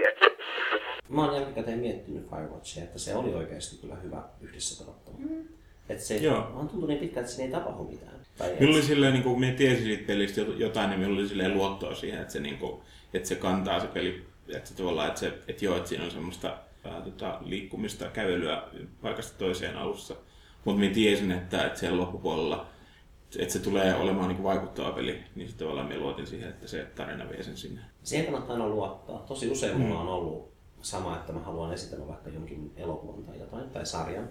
tiedä. Mä oon jälkikäteen miettinyt Firewatchia, että se oli oikeasti kyllä hyvä yhdessä pelattava. Mm. Että se Joo. on tuntunut niin pitkään, että siinä ei tapahdu mitään. Tai Minulla oli silleen, niin kun me tiesin siitä pelistä jotain, niin minulla oli silleen luottoa siihen, että se, niin kuin, että se kantaa se peli, että se tavallaan, että, se, että joo, että siinä on semmoista ää, tota, liikkumista, kävelyä paikasta toiseen alussa. Mutta minä tiesin, että, että siellä loppupuolella, että se tulee olemaan niin kuin vaikuttava peli, niin sitten tavallaan minä luotin siihen, että se tarina vie sen sinne. Siihen kannattaa aina luottaa. Tosi usein mulla on ollut sama, että mä haluan esitellä vaikka jonkin elokuvan tai jotain, tai sarjan.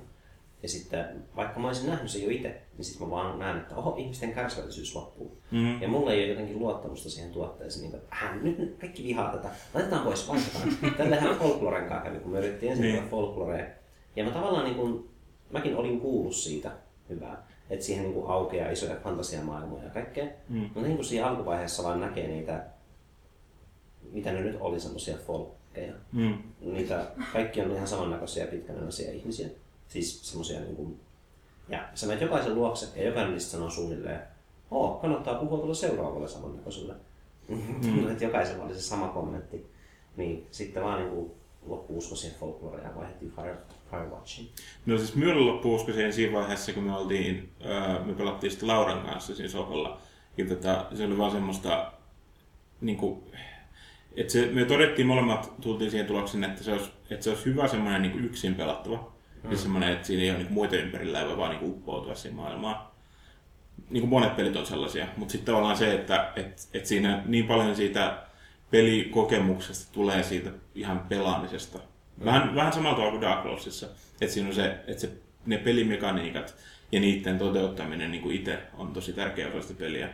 Ja sitten, vaikka mä olisin nähnyt sen jo itse, niin sitten mä vaan näen, että oho, ihmisten kärsivällisyys loppuu. Mm. Ja mulla ei ole jotenkin luottamusta siihen tuotteeseen, niin että äh, nyt, nyt kaikki vihaa tätä, laitetaan pois, vaihdetaan. Tällähän folkloren kanssa kävi, kun me yritettiin ensin Niin. folklorea. Ja mä tavallaan niin kuin, mäkin olin kuullut siitä hyvää, että siihen niin kuin aukeaa isoja fantasiamaailmoja ja kaikkea. Mm. Mutta niin kuin siinä alkuvaiheessa vaan näkee niitä, mitä ne nyt oli semmoisia folkkeja. Mm. Niitä kaikki on ihan samannäköisiä pitkänäisiä ihmisiä. Siis semmoisia niin kuin, ja sä menet jokaisen luokse ja jokainen niistä sanoo suunnilleen, oo, kannattaa puhua tuolla seuraavalle samannäköiselle. Mm. että jokaisella oli se sama kommentti. Niin sitten vaan niin kuin loppu usko siihen folkloreen ja vaihdettiin Fire, Firewatchiin. No siis minulle loppu usko siihen siinä vaiheessa, kun me oltiin, me pelattiin sitten Lauran kanssa siinä sohvalla. Ja tota, se oli vaan semmoista, niin kuin, että se, me todettiin molemmat, tultiin siihen tulokseen, että se olisi, että se olisi hyvä semmoinen niin kuin yksin pelattava. Mm. Siis semmoinen, että siinä ei ole niin muita ympärillä, ei voi vaan niin kuin uppoutua siihen maailmaan. Niin kuin monet pelit on sellaisia, mutta sitten tavallaan se, että et, et siinä niin paljon siitä pelikokemuksesta tulee siitä ihan pelaamisesta. Vähän, vähän samalla tavalla kuin Dark Lousissa, että siinä on se, että se, ne pelimekaniikat ja niiden toteuttaminen niin kuin itse on tosi tärkeä osa sitä peliä.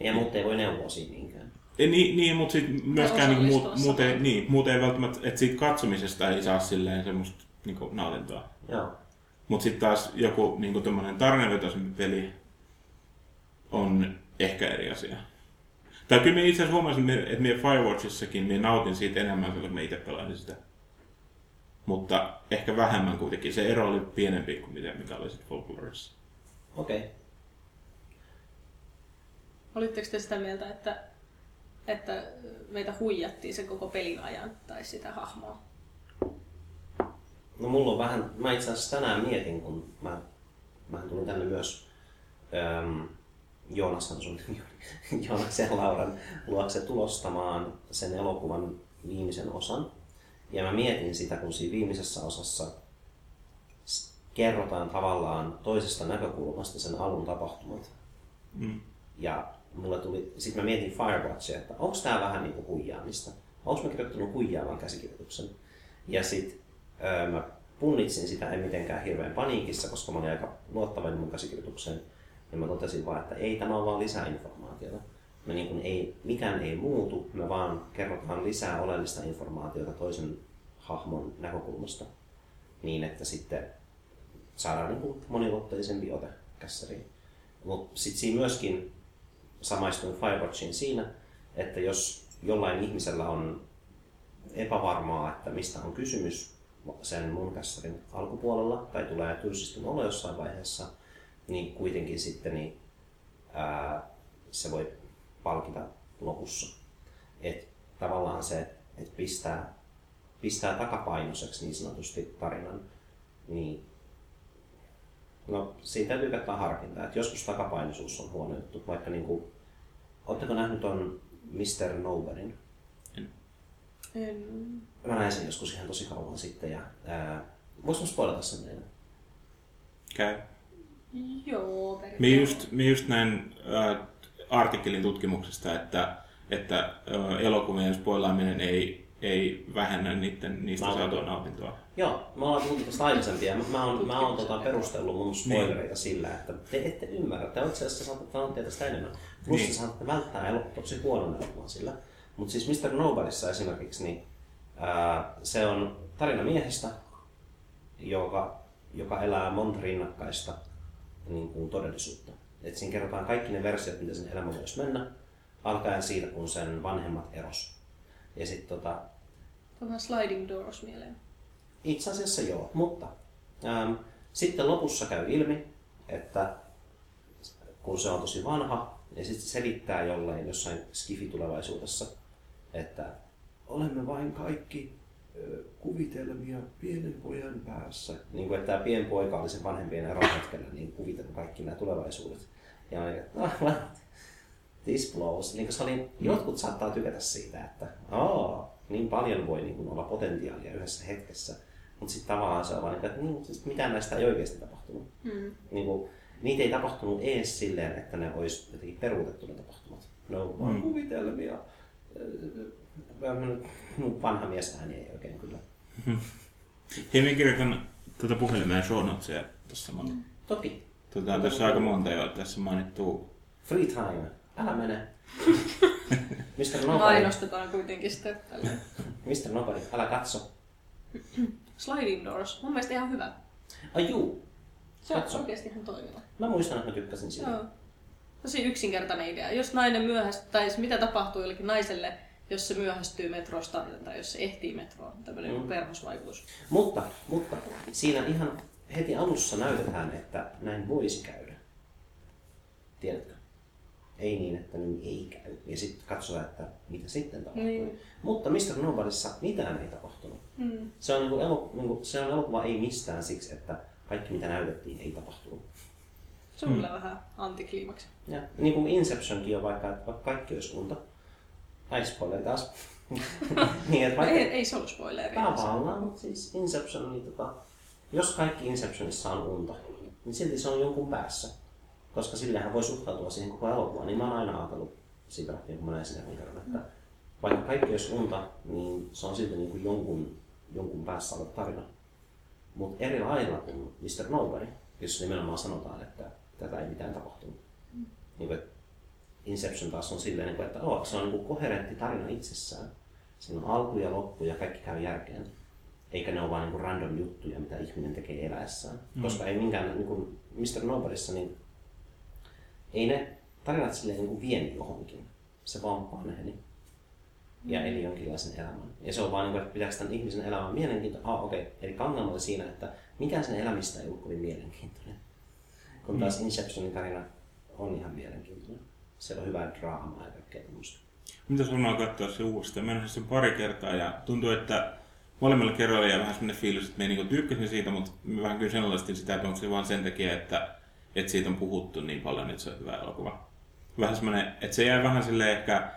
Ja muut ei voi neuvoa siinä niinkään. Ei, niin, niin, mutta sit myöskään niin, muut, muut, ei, samaan. niin, muut ei välttämättä, että siitä katsomisesta ei saa silleen semmoista niin kuin, nautintoa. Joo. Mutta sitten taas joku niin tämmöinen tarinavetoisempi peli on ehkä eri asia. Tai kyllä me itse asiassa huomasin, että me Firewatchissakin me nautin siitä enemmän, kun me itse pelasin sitä. Mutta ehkä vähemmän kuitenkin. Se ero oli pienempi kuin mitä, mikä oli sitten Folklorissa. Okei. Okay. Olitteko te sitä mieltä, että, että meitä huijattiin sen koko pelin ajan tai sitä hahmoa? No mulla on vähän, mä itse asiassa tänään mietin, kun mä, mä tulin tänne myös äm, Joonashan sun Joonas ja Lauran luokse tulostamaan sen elokuvan viimeisen osan. Ja mä mietin sitä, kun siinä viimeisessä osassa kerrotaan tavallaan toisesta näkökulmasta sen alun tapahtumat. Mm. Ja mulle tuli, sit mä mietin Firewatchia, että onko tää vähän niinku huijaamista? Onko mä kirjoittanut huijaavan käsikirjoituksen? Ja sit öö, mä punnitsin sitä, en mitenkään hirveän paniikissa, koska mä olin aika luottavainen mun käsikirjoitukseen. Ja mä totesin vaan, että ei, tämä on vaan lisää informaatiota. Me niin kuin ei, mikään ei muutu, me vaan kerrotaan lisää oleellista informaatiota toisen hahmon näkökulmasta. Niin, että sitten saadaan niin kuin moniulotteisempi ote kässäriin. Mutta sitten siinä myöskin samaistuin Firewatchiin siinä, että jos jollain ihmisellä on epävarmaa, että mistä on kysymys sen mun kässärin alkupuolella, tai tulee tylsistynyt olo jossain vaiheessa, niin kuitenkin sitten niin, ää, se voi palkita lopussa. Et tavallaan se, että pistää, pistää takapainoiseksi niin sanotusti tarinan, niin No, siinä täytyy käyttää harkintaa. Että joskus takapainoisuus on huono juttu. Vaikka niin kuin, Oletteko nähnyt ton Mr. Nobody'n? En... Mä näin sen joskus ihan tosi kauan sitten. Ja, ää, vois mä spoilata sen meille? Käy. Joo, Me just, me just näin äh, artikkelin tutkimuksesta, että, että äh, elokuvien spoilaaminen ei, ei vähennä niiden, niistä saatua nautintoa. Joo, me ollaan puhuttu tästä aikaisemmin ja mä, mä oon, mä oon tota, perustellut mun spoilereita sillä, että te ette ymmärrä. Te itse asiassa saatte nauttia tästä enemmän. Plus Niin. niin. saatte välttää elokuva tosi huonon elokuvan sillä. Mutta siis Mr. Nobodyssa esimerkiksi, niin ää, se on tarina miehestä, joka, joka elää monta rinnakkaista niin kuin todellisuutta. Et siinä kerrotaan kaikki ne versiot, mitä sen elämä voisi mennä, alkaen siitä, kun sen vanhemmat eros. Ja sitten tota, Tämä Sliding Doors mieleen. itse asiassa joo, mutta ähm, sitten lopussa käy ilmi, että kun se on tosi vanha, ja sitten se selittää jollain jossain skifi-tulevaisuudessa, että olemme vain kaikki kuvitelmia pienen pojan päässä. Niin kuin, että tämä pieni poika oli sen vanhempien eron hetkellä niin kuvitellut kaikki nämä tulevaisuudet. Ja mä olin, "Ah, this blows. Niin kuin se oli, jotkut saattaa tykätä siitä, että Aa, niin paljon voi niin kuin, olla potentiaalia yhdessä hetkessä. Mutta sitten tavallaan se on vaan, kuin, että niin, siis mitään näistä ei oikeasti tapahtunut. Mm. Niin kuin, niitä ei tapahtunut ees silleen, että ne olisi jotenkin peruutettu ne tapahtumat. Ne on vaan Mm. kuvitelmia. Öö, Mun vanha mies ääni ei oikein kyllä. Hei, mä kirjoitan tuota puhelimeen show notesia tuossa. Mm. Toki. Tuota, tässä on aika monta jo tässä mainittu. Free time. Älä mene. Mr. Nobody. Mainostetaan kuitenkin sitä tälleen. Mr. Nobody, älä katso. Sliding doors. Mun mielestä ihan hyvä. Ai juu. Se on Katso. oikeasti ihan toimiva. Mä muistan, että mä tykkäsin siitä. Joo. Tosi yksinkertainen idea. Jos nainen myöhästyy, tai mitä tapahtuu jollekin naiselle, jos se myöhästyy metrosta tai jos se ehtii metroon. Tämmöinen Mm. mm. perhosvaikutus. Mutta, mutta siinä ihan heti alussa näytetään, että näin voisi käydä. Tiedätkö? Ei niin, että niin ei käy. Ja sitten katsotaan, että mitä sitten tapahtuu. Niin. Mutta Mr. Nobodyssa mitään ei tapahtunut. Mm. Se on, niinku elo, niinku, se on elokuva ei mistään siksi, että kaikki mitä näytettiin ei tapahtunut. Se on kyllä vähän antikliimaksi. Ja niin kuin Inceptionkin on vaikka, että vaikka kaikki olisi unta. Ai spoileri taas. niin, että vaikka, Ei, ei se ollut spoileri. Tavallaan, mutta siis Inception, niin tota, jos kaikki Inceptionissa on unta, niin silti se on jonkun päässä. Koska sillähän voi suhtautua siihen koko elokuvaan. Niin mä oon aina ajatellut siitä lähtien, kun mä näin sen ekan kerran, että vaikka kaikki olisi unta, niin se on silti niin kuin jonkun, jonkun päässä oleva tarina. Mutta eri lailla kuin Mr. Nobody, jos nimenomaan sanotaan, että tätä ei mitään tapahtunut. Niin kuin, että Inception taas on silleen, niin kuin, että oh, se on niin kuin koherentti tarina itsessään. Siinä on alku ja loppu ja kaikki käy järkeen. Eikä ne ole vain niin random juttuja, mitä ihminen tekee eläessään. Mm. Koska ei minkään, niin kuin Mr. Nobodyssa, niin ei ne tarinat silleen niin kuin vie johonkin. Se vaan vanheni ja eli jonkinlaisen elämän. Ja se on vaan, niin kuin, että pitääkö tämän ihmisen elämän mielenkiintoinen. Ah, okei. Okay. Eli ongelma oli siinä, että mikään sen elämistä ei ollut kovin mielenkiintoinen. Kun taas Inceptionin tarina on ihan mielenkiintoinen. Siellä on hyvää draamaa ja kaikkea tämmöistä. Mitä sun on katsoa se uudestaan? Mä sen pari kertaa ja tuntuu, että molemmilla kerroilla jäi vähän sellainen fiilis, että me niinku tykkäsin siitä, mutta mä vähän kyseenalaistin sitä, että onko se vaan sen takia, että, että siitä on puhuttu niin paljon, että se on hyvä elokuva. Vähän semmoinen, että se jäi vähän silleen ehkä,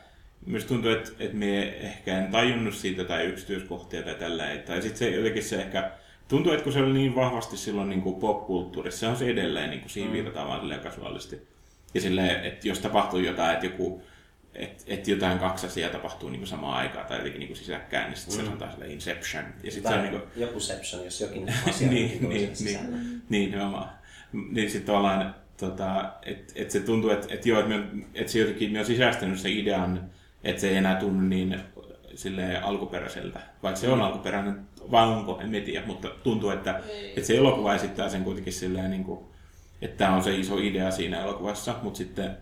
myös tuntuu, että, että me ehkä en tajunnut siitä tai yksityiskohtia tai tällä. Tai sitten se jotenkin se ehkä, tuntuu, että kun se oli niin vahvasti silloin niin kuin popkulttuurissa, se on se edelleen, niin kuin siihen viitataan vaan silleen kasuaalisti. Ja silleen, että jos tapahtuu jotain, että joku että et jotain kaksi asiaa tapahtuu niinku samaan aikaan tai jotenkin niinku sisäkkäin, niin sitten mm. se sanotaan sille Inception. Ja sitten se on Tai niinku, joku Seption, jos jokin asia niin, niin, niin, niin, niin, niin, nimenomaan. Niin sitten tavallaan, tota, että et se tuntuu, että et joo, että et se jotenkin on sisäistänyt sen idean, että se ei enää tunnu niin silleen alkuperäiseltä. Vaikka se on alkuperäinen, vai onko, en tiedä, mutta tuntuu, että, että se elokuva esittää sen kuitenkin silleen, niin kuin, että tämä on se iso idea siinä elokuvassa, mutta sitten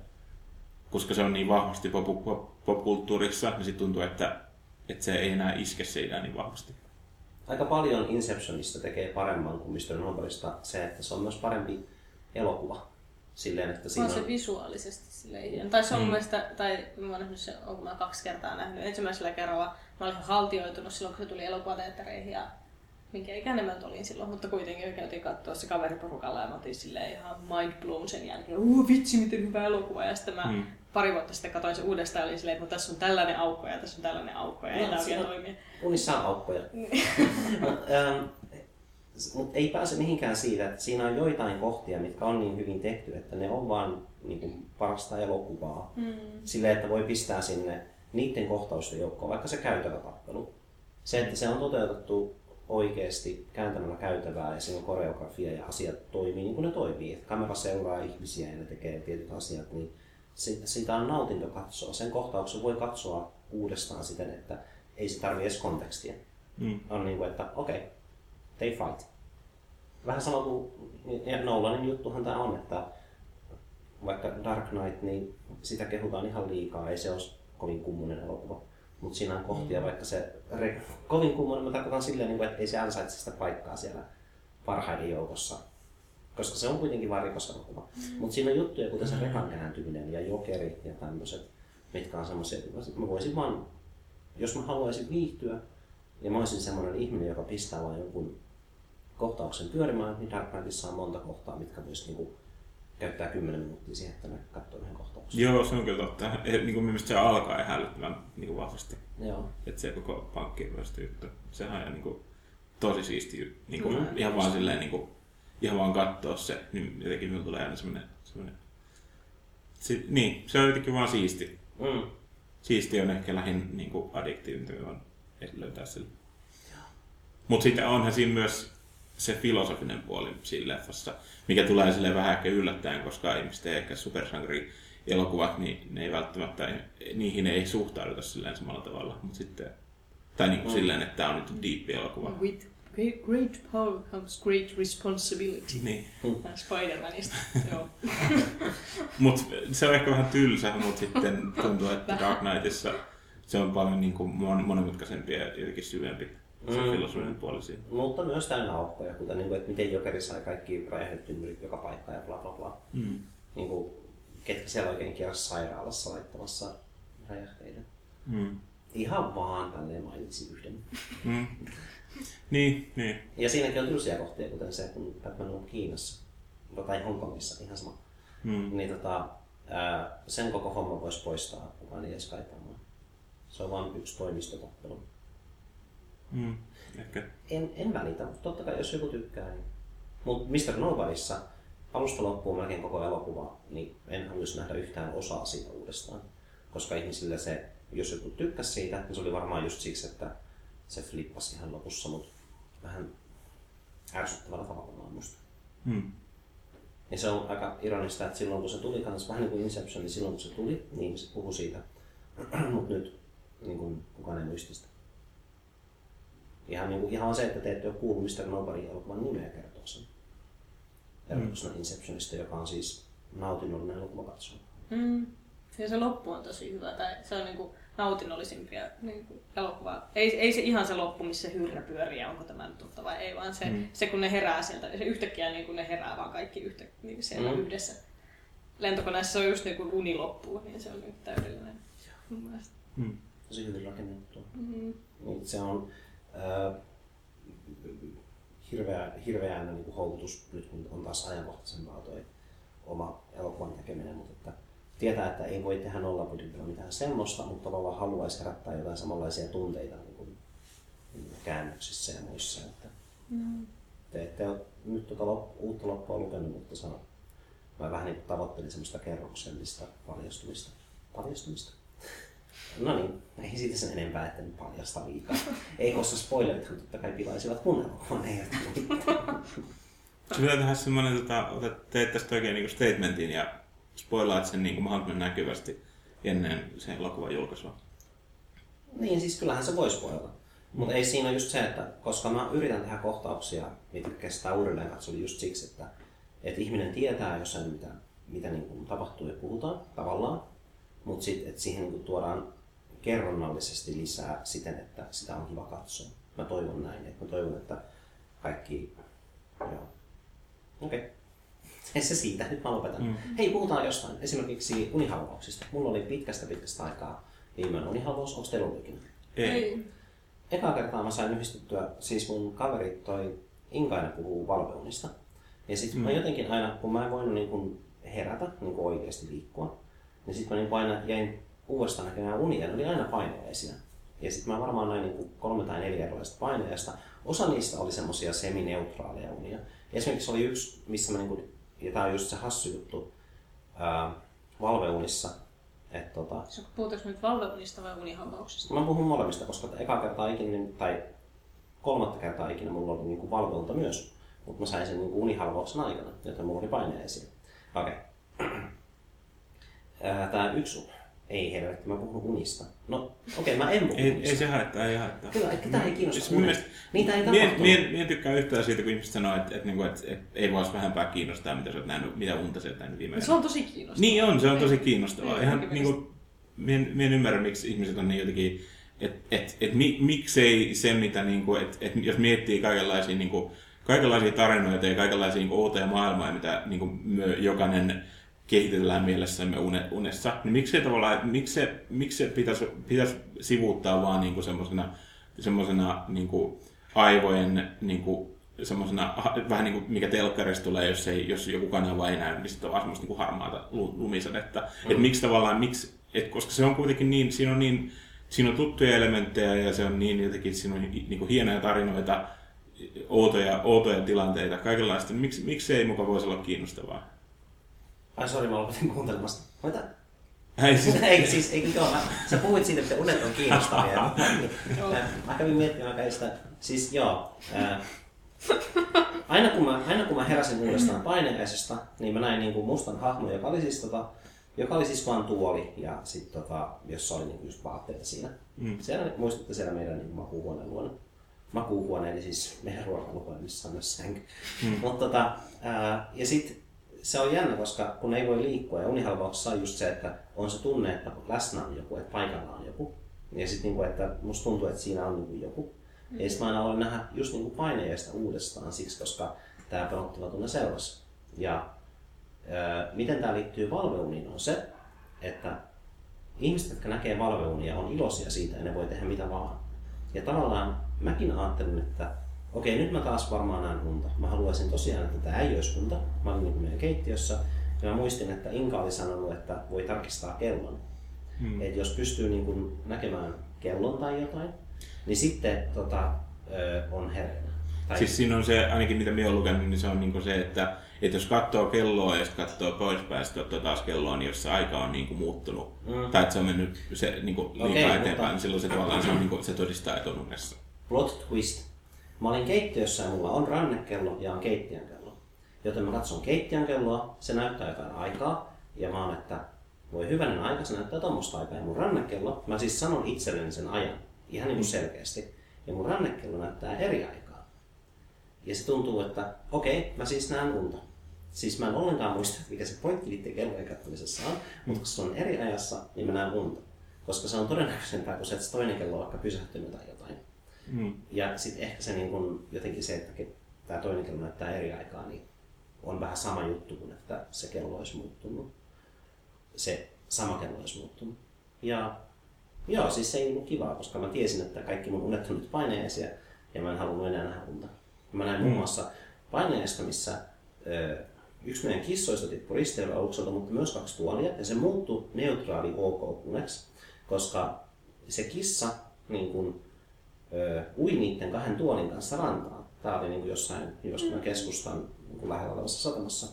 koska se on niin vahvasti pop- pop- popkulttuurissa, niin sitten tuntuu, että, että se ei enää iske se idea niin vahvasti. Aika paljon Inceptionista tekee paremman kuin Mr. Nobodysta se, että se on myös parempi elokuva. Silleen, että siinä On se on... visuaalisesti silleen hieno. Tai se on mun mielestä, tai mä oon nähnyt sen, onko mä kaksi kertaa nähnyt. Ensimmäisellä kerralla mä olin haltioitunut silloin, kun se tuli elokuvateattereihin ja minkä ikäinen mä olin silloin, mutta kuitenkin me käytiin katsoa se kaveriporukalla ja mä otin silleen ihan mind blown sen jälkeen. Uu vitsi, miten hyvä elokuva. Ja sitten mä Mm. Pari vuotta sitten katsoin sen uudestaan ja olin silleen, että no, tässä on tällainen aukko ja tässä on tällainen aukko ja ei No, tämä siinä- vielä toimia. Unissa on aukkoja. Mut, ähm, mut ei pääse mihinkään siitä, että siinä on joitain kohtia, mitkä on niin hyvin tehty, että ne on vaan niin kuin, parasta elokuvaa. Mm. Silleen, että voi pistää sinne niiden kohtausten joukkoon, vaikka se käytävä tappelu. Se, että se on toteutettu oikeasti kääntämällä käytävää ja siinä on koreografia ja asiat toimii niin kuin ne toimii. Että kamera seuraa ihmisiä ja ne tekee tietyt asiat, niin siitä on nautinto katsoa. Sen kohtauksen voi katsoa uudestaan siten, että ei se tarvitse edes kontekstia. Mm. On niin kuin, että okei, okay, they fight. Vähän sama kuin Nolanin juttuhan tämä on, että vaikka Dark Knight, niin sitä kehutaan ihan liikaa, ei se ole kovin kummonen elokuva. Mutta siinä on kohtia, vaikka se re, kovin kummonen, mä tarkoitan silleen, niin että ei se ansaitse sitä paikkaa siellä parhaiden joukossa. Koska se on kuitenkin vain rikoselokuva. Mm. Mutta siinä on juttuja, kuten se rekan kääntyminen ja jokeri ja tämmöiset, mitkä on semmoisia, että mä voisin vaan jos mä haluaisin viihtyä ja mä olisin semmoinen ihminen, joka pistää vain jonkun kohtauksen pyörimään, niin Dark Knightissa on monta kohtaa, mitkä voisi niinku käyttää 10 minuuttia siihen, että ne katsoo yhden kohtauksen. Joo, se on kyllä totta. Eh, Niin kuin mielestäni se alkaa ihan älyttömän niin kuin vahvasti. Joo. Että se koko pankkiryöstö juttu. Sehän on ihan niin kuin, tosi siisti. Niin kuin, Mm. ihan vaan silleen, niin kuin, ihan vaan katsoa se, niin jotenkin minulla tulee aina semmoinen, semmoinen si, niin, se on jotenkin vaan siisti. Mm. Siisti on ehkä lähin niin kuin addiktiivi, mitä on löytää sille. Mutta sitten onhan siinä myös se filosofinen puoli siinä leffassa, mikä tulee sille vähän ehkä yllättäen, koska ihmiset ei ehkä supersankari elokuvat, niin ne ei välttämättä, niihin ei suhtauduta silleen samalla tavalla, mutta sitten, tai niin kuin Mm. silleen, että tämä on nyt deep elokuva. With great, great power comes great responsibility. Niin. Tää Spider-Manista. Joo. Mut se on ehkä vähän tylsä, mutta sitten tuntuu, että Dark Knightissa se on paljon niin kuin mon- monimutkaisempi ja jotenkin syvempi se Mm. filosofinen puoli siinä. Mutta myös täynnä aukkoja, kuten niin kuin, että miten Jokeri sai kaikki räjähdetty ympäri joka paikka ja bla bla bla. Mm. Niin kuin, ketkä siellä oikein kiersi sairaalassa laittamassa räjähteitä. Mm. Ihan vaan tälleen mainitsin yhden. Mm. Niin, niin. Ja siinäkin on tylsiä kohtia, kuten se, kun Batman on Kiinassa. Tai Hongkongissa, ihan sama. Mm. Niin tota, ää, sen koko homma voisi poistaa, kukaan ei edes kaipaamaan. Se on vain yksi toimistotappelu. Mm. Ehkä. En, en välitä, mutta totta kai jos joku tykkää. Niin. Mutta Mr. Nobodyssa alusta loppuun melkein koko elokuva, niin en haluaisi nähdä yhtään osaa siitä uudestaan. Koska ihmisille se, jos joku tykkäsi siitä, niin se oli varmaan just siksi, että se flippasi ihan lopussa, mutta vähän ärsyttävällä tavalla vaan musta. Mm. Ja se on aika ironista, että silloin kun se tuli kans, vähän niin kuin Inception, niin silloin kun se tuli, niin ihmiset puhu siitä. Mutta nyt niin kuin, kukaan ei muista sitä. Ihan, niin kuin, ihan se, että te ette ole kuullut Mr. Nobody elokuvan nimeä kertoo sen. Erotuksena Inceptionista, joka on siis nautinnollinen elokuva katsoa. Mm. Ja se loppu on tosi hyvä. Tai se on niinku nautinnollisempia niinku elokuvaa. Ei, ei se ihan se loppu, missä hyrrä pyörii, ja onko tämä nyt totta vai ei, vaan se, mm. se kun ne herää sieltä. Se yhtäkkiä niin kun ne herää vaan kaikki yhtä, niin siellä Mm. yhdessä. Lentokoneessa se on just niin kuin uni loppuu, niin se on nyt täydellinen. Mun mielestä. Mm. Tosi hyvin rakennettu. Mm. Niin se on äh, hirveä, hirveä niin kuin houkutus nyt, kun on taas ajankohtaisempaa toi oma elokuvan tekeminen, mutta että tietää, että ei voi tehdä nollabudjetilla mitään semmoista, mutta tavallaan haluaisi herättää jotain samanlaisia tunteita niin kuin, käännöksissä ja muissa. Että Mm. te ette ole nyt tuota lop, uutta loppua lukenut, mutta sano, mä vähän niin kuin tavoittelin semmoista kerroksellista paljastumista. Paljastumista? No niin, ei siitä sen enempää, että nyt paljasta liikaa. Ei, koska spoilerithan totta kai pilaisivat mun elokuvan, pitää tehdä semmoinen, tota, tästä oikein niin statementin ja spoilaat sen niin kuin mahdollisimman näkyvästi ennen sen elokuvan julkaisua. Niin, siis kyllähän se voi spoilata. Mutta ei siinä just se, että koska mä yritän tehdä kohtauksia, mitkä kestää uudelleen katsella just siksi, että, että ihminen tietää jossain, mitä, mitä niin kuin tapahtuu ja puhutaan tavallaan, mutta sitten että siihen niin tuodaan kerronnallisesti lisää siten, että sitä on kiva katsoa. Mä toivon näin, että mä toivon, että kaikki... Joo. Okei. Okay. Se siitä, nyt mä lopetan. Mm. Hei, puhutaan jostain. Esimerkiksi unihalvauksista. Mulla oli pitkästä pitkästä aikaa viimeinen unihalvaus. Onko teillä ollut ikinä? Ei. Eka kertaa mä sain yhdistettyä, siis mun kaveri toi Inkainen puhuu valveunista. Ja sitten mm. mä jotenkin aina, kun mä en voinut niin kun herätä, niin kun oikeasti liikkua, niin sitten mä niin aina jäin uudestaan näkemään unia, ne oli aina painajaisia. Ja sitten mä varmaan näin niin kolme tai neljä erilaista painajaista. Osa niistä oli semmoisia semineutraaleja unia. Esimerkiksi oli yksi, missä mä niin kun, ja tää on just se hassu juttu, ää, valveunissa, että tota, Puhutaanko nyt valveunista vai unihammauksesta? Mä puhun molemmista, koska eka kertaa ikinä, tai kolmatta kertaa ikinä mulla oli niinku valveunta myös. Mutta mä sain sen niinku unihalvauksen aikana, joten mulla oli paineisia. Okei. Okay. Tää yksi ei helvetti, mä puhun unista. No okei, okay, mä en puhu Ei, unista. ei se haittaa, ei haittaa. Kyllä, ketään ei kiinnosta Siis unet. mielestä- Niitä ei Mie, tapahtunut. mie, mie tykkää yhtään siitä, kun ihmiset sanoo, että, että, että, että, että ei voisi vähempää kiinnostaa, mitä sä oot nähnyt, mitä unta sä oot nähnyt viime Se on tosi kiinnostavaa. Niin on, se on tosi Niin. kiinnostavaa. Niin, Ihan niin, kuin, mien, mien ymmärrä, miksi ihmiset on niin jotenkin, että et, et, mi, miksei se, mitä, niin kuin, et, et, jos miettii kaikenlaisia, niin kuin, kaikenlaisia tarinoita ja kaikenlaisia niin kuin, outoja maailmoja, mitä niin kuin, jokainen kehitellään mielessämme unessa, niin miksi tavallaan, miksi se, miksi se pitäisi, pitäisi sivuuttaa vaan niin semmoisena semmoisena niin aivojen niin kuin, semmoisena, vähän niin kuin mikä telkkarista tulee, jos, ei, jos joku kanava ei näy, niin sitten on vaan semmoista niin harmaata lumisadetta. Mm. Että miksi tavallaan, miksi, et koska se on kuitenkin niin, siinä on niin, siinä on tuttuja elementtejä ja se on niin jotenkin, siinä on niin kuin hienoja tarinoita, outoja, outoja tilanteita, kaikenlaista. Niin miksi, miksi se ei mukaan voisi olla kiinnostavaa? Ai sori, mä lopetin kuuntelemasta. Mitä? Ei siis... Eikö siis, eikö joo, mä, sä puhuit siitä, että unet on kiinnostavia. mä, mä kävin miettimään aika sitä, siis joo, ää, aina, kun mä, aina kun mä heräsin uudestaan paineisesta, niin mä näin niin kuin mustan hahmon, joka oli siis, tota, joka oli siis vaan tuoli ja sit, tota, jossa oli niin just vaatteita siinä. Mm. Siellä, muistatte siellä meidän niin makuuhuoneen luona. Makuuhuone, eli siis meidän ruokaluhuone, missä on myös sänky. Mm. Mutta, tota, ää, ja sitten se on jännä, koska kun ei voi liikkua ja unihalvauksessa on just se, että on se tunne, että läsnä on joku, että paikalla on joku. Ja sitten niinku, että musta tuntuu, että siinä on niinku joku. Mm. Ja sitten mä aina aloin nähdä just niinku paineista uudestaan siksi, koska tämä pelottava tunne seurasi. Ja ää, miten tämä liittyy valveuniin on se, että ihmiset, jotka näkee valveunia, on iloisia siitä ja ne voi tehdä mitä vaan. Ja tavallaan mäkin ajattelin, että okei, nyt mä taas varmaan näen unta. Mä haluaisin tosiaan, että tämä ei olisi unta. Mä olin niin meidän keittiössä ja mä muistin, että Inka oli sanonut, että voi tarkistaa kellon. Hmm. Että jos pystyy niin kuin näkemään kellon tai jotain, niin sitten tota, on hereillä. Tai... Siis siinä on se, ainakin mitä minä olen lukenut, niin se on niin se, että, että jos katsoo kelloa ja sitten katsoo poispäin, sitten katsoo taas kelloa, niin jos se aika on niin kuin muuttunut, mm. tai että se on mennyt se, niin kuin liikaa okay, eteenpäin, mutta... niin silloin se tavallaan se, on, niin kuin, se todistaa, unessa. Plot twist. Mä olin keittiössä ja mulla on rannekello ja on keittiön kello. Joten mä katson keittiön kelloa, se näyttää jotain aikaa ja mä oon, että voi hyvänen aika, se näyttää tuommoista aikaa. Ja mun rannekello, mä siis sanon itselleni sen ajan ihan niin kuin selkeästi. Ja mun rannekello näyttää eri aikaa. Ja se tuntuu, että okei, okay, mä siis näen unta. Siis mä en ollenkaan muista, mikä se pointti niiden kellojen katsomisessa on, mutta kun se on eri ajassa, niin mä näen unta. Koska se on todennäköisempää että se toinen kello on vaikka pysähtynyt tai jotain. Mm. Ja sitten ehkä se niin kun, jotenkin se, että tämä toinen kello näyttää eri aikaa, niin on vähän sama juttu kuin että se kello olisi muuttunut. Se sama kello olisi muuttunut. Ja joo, siis se ei ollut kivaa, koska mä tiesin, että kaikki mun unet on nyt paineisia ja mä en halunnut enää nähdä unta. Mä näin mm. muun muassa paineesta, missä ö, yksi meidän kissoista tippui risteilyalukselta, mutta myös kaksi tuolia ja se muuttui neutraali OK-uneksi, koska se kissa niin kun, ui niiden kahden tuolin kanssa rantaan. Tämä oli niin kuin jossain Jyväskylän keskustan niin kuin lähellä olevassa satamassa.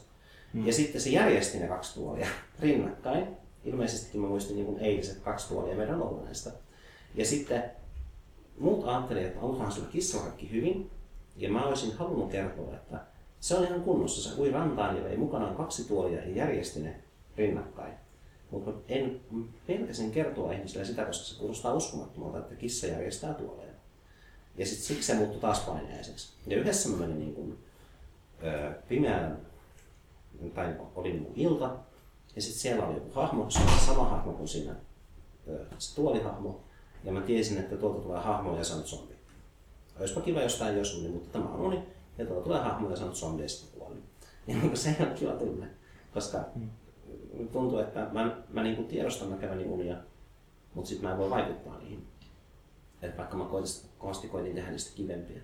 Mm. Ja sitten se järjesti ne kaksi tuolia rinnakkain. Ilmeisesti mä muistin niin kuin eiliset kaksi tuolia meidän oluneesta. Ja sitten muut ajattelivat, että onkohan sillä kissalla kaikki hyvin. Ja mä olisin halunnut kertoa, että se on ihan kunnossa. Se ui rantaan ja vei mukanaan kaksi tuolia ja järjesti ne rinnakkain. Mutta en pelkäsin kertoa ihmisille sitä, koska se kuulostaa uskomattomalta, että kissa järjestää tuoleja. Ja sitten siksi se muuttui taas paineiseksi. Ja yhdessä mä menin niin kuin, ö, pimeään, tai oli niin kuin ilta, ja sitten siellä oli joku hahmo, se oli sama hahmo kuin siinä ö, se tuolihahmo. Ja mä tiesin, että tuolta tulee hahmo ja on zombi. Olisipa kiva, jos tämä ei olisi uni, mutta tämä on uni. Ja tuolta tulee hahmo ja on zombi ja sitten kuoli. Ja niin se ei ole kiva tunne, koska mm. tuntuu, että mä, mä niin kuin tiedostan näkeväni unia, mutta sitten mä en voi vaikuttaa niihin. Että vaikka mä koitin, kovasti koitin tehdä niistä kivempiä.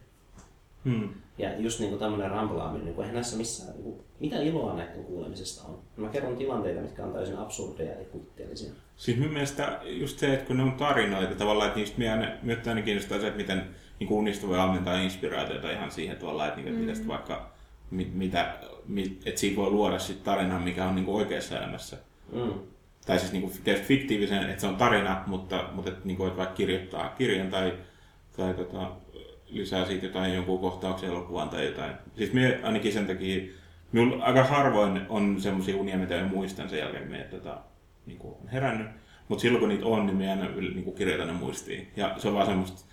Hmm. Ja just niin kuin tämmöinen ramplaaminen, niin kuin eihän näissä missään, niin kuin, mitä iloa näiden kuulemisesta on? Mä kerron tilanteita, mitkä on täysin absurdeja ja kutteellisia. Siis mun mielestä just se, että kun ne on tarinoita tavallaan, että niistä myötä aina kiinnostaa se, että miten niin kuin unista voi ammentaa inspiraatiota ihan siihen tavallaan, että, niin, että mm. vaikka mit, mitä, mit, että siitä voi luoda sit tarinan, mikä on niin kuin oikeassa elämässä. Mm tai siis niin kuin fiktiivisen, että se on tarina, mutta, mutta että, niin kuin, että vaikka kirjoittaa kirjan tai, tai tota, lisää siitä jotain jonkun kohtauksen elokuvan tai jotain. Siis me ainakin sen takia, minulla aika harvoin on semmoisia unia, mitä en muistan sen jälkeen, me tota, niin kuin on herännyt. Mutta silloin kun niitä on, niin me aina niin kuin kirjoitan ne muistiin. Ja se on vaan semmoista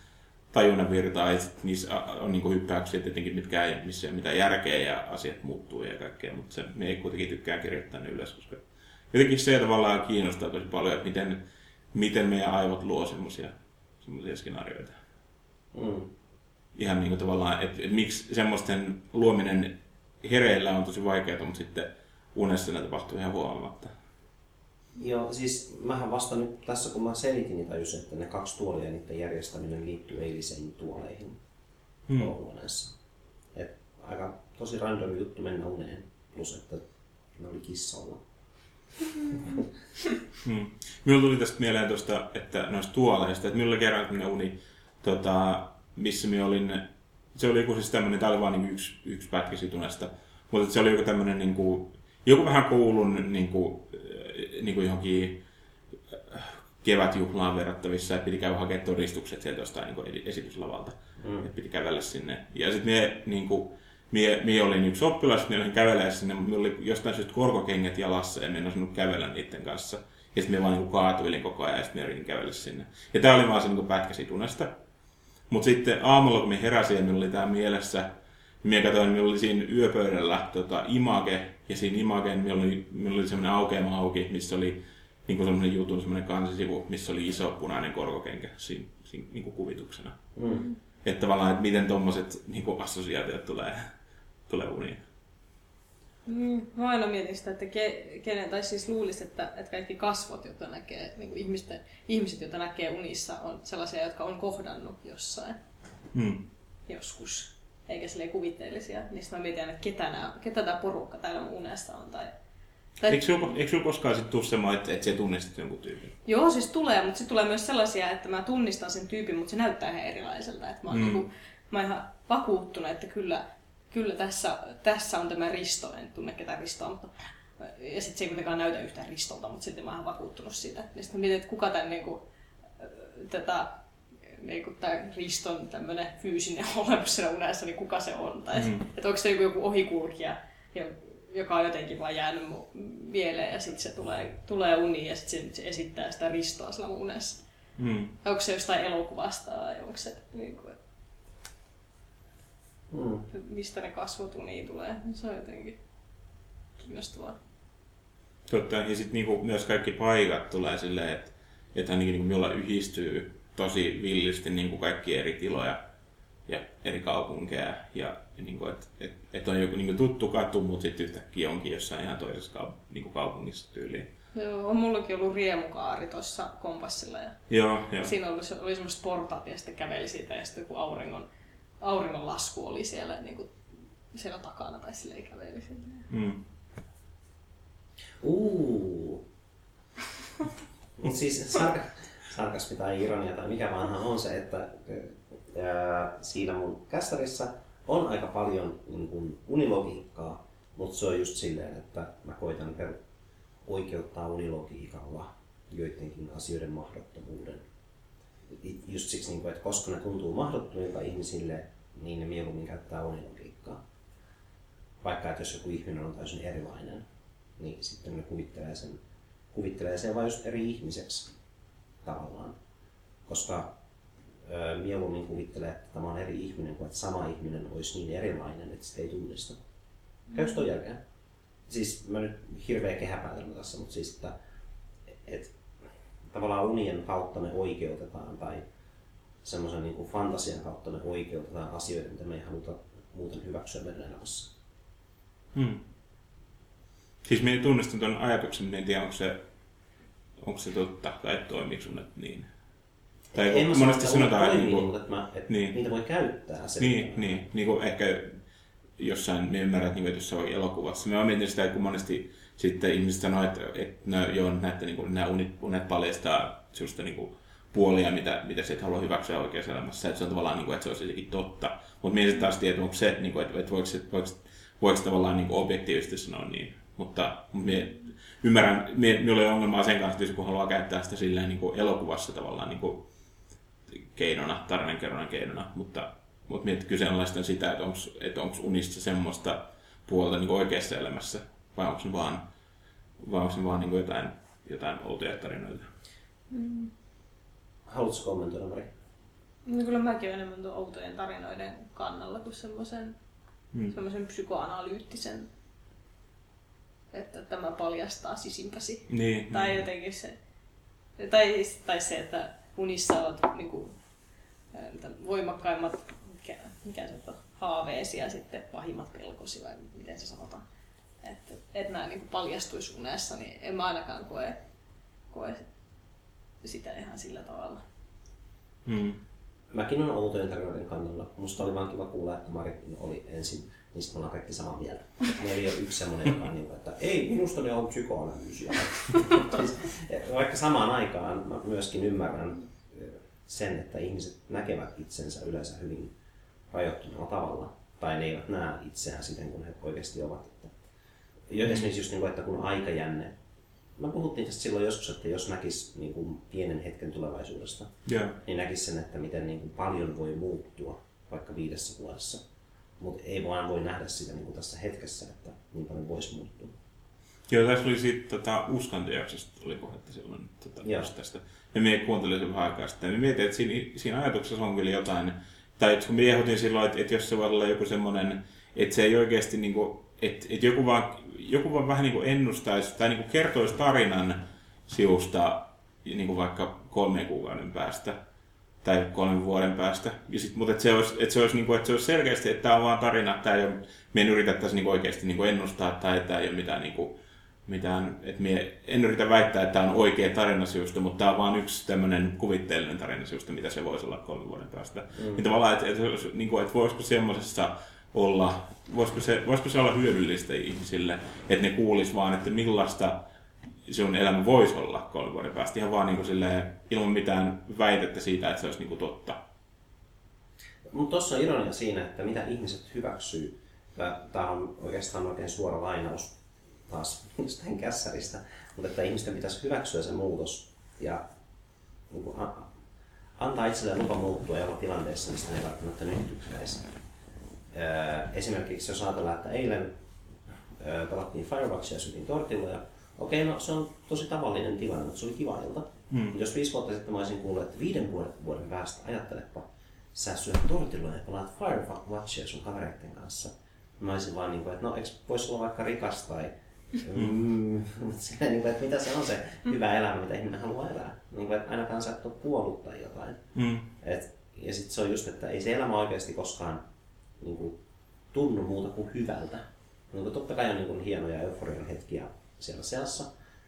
tajunnan virtaa, että niissä on niin hyppäyksiä tietenkin, mitkä ei, missä ei mitään järkeä ja asiat muuttuu ja kaikkea, mutta se, ei kuitenkin tykkää kirjoittaa ne ylös, koska jotenkin se tavallaan kiinnostaa tosi paljon, että miten, miten meidän aivot luo semmoisia skenaarioita. Mm. Ihan niin kuin tavallaan, että, että miksi semmoisten luominen hereillä on tosi vaikeaa, mutta sitten unessa ne tapahtuu ihan huomaamatta. Joo, siis mähän vasta nyt tässä kun mä selitin, niin tajusin, että ne kaksi tuolia ja niiden järjestäminen liittyy eilisiin tuoleihin Hmm. olohuoneessa. Et aika tosi random juttu mennä uneen, plus että ne oli kissalla. Hmm. Minulla tuli tästä mieleen tuosta, että noista tuoleista, että minulla kerran tämmöinen uni, tota, missä minä olin, se oli joku siis tämmöinen, tämä oli vaan niin yksi, yksi pätkä siitä unesta, mutta se oli joku tämmöinen, niin kuin, joku vähän koulun niin kuin, niin kuin johonkin äh, kevätjuhlaan verrattavissa, että piti käydä hakemaan todistukset sieltä jostain niin esityslavalta, Mm. että piti kävellä sinne. Ja sitten mie, niin kuin, mie, mie olin yksi oppilas, mie olin kävelemään sinne, mutta minulla oli jostain syystä korkokengät jalassa ja minä en osannut kävellä niiden kanssa. Ja sitten minä vaan niin kaatuilin koko ajan ja sitten minä yritin kävellä sinne. Ja tämä oli vaan se niin pätkä siitä unesta. Mutta sitten aamulla, kun minä heräsin ja minulla oli tämä mielessä, niin minä katsoin, minulla oli siinä yöpöydällä tota, image, ja siinä imageen minulla oli, minulla oli semmoinen aukeama auki, missä oli niin kuin semmoinen jutun semmoinen kansisivu, missä oli iso punainen korkokenkä siinä, siinä niin kuin kuvituksena. Mm. Että tavallaan, että miten tuommoiset niin assosiaatiot tulee, tulee uniin. Mm, mä aina mietin sitä, että ke, kenen, tai siis luulisi, että, että kaikki kasvot, joita näkee, niin kuin ihmisten, ihmiset, joita näkee unissa, on sellaisia, jotka on kohdannut jossain Hmm. joskus, eikä silleen kuvitteellisia. Niin sitten mä mietin aina, että ketä, nämä, ketä tämä porukka täällä mun unessa on. Tai, tai, Eikö sinulla, eikö sinulla koskaan sitten tule semmoinen, että, että sä tunnistat jonkun tyypin? Joo, siis tulee, mutta sitten tulee myös sellaisia, että mä tunnistan sen tyypin, mutta se näyttää ihan erilaiselta. Että mä, oon Mm. mm. niinku, mä oon ihan vakuuttunut, että kyllä, kyllä tässä, tässä on tämä Risto, en tunne ketään Ristoa, mutta ja sitten se ei kuitenkaan näytä yhtään Ristolta, mutta silti mä oon vakuuttunut siitä. Ja sitten mietin, että kuka tämän niinku, tätä niinku, tämän Riston tämmöinen fyysinen olemus siinä unessa, niin kuka se on. Tai Mm. mm. että onko se joku, joku ohikulkija, jo- joka on jotenkin vaan jäänyt mun mieleen ja sitten se tulee, tulee uniin ja sitten se, esittää sitä ristoa sillä mun unessa. Hmm. Onko se jostain elokuvasta vai onko se, niin kuin, Mm. mistä ne kasvot uniin tulee. Se on jotenkin kiinnostavaa. Totta, ja sitten niinku myös kaikki paikat tulee silleen, että, että ainakin niinku minulla yhdistyy tosi villisti niinku kaikki eri tiloja ja eri kaupunkeja. Ja niinku, että et, et on joku niinku tuttu katu, mutta sitten yhtäkkiä onkin jossain ihan toisessa kaup- niinku kaupungissa tyyliin. Joo, on mullakin ollut riemukaari tuossa kompassilla ja Joo, joo. siinä oli, oli semmoiset portaat ja sitten käveli siitä ja sitten kun auringon, auringon lasku oli siellä, niin kuin, siellä takana tai silleen käveli siitä. Mm. Uuu. Mut siis sarka, sarkasmi tai ironia tai mikä vanha on se, että ää, siinä mun kästärissa on aika paljon niin kun, unilogiikkaa, mutta se on just silleen, että mä koitan per oikeuttaa unilogiikalla joidenkin asioiden mahdottomuuden. Just siksi, niin kun, että koska ne tuntuu mahdottomilta ihmisille, niin ne mieluummin käyttää unilogiikkaa. Vaikka että jos joku ihminen on täysin erilainen, niin sitten ne kuvittelee sen, kuvittelee sen vain just eri ihmiseksi tavallaan. Koska ö, mieluummin kuvittelee, että tämä on eri ihminen kuin että sama ihminen olisi niin erilainen, että sitä ei tunnista. Käykö toi järkeä? Siis mä nyt hirveä kehäpäätelmä tässä, mutta siis että et, tavallaan unien kautta me oikeutetaan tai semmoisen niin kuin fantasian kautta me oikeutetaan asioita, mitä me ei haluta muuten hyväksyä meidän elämässä. Mm. Siis minä tunnistan tuon ajatuksen, minä en tiedä, onko se, onko se totta tai toimiiko sun niin. Tai en kun monesti sano, sanotaan, että että toimii, niin mutta että, mä, että niin. niitä voi käyttää. Se Niin, niin, niin kuin ehkä jossain, me ymmärrät, niin kuin, että jossain elokuvassa. Mä mietin sitä, kun monesti sitten ihmiset sanoo, että, että no, joo, näette, niin kuin, nämä unet, unet paljastaa sellaista niin kuin, puolia, mitä, mitä sä et halua hyväksyä oikeassa elämässä. Että se on tavallaan, niin kuin, että se olisi totta. Mutta sitten taas tiedän, onko se, niin kuin, että, että voiko, se, voiko, voiko tavallaan niin kuin objektiivisesti sanoa niin. Mutta minä ymmärrän, minä, minulla ei ole ongelmaa sen kanssa, että jos haluaa käyttää sitä silleen niin kuin elokuvassa tavallaan niin kuin, keinona, tarinankerronnan keinona, mutta, mutta mietit kyseenalaistan sitä, että onko että onks unissa semmoista puolta niin oikeassa elämässä, vai onko se vaan, vai onko se vaan niin jotain, jotain outoja tarinoita. Haluatko kommentoida, Mari? No kyllä mäkin olen enemmän tuon outojen tarinoiden kannalla kuin semmoisen Mm. semmoisen psykoanalyyttisen, että tämä paljastaa sisimpäsi. Niin, Tai niin. jotenkin se, tai, tai se, että unissa olet niin kuin, voimakkaimmat, mikä, mikä se on, haaveesi ja sitten pahimmat pelkosi vai miten se sanotaan. Että et nämä niin paljastuisi unessa, niin en mä ainakaan koe, koe sitä ihan sillä tavalla. Mm. Mäkin olen tarinoiden kannalla. Musta oli vaan kiva kuulla, että Marit oli ensin, sitten me ollaan kaikki samaa mieltä. Meillä ei ole yksi semmoinen, joka on niin että ei, minusta ne on psykoanalyysiä. siis, vaikka samaan aikaan mä myöskin ymmärrän sen, että ihmiset näkevät itsensä yleensä hyvin rajoittuneella tavalla. Tai ne eivät näe itseään siten, kun he oikeasti ovat. Esimerkiksi just niin kuin, että kun aikajänne Mä puhuttiin tästä silloin joskus, että jos näkisi niin kuin pienen hetken tulevaisuudesta, yeah. niin näkisi sen, että miten niin kuin paljon voi muuttua vaikka viidessä vuodessa. Mutta ei vaan voi nähdä sitä niin kuin tässä hetkessä, että niin paljon voisi muuttua. Joo, tässä oli siitä tota, uskontojaksosta oli puhetta silloin tota, tästä. Ja minä kuuntelin sen vähän aikaa sitten. Ja mietin, että siinä, siinä ajatuksessa on kyllä jotain, tai että kun minä ehdotin silloin, että, että jos se voi olla joku semmoinen, että se ei oikeasti, niin kuin, että, että joku vaan joku vaan vähän niin kuin ennustaisi tai niin kuin kertoisi tarinan siusta niin kuin vaikka kolmen kuukauden päästä tai kolmen vuoden päästä. Ja sit, mutta että se olisi, että se olisi, niin kuin, että se olisi selkeästi, että tämä on vaan tarina, että ei ole, me en yritettäisi niin oikeasti niin kuin ennustaa tai että ei ole mitään, niin kuin, mitään että me en yritä väittää, että tämä on oikea tarinasiusta, mutta tämä on vain yksi tämmöinen kuvitteellinen tarinasiusta, mitä se voisi olla kolmen vuoden päästä. Mm. Niin tavallaan, että, että, niin kuin, että voisiko semmoisessa olla, voisiko se, voisiko se olla hyödyllistä ihmisille, että ne kuulis vaan, että millaista sun elämä voisi olla kolmen vuoden päästä, ihan vaan niin kuin silleen, ilman mitään väitettä siitä, että se olisi niin kuin totta. Mutta tuossa on ironia siinä, että mitä ihmiset hyväksyy. Tämä on oikeastaan oikein suora lainaus taas jostain kässäristä, mutta että ihmisten pitäisi hyväksyä se muutos ja niin kuin, antaa itselleen lupa muuttua ja olla tilanteessa, mistä ne ei välttämättä nyt tykkäisi. Esimerkiksi jos ajatellaan, että eilen pelattiin Firewatchia ja syötiin tortilla ja okei, no se on tosi tavallinen tilanne, mutta se oli kiva ilta. Hmm. Jos viisi vuotta sitten mä olisin kuullut, että viiden vuoden, vuoden päästä ajattelepa, sä syöt tortilla ja pelaat Firewatchia sun kavereiden kanssa. Mä olisin vaan niin kuin, että no eikö voisi olla vaikka rikas tai Mm, silleen, niin kuin, että mitä se on se hyvä elämä, mitä ihminen haluaa elää. Niin kuin, että ainakaan sä et ole puollut tai jotain. Mm. Et, ja sitten se on just, että ei se elämä oikeasti koskaan niin kuin, tunnu muuta kuin hyvältä. Niin kuin, totta kai on niin kuin, hienoja euforian hetkiä siellä seassa,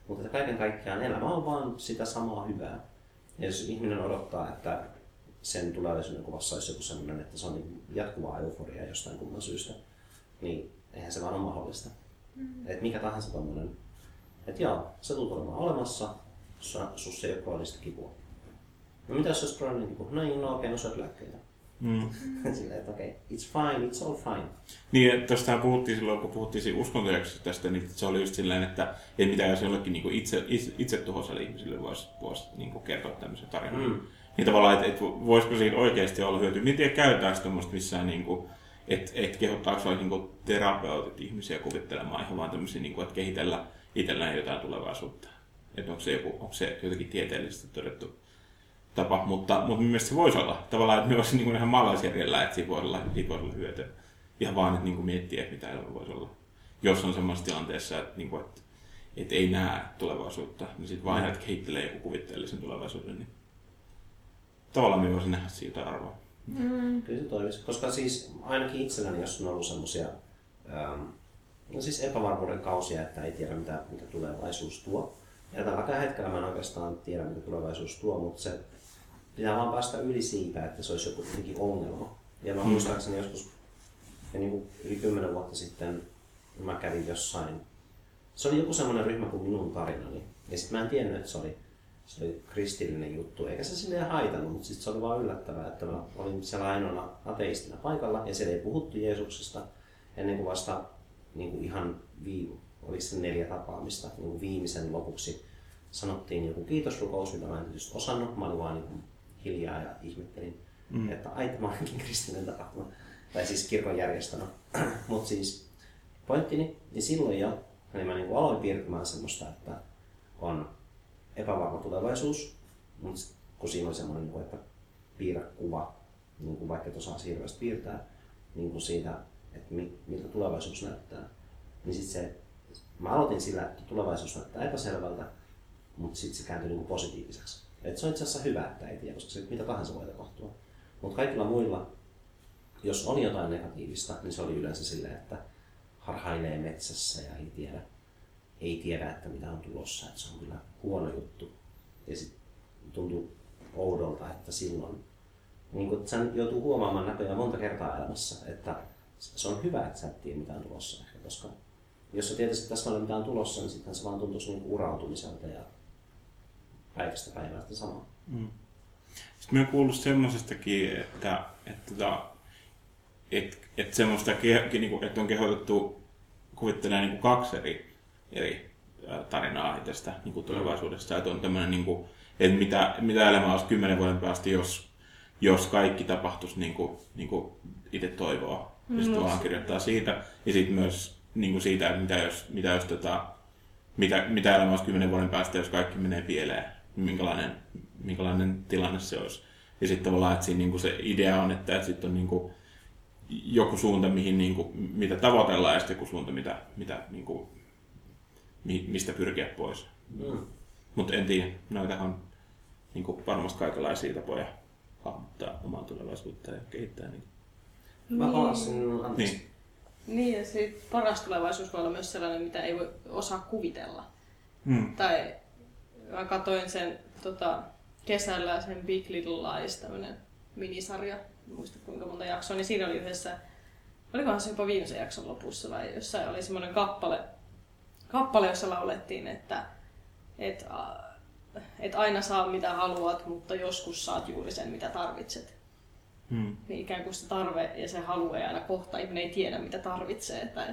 mutta että kaiken kaikkiaan elämä on vaan sitä samaa hyvää. Ja jos ihminen odottaa, että sen tulevaisuuden kuvassa olisi joku sellainen, että se on niin jatkuvaa euforiaa jostain kumman syystä, niin eihän se vaan ole mahdollista. Mm. Että mikä tahansa tommonen, että joo, se tulee olemaan olemassa, sussa ei ole kroonista kipua. No mitä jos olisi krooninen kipu? No niin, no okei, okay, no syöt lääkkeitä. Mm. Silleen, että okei, okay, it's fine, it's all fine. Niin, tuosta puhuttiin silloin, kun puhuttiin uskontojaksosta tästä, niin se oli just silleen, että ei mitään jos jollekin niin itse, itse, itse ihmisille voisi vois, niin kertoa tämmöisen tarinan. Mm. Niin tavallaan, että et, voisiko siinä oikeasti olla hyötyä. Miten tiedä, käytetäänkö tuommoista missään, niin kuin, että et kehottaako vaikka niin terapeutit ihmisiä kuvittelemaan ihan vaan tämmöisiä, niin kuin, että kehitellä itsellään jotain tulevaisuutta. Että onko se, joku, onko se jotenkin tieteellisesti todettu tapa, mutta, mutta mielestäni se voisi olla tavallaan, että ne olisi niin ihan maalaisjärjellä, että siitä voisi olla, siitä voisi olla hyötyä. Ihan vaan, että niin miettiä, että mitä voisi olla. Jos on semmoisessa tilanteessa, että, niin kuin, että, että ei näe tulevaisuutta, niin sitten vain, että kehittelee joku kuvitteellisen tulevaisuuden, niin tavallaan me voisi nähdä siitä arvoa. Mm. Kyllä se toimisi, koska siis ainakin itselläni, jos on ollut semmoisia ähm, no siis epävarmuuden kausia, että ei tiedä mitä, mitä tulevaisuus tuo. Ja tälläkään hetkellä mä en oikeastaan tiedä mitä tulevaisuus tuo, mutta se pitää vaan päästä yli siitä, että se olisi joku ongelma. Ja mä mm. muistaakseni joskus ja niin kuin yli kymmenen vuotta sitten mä kävin jossain. Se oli joku semmoinen ryhmä kuin minun tarinani. Ja sitten mä en tiennyt, että se oli, se oli kristillinen juttu. Eikä se silleen haitannut, mutta sitten se oli vaan yllättävää, että mä olin siellä ainoana ateistina paikalla ja siellä ei puhuttu Jeesuksesta ennen kuin vasta niin kuin ihan viime, oli se neljä tapaamista niin kuin viimeisen lopuksi sanottiin joku kiitosrukous, mitä mä en tietysti osannut. Mä olin vaan niin hiljaa ja ihmettelin, mm. että ai tämä onkin kristillinen tapahtuma. Tai siis kirkon järjestämä. Mutta siis pointtini, niin silloin jo niin mä niin aloin piirtämään semmoista, että on epävarma tulevaisuus, mutta kun siinä oli semmoinen, niin että piirrä kuva, niin kuin vaikka et osaa hirveästi piirtää, niin kuin siitä, että miltä tulevaisuus näyttää, niin sitten se, mä aloitin sillä, että tulevaisuus näyttää epäselvältä, mutta sitten se kääntyi niin positiiviseksi. Et se on itse asiassa hyvä, että ei tiedä, koska se mitä tahansa voi tapahtua. Mutta kaikilla muilla, jos oli jotain negatiivista, niin se oli yleensä silleen, että harhailee metsässä ja ei tiedä, ei tiedä, että mitä on tulossa. Että se on kyllä huono juttu. Ja sitten tuntuu oudolta, että silloin niin kun sen joutuu huomaamaan näköjään monta kertaa elämässä, että se on hyvä, että sä et tiedä, mitä on tulossa ehkä, koska jos sä tietäisit täsmälleen, mitä on tulossa, niin sitten se vaan tuntuisi niin urautumiselta ja päivästä päivästä samaa. Mm. Sitten mä kuullut semmoisestakin, että, että, että, että, että semmoista, niinku, että on kehotettu kuvittelemaan niin kaksi eri, eri tarinaa itsestä niin kuin tulevaisuudessa. Että on tämmöinen, niin kuin, että mitä, mitä elämä olisi kymmenen vuoden päästä, jos, jos kaikki tapahtuisi niin kuin, niin kuin itse toivoo. Ja sitten vaan kirjoittaa siitä. Ja sitten myös niin kuin siitä, että mitä jos, mitä jos tota, mitä, mitä elämä olisi kymmenen vuoden päästä, jos kaikki menee pieleen. Minkälainen, minkälainen tilanne se olisi. Ja sitten tavallaan, että siinä niin kuin se idea on, että, että sitten on niin kuin joku suunta, mihin, niin kuin, mitä tavoitellaan, ja sitten joku suunta, mitä, mitä, niin kuin, mistä pyrkiä pois. Mm. Mutta en tiedä, noita on niin kuin varmasti kaikenlaisia tapoja hahmottaa omaa tulevaisuutta ja kehittää. Niin. Mä palasin, niin. Niin, ja se paras tulevaisuus voi olla myös sellainen, mitä ei voi osaa kuvitella. Mm. Tai mä katsoin sen tota, kesällä sen Big Little Lies, tämmönen minisarja, en muista kuinka monta jaksoa, niin siinä oli yhdessä, olikohan se jopa viimeisen jakson lopussa vai jossain oli semmoinen kappale, kappale, jossa laulettiin, että et, et aina saa mitä haluat, mutta joskus saat juuri sen, mitä tarvitset. Hmm. Niin ikään kuin se tarve ja se halu ei aina kohta, ihminen ei tiedä mitä tarvitsee. Tai,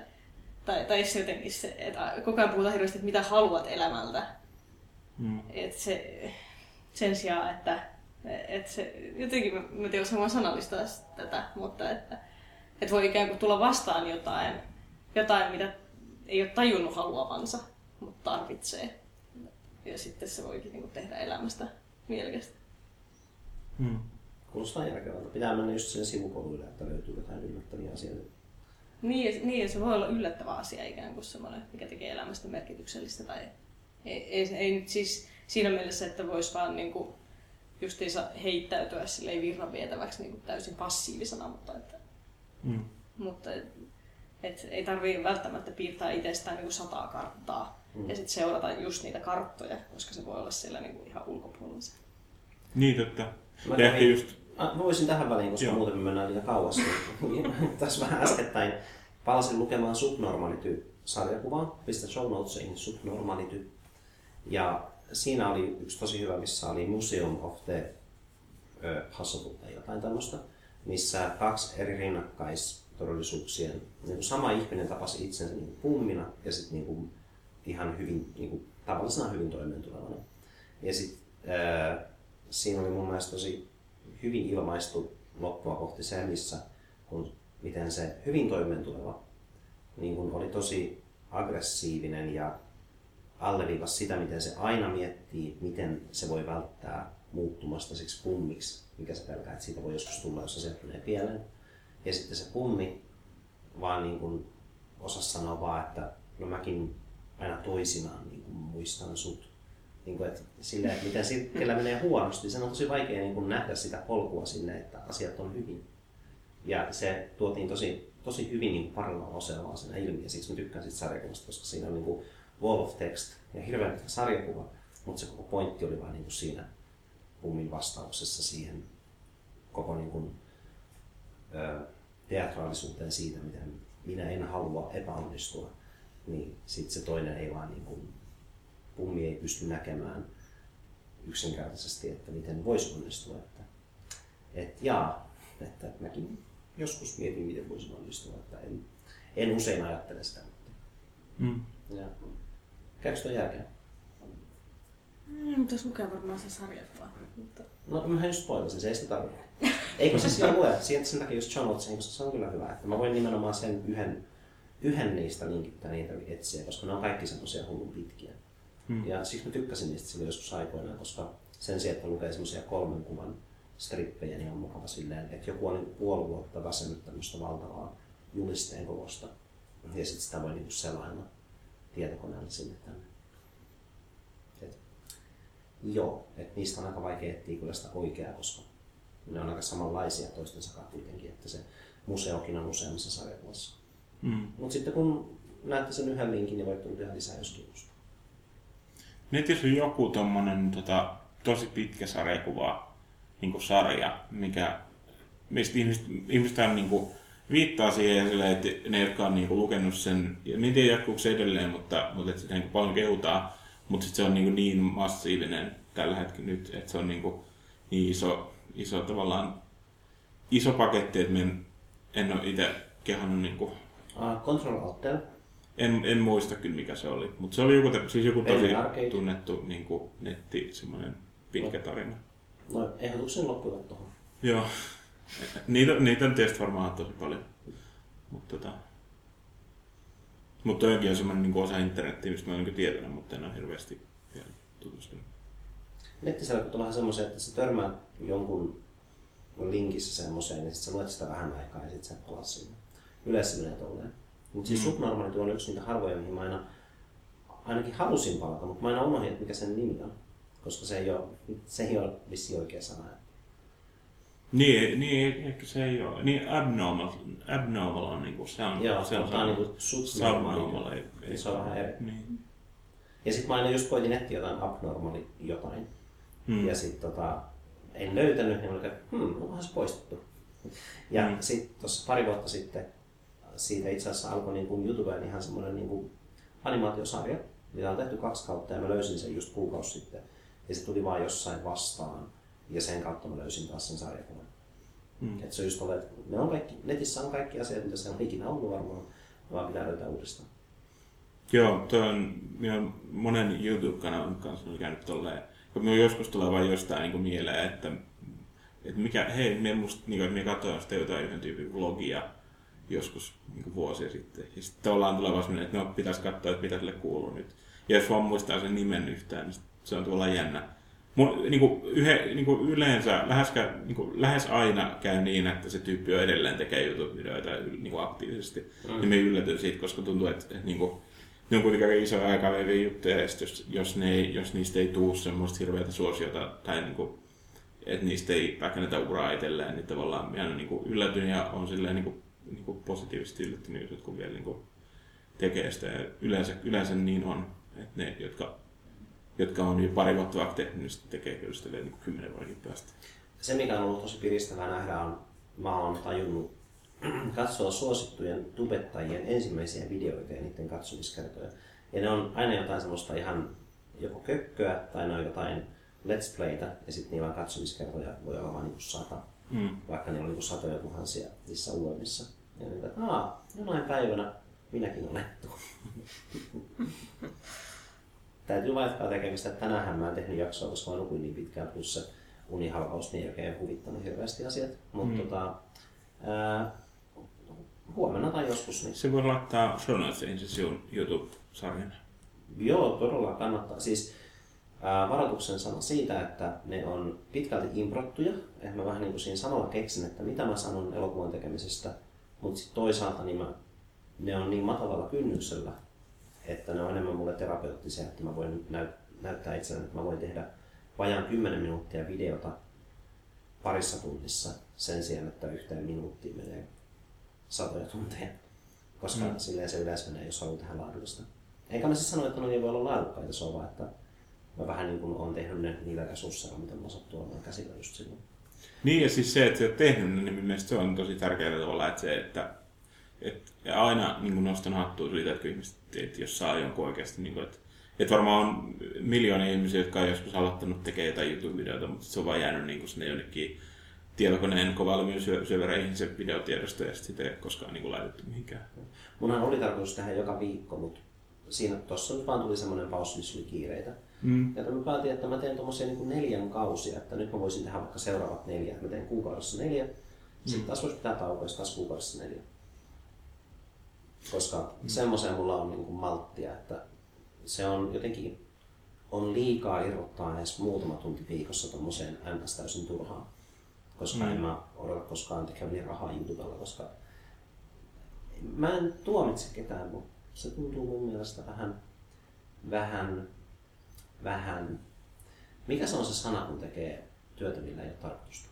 tai, tai se jotenkin se, että koko ajan puhutaan hirveästi, että mitä haluat elämältä. Hmm. Et se, sen sijaan, että, että se, jotenkin mä, mä tiedän, jos sanallistaa tätä, mutta että, että voi ikään kuin tulla vastaan jotain, jotain, mitä ei ole tajunnut haluavansa, mutta tarvitsee. Ja sitten se voikin niin kuin tehdä elämästä mielekästä. Hmm. Kuulostaa järkevältä. Pitää mennä just sen sivupoluille, että löytyy jotain yllättäviä asioita. Niin, niin se voi olla yllättävä asia ikään kuin semmoinen, mikä tekee elämästä merkityksellistä. Tai ei, ei, ei nyt siis siinä mielessä, että voisi vaan niin kuin justiinsa heittäytyä silleen virran vietäväksi niin kuin täysin passiivisena, mutta, että, mm. mutta et, et, ei tarvii välttämättä piirtää itsestään niin kuin sataa karttaa mm. ja sitten seurata just niitä karttoja, koska se voi olla siellä niin kuin ihan ulkopuolella. Niin, totta. Mä kävin, just... mä voisin tähän väliin, koska Joo. muuten me mennään liian kauas. Tässä vähän äskettäin palasin lukemaan Subnormality-sarjakuvaa. Pistä show notesiin Subnormality. Ja siinä oli yksi tosi hyvä, missä oli Museum of the Hustle tai jotain tämmöistä, missä kaksi eri rinnakkaistodellisuuksien, niin sama ihminen tapasi itsensä niin pummina ja sitten niin kuin ihan hyvin, niin kuin tavallisena hyvin toimeentulevana. Ja sitten siinä oli mun mielestä tosi hyvin ilmaistu loppua kohti se, missä kun, miten se hyvin toimeentuleva niin kun oli tosi aggressiivinen ja alleviivasi sitä, miten se aina miettii, miten se voi välttää muuttumasta siksi pummiksi, mikä se pelkää, että siitä voi joskus tulla, jos asiat menee pieleen. Ja sitten se pummi vaan niin kuin osasi sanoa vaan, että no mäkin aina toisinaan niin kuin muistan sut niin kuin, että, sille, että miten kellä menee huonosti, sen on tosi vaikea niin kuin nähdä sitä polkua sinne, että asiat on hyvin. Ja se tuotiin tosi, tosi hyvin niin parilla sen ilmi, ja siksi mä tykkään siitä sarjakuvasta, koska siinä on niin kuin wall of text ja hirveän pitkä sarjakuva, mutta se koko pointti oli vain niin kuin siinä Pummin vastauksessa siihen koko niin kuin, ö, teatraalisuuteen siitä, miten minä en halua epäonnistua, niin sitten se toinen ei vaan niin kuin pummi ei pysty näkemään yksinkertaisesti, että miten voisi onnistua. Että, et, jaa, että mäkin joskus mietin, miten voisi onnistua. Että en, en usein ajattele sitä. Mutta, mm. ja, käykö tuon järkeä? Mm, pitäisi lukea varmaan se sarja vaan. Mutta... No mä just spoilasin, se ei sitä tarvitse. Eikö se siellä lue? sen takia just John Ottsin, koska se on kyllä hyvä. Että mä voin nimenomaan sen yhden, yhden niistä linkittää niitä etsiä, koska ne on kaikki semmoisia hullun pitkiä. Mm. Ja siksi mä tykkäsin niistä silloin joskus aikoinaan, koska sen sijaan, että lukee semmoisia kolmen kuvan strippejä, niin on mukava silleen, että joku on puoli vuotta väsynyt tämmöistä valtavaa julisteen kokosta. Ja sitten sitä voi niinku selailla tietokoneella sinne tänne. Et, joo, että niistä on aika vaikea etsiä kyllä sitä oikeaa, koska ne on aika samanlaisia toistensa kuitenkin, että se museokin on useammassa sarjakuvassa. Mm. Mutta sitten kun näette sen yhden linkin, niin voitte tehdä lisää, jos kiinnostaa. Netissä on joku tommonen tota, tosi pitkä sarjakuva niin sarja, mikä, mistä ihmiset, ihmiset on, niin kuin, viittaa siihen silleen, että ne, jotka on niin kuin, lukenut sen, ja en tiedä jatkuuko se edelleen, mutta, mutta että sitä niin kuin, paljon kehutaan, mutta sit se on niin, kuin, niin massiivinen tällä hetkellä nyt, että se on niin, kuin, niin iso, iso tavallaan iso paketti, että en, en ole itse kehannut niin kuin, Uh, Control Alt Del. en, en muista kyllä mikä se oli, mutta se oli joku, siis joku tosi tunnettu niin kuin, netti, semmoinen pitkä tarina. No, ehdotuksen loppuivat tuohon. Joo. Niitä, niitä on tietysti varmaan tosi paljon. Mutta tota... Mutta toinkin on semmoinen niin osa internettiä, mistä mä olen niin tietoinen, mutta en ole hirveästi vielä tutustunut. On vähän semmoisia, että sä törmäät jonkun linkissä semmoiseen, niin sit sä luet sitä vähän aikaa ja sitten sä palaat sinne. Yleensä menee tolleen. Mutta siis Mm. mm. subnormaali on yksi niitä harvoja, mihin mä aina ainakin halusin palata, mutta mä aina unohdin, että mikä sen nimi on. Koska se ei ole, se ei ole vissi oikea sana. Niin, niin, ehkä se ei ole. Niin abnormal, abnormal on niinku, se on, Joo, se on on niinku. Subnormal ei, ei se on vähän eri. Niin. Ja sitten mä aina just koitin etsiä jotain abnormaali jotain. Hmm. Ja sitten tota, en löytänyt, niin olin, että hmm, onkohan se poistettu. Ja Mm. mm. sitten tuossa pari vuotta sitten siitä itse asiassa alkoi niin kuin YouTubeen ihan semmoinen niin kuin animaatiosarja, mitä on tehty kaksi kautta ja mä löysin sen just kuukausi sitten. Ja se tuli vaan jossain vastaan ja sen kautta mä löysin taas sen sarjakuvan. Mm. Et se on just että ne on kaikki, netissä on kaikki asiat, mitä se on ikinä ollut varmaan, vaan pitää löytää uudestaan. Joo, toi on, minä monen YouTube-kanavan kanssa käynyt tolleen, kun minun joskus tulee vain jostain niin kuin mieleen, että, että mikä, hei, minä, musta, niin kuin, minä katsoin sitä jotain yhden tyypin vlogia joskus niin kuin vuosia sitten. Ja sitten tavallaan tulee vaan sellainen, että no, pitäisi katsoa, että mitä sille kuuluu nyt. Ja jos vaan muistaa sen nimen yhtään, niin se on tavallaan jännä. Mun, niin kuin, yhe, niin kuin yleensä, lähes, niin kuin, lähes aina käy niin, että se tyyppi on edelleen tekee YouTube-videoita niin kuin aktiivisesti. Mm. Ja me yllätyn siitä, koska tuntuu, että, että niin kuin, ne on kuitenkin aika isoja aikaa vieviä juttuja, ja jos, jos, ne ei, jos niistä ei tule semmoista hirveätä suosiota, tai niin kuin, että niistä ei rakeneta uraa itselleen, niin tavallaan minä niin kuin yllätyn ja on silleen niin kuin, niin kuin positiivisesti yllättynyt, kun vielä niin kuin tekee sitä. Ja yleensä, yleensä niin on, että ne, jotka, jotka on jo pari vuotta vaikka tehnyt, niin sitten tekee kyllä sitä vielä niin kymmenen vuoden päästä. Se, mikä on ollut tosi piristävää nähdä, on, mä oon tajunnut katsoa suosittujen tubettajien ensimmäisiä videoita ja niiden katsomiskertoja. Ja ne on aina jotain semmoista ihan joko kökköä tai ne on jotain let's playtä ja sitten niillä on katsomiskertoja, voi olla vain niin sata, Mm. vaikka niillä on niin satoja tuhansia niissä uudemmissa. Ja niin, että Aa, jonain päivänä minäkin olen. Täytyy vaan jatkaa tekemistä. Tänään mä en tehnyt jaksoa, koska mä nukuin niin pitkään, plus se unihalvaus niin ei oikein huvittanut hirveästi asiat. Mutta Mm. tota, ää, huomenna tai joskus. Niin. Se voi laittaa show notesiin sinun YouTube-sarjan. Joo, todella kannattaa. Siis ää, varoituksen sana siitä, että ne on pitkälti improttuja. Että mä vähän niin kuin siinä samalla keksin, että mitä mä sanon elokuvan tekemisestä. Mutta sitten toisaalta niin mä, ne on niin matalalla kynnyksellä, että ne on enemmän mulle terapeuttisia, että mä voin näyt, näyttää itselleni, että mä voin tehdä vajaan 10 minuuttia videota parissa tunnissa sen sijaan, että yhteen minuuttiin menee satoja tunteja. Koska Mm. silleen se yleensä menee, jos haluaa tehdä laadukasta. Eikä mä siis sano, että no niin voi olla laadukkaita, se on vaan, että mä vähän niin kuin oon tehnyt ne niillä resursseilla, mitä mä sattuu olemaan käsillä just silloin. Niin ja siis se, että sä oot tehnyt ne, niin mun mielestä se on tosi tärkeää tavalla, että se, että et, ja aina niin nostan hattua siitä, että ihmiset, että jos saa jonkun oikeasti, niin kuin, että, että varmaan on miljoonia ihmisiä, jotka on joskus aloittanut tekemään jotain YouTube-videota, mutta se on vaan jäänyt niin kuin sinne jonnekin tietokoneen kovalmiin syö, syövereihin se videotiedosto ja sitten sitä ei ole koskaan niin kuin laitettu mihinkään. Munhan oli tarkoitus tehdä joka viikko, mutta siinä tuossa nyt vaan tuli semmoinen paussi, missä oli kiireitä. Mm. Ja mä päätin, että mä teen tommosia niin neljän kausia, että nyt mä voisin tehdä vaikka seuraavat neljä. Mä teen kuukaudessa neljä, sitten Mm. taas voisi pitää taukoa, taas kuukaudessa neljä. Koska mm. semmoiseen mulla on niin kuin malttia, että se on jotenkin on liikaa irrottaa edes muutama tunti viikossa tommoseen ns. täysin turhaan. Koska Mm. mm. en mä odota koskaan tekeväni rahaa YouTubella, koska mä en tuomitse ketään, mutta se tuntuu mun mielestä vähän, vähän, vähän, mikä se on se sana, kun tekee työtä, millä ei ole tarkoitusta?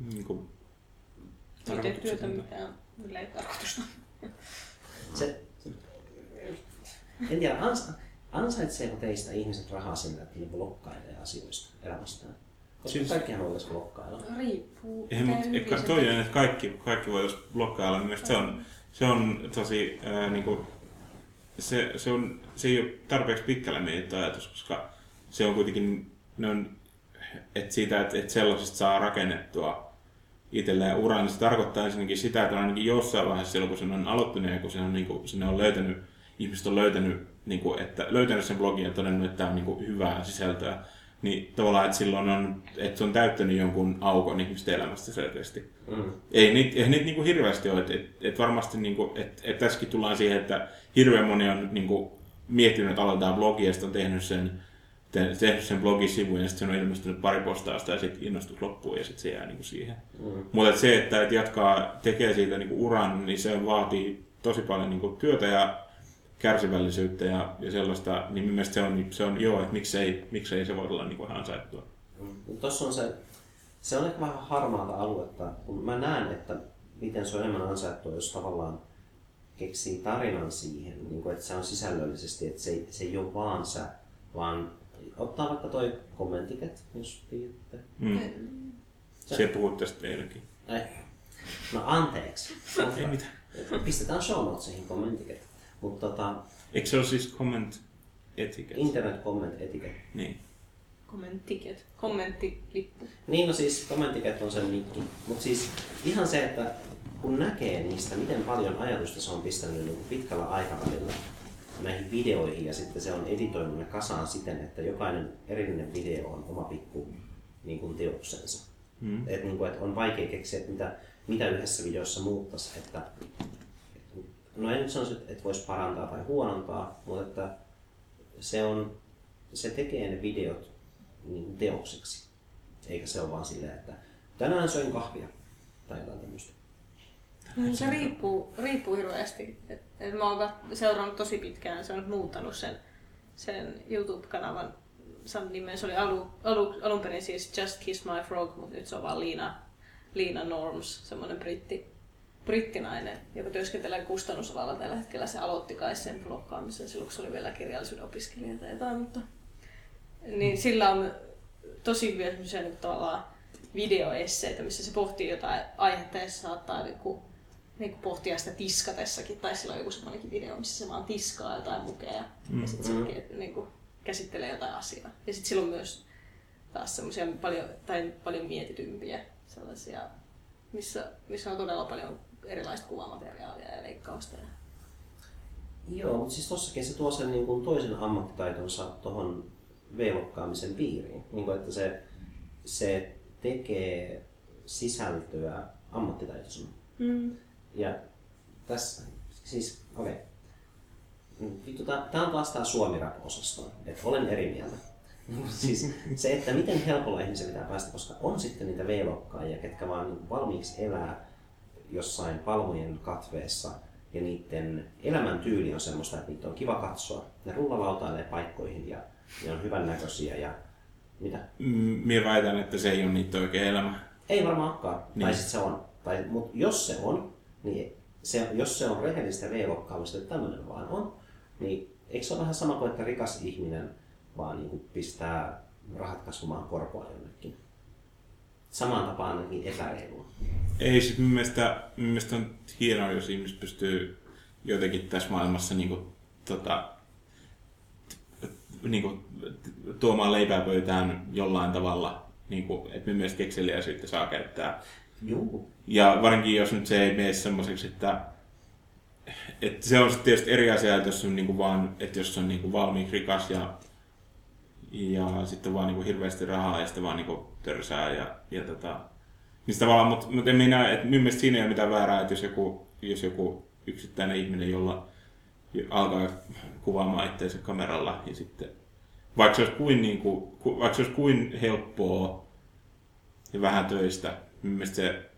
Niin kuin Itse työtä mitään ei tarkoitusta. Se, en tiedä, ans, ansaitseeko teistä ihmiset rahaa sinne, että ne blokkailee asioista elämästään? Koska siis, kaikkihan voitaisiin blokkailla. Riippuu. Ei, mutta toi on, että kaikki, kaikki voitaisiin blokkailla. Mielestäni se on, se on tosi, ää, niin kuin, se, se, on, se ei ole tarpeeksi pitkällä mietitty ajatus, koska se on kuitenkin, ne on, että siitä, että, että sellaisesta saa rakennettua itselleen uran, niin se tarkoittaa ensinnäkin sitä, että ainakin jossain vaiheessa silloin, kun se on aloittanut ja kun se on, niin kuin, sinne on löytänyt, ihmiset on löytänyt, niin kuin, että, löytänyt sen blogin ja todennut, että tämä on niin kuin, hyvää sisältöä, niin tavallaan, että silloin on, että se on täyttänyt jonkun aukon ihmisten elämästä selkeästi. Mm. Ei niitä, ei niitä niin kuin hirveästi ole, että et, et varmasti niin kuin, et, et tässäkin tullaan siihen, että hirveän moni on niin kuin, miettinyt, että aloitetaan blogia ja on tehnyt sen, tehnyt sen blogisivun ja sitten on ilmestynyt pari postausta ja sitten innostus loppuu ja sitten se jää niin kuin siihen. Mm. Mutta se, että et jatkaa, tekee siitä niin kuin uran, niin se vaatii tosi paljon niin kuin työtä ja kärsivällisyyttä ja, ja sellaista, niin mielestäni se on, se on joo, että miksei, miksei se voi olla niin kuin ansaittua. Mm. Tuossa on se, se on ehkä vähän harmaata aluetta, kun mä näen, että miten se on enemmän ansaittua, jos tavallaan keksii tarinan siihen, niin kuin, että se on sisällöllisesti, että se se ei ole vaan sä, vaan ottaa vaikka toi kommentiket, jos tiedätte. Mm. Se, se puhut tästä meilläkin. Ei. No anteeksi. ei mitään. Pistetään show notesihin kommentiket. Mutta tota... Eikö se ole siis comment etiket? Internet comment etiket. Niin. Comment ticket. Kommenttilippu. Niin, no siis kommentiket on sen nikki. Mutta siis ihan se, että kun näkee niistä, miten paljon ajatusta se on pistänyt niin pitkällä aikavälillä näihin videoihin ja sitten se on editoinut ne kasaan siten, että jokainen erillinen video on oma pikku niin kuin teoksensa. Mm. Et, niin kuin, että on vaikea keksiä, että mitä, mitä yhdessä videossa muuttaisi. Että, no en nyt sanoisi, että voisi parantaa tai huonontaa, mutta että se, on, se tekee ne videot niin teokseksi. Eikä se ole vaan silleen, että tänään söin kahvia tai jotain tämmöistä. Mm, se riippuu, riippuu hirveästi. Et, et mä oon seurannut tosi pitkään, se on muuttanut sen, sen YouTube-kanavan. Sen nimen se oli alu, alu, alun perin siis Just Kiss My Frog, mutta nyt se on vaan Liina, Liina Norms, semmoinen britti, brittinainen, joka työskentelee kustannusalalla tällä hetkellä. Se aloitti kai sen blokkaamisen silloin, kun se oli vielä kirjallisuuden opiskelija tai jotain, mutta niin sillä on tosi hyviä semmoisia niin tavallaan videoesseitä, missä se pohtii jotain aihetta ja se saattaa joku niin kuin pohtia sitä tiskatessakin, tai sillä on joku semmoinenkin video, missä se vaan tiskaa jotain mukeja mm. ja sitten se mm. niin kuin, käsittelee jotain asiaa. Ja sitten sillä on myös taas semmoisia paljon, tai paljon mietitympiä sellaisia, missä, missä on todella paljon erilaista kuvamateriaalia ja leikkausta. Joo, mutta siis tossakin se tuo sen niin kuin toisen ammattitaitonsa tuohon veilokkaamisen piiriin. Niin kuin, että se, se tekee sisältöä ammattitaitoisena. Mm. Ja tässä, siis okei. Okay. Vittu, tää on taas tää suomi että olen eri mieltä. siis se, että miten helpolla ihmisen pitää päästä, koska on sitten niitä veilokkaajia, ketkä vaan valmiiksi elää jossain palmujen katveessa ja niiden elämäntyyli on semmoista, että niitä on kiva katsoa. Ne rullalautailee paikkoihin ja ne on hyvän näköisiä ja mitä? Minä väitän, että se ei ole niitä oikea elämä. Ei varmaan olekaan. Niin. Tai sitten se on. Tai, mutta jos se on, niin se, jos se on rehellistä veilokkaamista, että tämmöinen vaan on, niin eikö se ole vähän sama kuin, että rikas ihminen vaan niin kuin pistää rahat kasvamaan korkoa jonnekin? Samaan tapaan ainakin epäreilua. Ei, siis mun mielestä, mun mielestä on hienoa, jos ihmiset pystyy jotenkin tässä maailmassa niin kuin, tota, niin kuin, tuomaan leipää pöytään jollain tavalla. Niin kuin, että mun mielestä kekseliäisyyttä saa käyttää Ja varsinkin jos nyt se ei mene semmoiseksi, että, että se on tietysti eri asia, että jos on niinku vaan, että jos on niinku valmiiksi rikas ja, ja sitten vaan niinku hirveästi rahaa ja sitten vaan niinku törsää ja, ja tota, niin tavallaan, mutta en minä, että minun mielestä siinä ei ole mitään väärää, että jos joku, jos joku yksittäinen ihminen, jolla alkaa kuvaamaan itseänsä kameralla ja sitten vaikka se olisi kuin, niin kuin, vaikka se olisi kuin helppoa ja vähän töistä, mielestä se,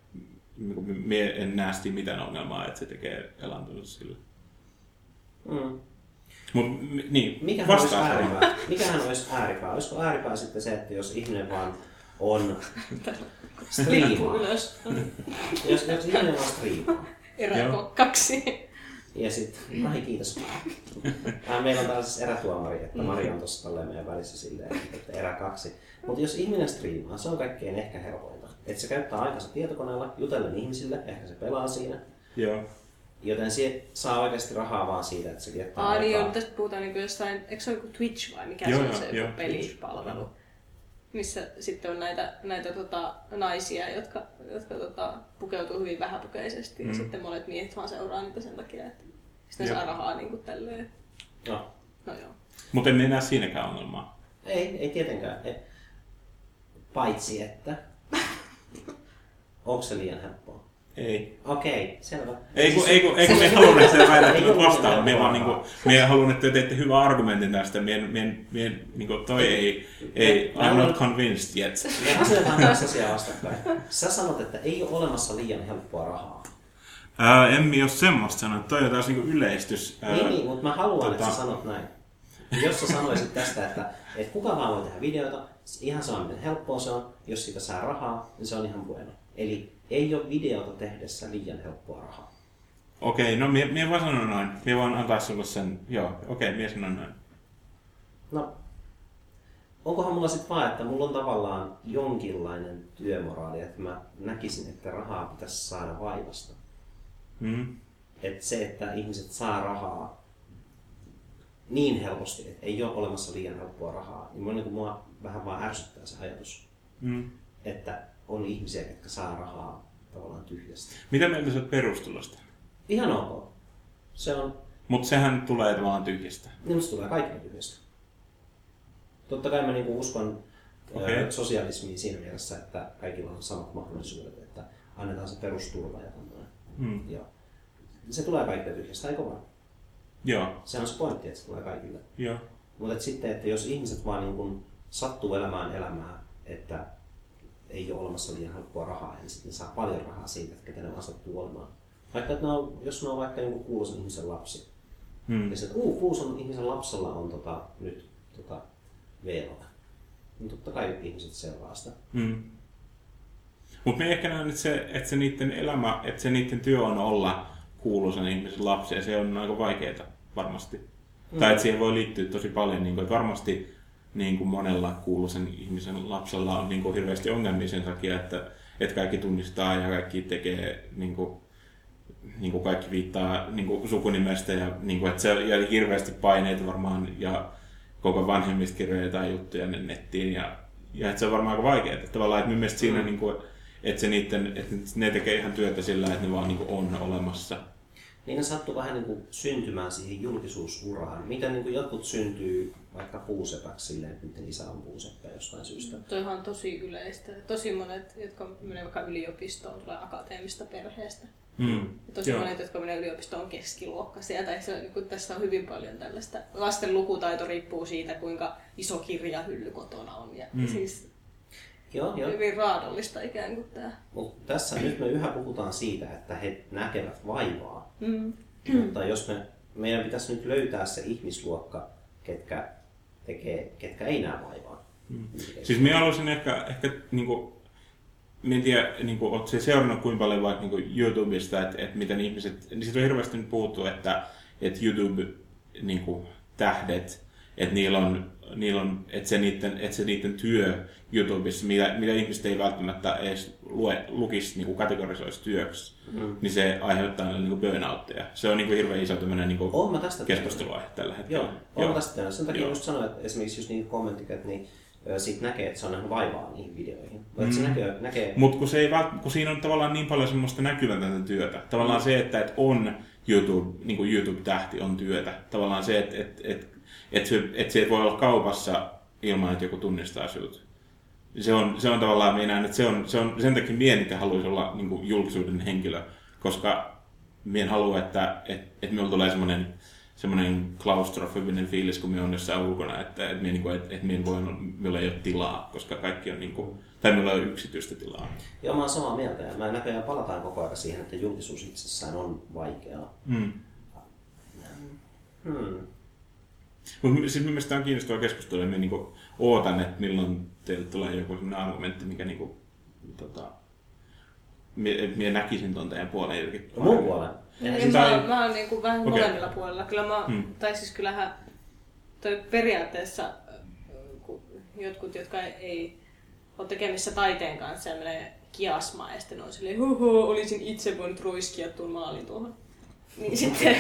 mie en näe sitä mitään ongelmaa, että se tekee elantonsa sillä. Mm. Mut, niin, Mikähän olisi ääripää? Mikähän olisi ääripää? Olisiko ääripää sitten se, että jos ihminen vaan on striimaa. Jos, jos ihminen vaan striimaa. Eräkokkaksi. Ja sitten, Mahi kiitos. Meillä on taas siis erätuomari, että Mari on tuossa meidän välissä silleen, että erä kaksi. Mutta jos ihminen striimaa, se on kaikkein ehkä helpointa. Että se käyttää aikansa tietokoneella jutellen ihmisille, ehkä se pelaa siinä. Joo. Joten se saa oikeasti rahaa vaan siitä, että se viettää Aa, niin joo, tästä puhutaan niin jostain, eikö se ole joku Twitch vai mikä Joo, se on se joo, pelipalvelu? Missä sitten on näitä, näitä tota, naisia, jotka, jotka tota, pukeutuu hyvin vähäpukeisesti Mm. ja sitten monet miehet vaan seuraa niitä sen takia, että sitten Joo. saa rahaa niin kuin tälleen. No, No joo. Mutta en näe siinäkään ongelmaa. ei, ei tietenkään. Ei. Paitsi että... Onko se liian helppoa? Ei. Okei, selvä. Ei kun, Siis- ei kun, ei kun me haluan, että te väitätte Ei nyt kun vastaan. Me vaan niinku, me haluan, että te teette hyvän argumentin tästä. Mien, mien, mien, niinku toi ei, ei, I'm not convinced yet. Me asetetaan kaksi asiaa vastakkain. Sä sanot, että ei ole olemassa liian helppoa rahaa. Ää, en ole semmoista sanonut. Toi on taas niinku yleistys. Ää, Niin, niin, mutta mä haluan, että tota- sä sanot näin. Jos sä sanoisit tästä, että, että kuka vaan voi tehdä videoita, ihan sama miten helppoa se on, jos siitä saa rahaa, niin se on ihan bueno. Eli ei ole videota tehdessä liian helppoa rahaa. Okei, no mie, mie vaan sanon noin. Mie voin antaa sulle sen. Joo, okei, mie sanon noin. No, onkohan mulla sitten vaan, että mulla on tavallaan jonkinlainen työmoraali, että mä näkisin, että rahaa pitäisi saada vaivasta. Mm. Että se, että ihmiset saa rahaa niin helposti, että ei ole olemassa liian helppoa rahaa, niin mua, niin mua vähän vaan ärsyttää se ajatus, Mm. että on ihmisiä, jotka saa rahaa tavallaan tyhjästä. Mitä mieltä sä perustulosta? Ihan ok. Se on, Mutta sehän tulee tavallaan tyhjästä. niin musta tulee kaikille tyhjästä. Totta kai mä niinku uskon Okei. okay. sosialismiin siinä mielessä, että kaikilla on samat mahdollisuudet, että annetaan se perusturva ja tämmöinen. Mm. Ja se tulee kaikille tyhjästä, eikö vaan? Joo, Se on se pointti, että se tulee kaikille. joo. Mutta et sitten, että jos ihmiset vaan niin kun sattuu elämään elämää, että ei ole olemassa liian helppoa rahaa, niin sitten ne saa paljon rahaa siitä, että ketä ne vaan sattuu olemaan. Vaikka että ne on, jos ne on vaikka jonkun kuuluisen ihmisen lapsi, Mm. ja se, että uu, kuuluisen ihmisen lapsella on tota, nyt tota, veeloa. Niin totta kai ihmiset seuraa sitä. Mm. Mutta me ehkä näen, että se, että se niiden elämä, että se niiden työ on olla kuuluisen ihmisen lapsi, ja se on aika vaikeaa varmasti. Mm. Tai että siihen voi liittyä tosi paljon, niin kuin, että varmasti niin kuin monella kuuluisen ihmisen lapsella on niin kuin hirveästi ongelmia sen takia, että, että kaikki tunnistaa ja kaikki tekee, niin kuin, niin kuin kaikki viittaa niin kuin sukunimestä ja, niin kuin, että se, ja hirveästi paineita varmaan ja koko vanhemmista kirjoitetaan juttuja ne nettiin ja, ja että se on varmaan aika vaikeaa. Että tavallaan, että minun mielestä siinä, Mm. niin kuin, että, se niiden, että ne tekee ihan työtä sillä, että ne vaan niin kuin on olemassa. Niin ne sattuu vähän niin kuin syntymään siihen julkisuusuraan. Miten niin kuin jotkut syntyy vaikka puusepäksi silleen, että niiden isä on puuseppä jostain syystä. Toihan on tosi yleistä. Tosi monet, jotka menee vaikka yliopistoon, tulee akateemista perheestä. Mm. Ja tosi Joo. monet, jotka menee yliopistoon, on keskiluokkaisia. Tai se, on, niin kuin, tässä on hyvin paljon tällaista. Lasten lukutaito riippuu siitä, kuinka iso kirjahylly kotona on. Ja Mm. siis Joo, joo. hyvin raadollista ikään kuin tämä. Mutta tässä nyt me yhä puhutaan siitä, että he näkevät vaivaa. Mm. Mutta jos me, meidän pitäisi nyt löytää se ihmisluokka, ketkä, tekee, ketkä ei näe vaivaa. Mm. Siis minä haluaisin ehkä, ehkä niin kuin, en tiedä, niin kuin, oletko seurannut kuinka paljon vaikka niin kuin YouTubesta, että, että miten ihmiset, niin siitä on hirveästi nyt puhuttu, että, että YouTube-tähdet, että niillä on, niillä on että, se niiden, että se niiden työ YouTubessa, mitä, mitä ihmiset ei välttämättä edes lue, lukisi niin kategorisoisi työksi, Mm. niin se aiheuttaa niille niin burnoutteja. Se on niin kuin hirveän iso tämmöinen niin kuin keskusteluaihe tällä hetkellä. Joo, mä tästä. Sen takia Joo. just sanoin, että esimerkiksi just niin kommenttikät, niin ö, siitä näkee, että se on nähnyt vaivaa niihin videoihin. Mm. Se Mm. näkee, näkee Mutta kun, se ei kun siinä on tavallaan niin paljon semmoista näkymätöntä työtä. Tavallaan se, että et on YouTube, niin kuin YouTube-tähti on työtä. Tavallaan se, että et, et, et se, et voi olla kaupassa ilman, että joku tunnistaa sinut. Se on, se on tavallaan, minä näen, että se on, se on sen takia mienika haluaisi olla niin kuin julkisuuden henkilö, koska minä en halua, että et, et minulla tulee semmoinen semmoinen klaustrofobinen fiilis, kun minä on jossain ulkona, että, että, minä, niin kuin, että, että minä voi, minulla ei ole tilaa, koska kaikki on niin kuin, tai ei ole yksityistä tilaa. Joo, mä oon samaa mieltä ja mä näköjään palataan koko ajan siihen, että julkisuus itsessään on vaikeaa. Mm. Hmm. Mutta siis mielestäni on kiinnostavaa keskustelua, ja me niinku ootan, että milloin teille tulee joku sellainen argumentti, mikä niinku, tota, minä näkisin tuon teidän puolen jotenkin. No mun puolen. Niin, siis mä, oon, mä oon niinku vähän Okei. okay. molemmilla puolella. Kyllä mä, Hmm. hmm. tai siis kyllähän toi periaatteessa äh, jotkut, jotka ei, ei ole tekemissä taiteen kanssa ja menee kiasmaan ja sitten on silleen, huhu, olisin itse voinut ruiskia tuon maalin tuohon. Niin sitten,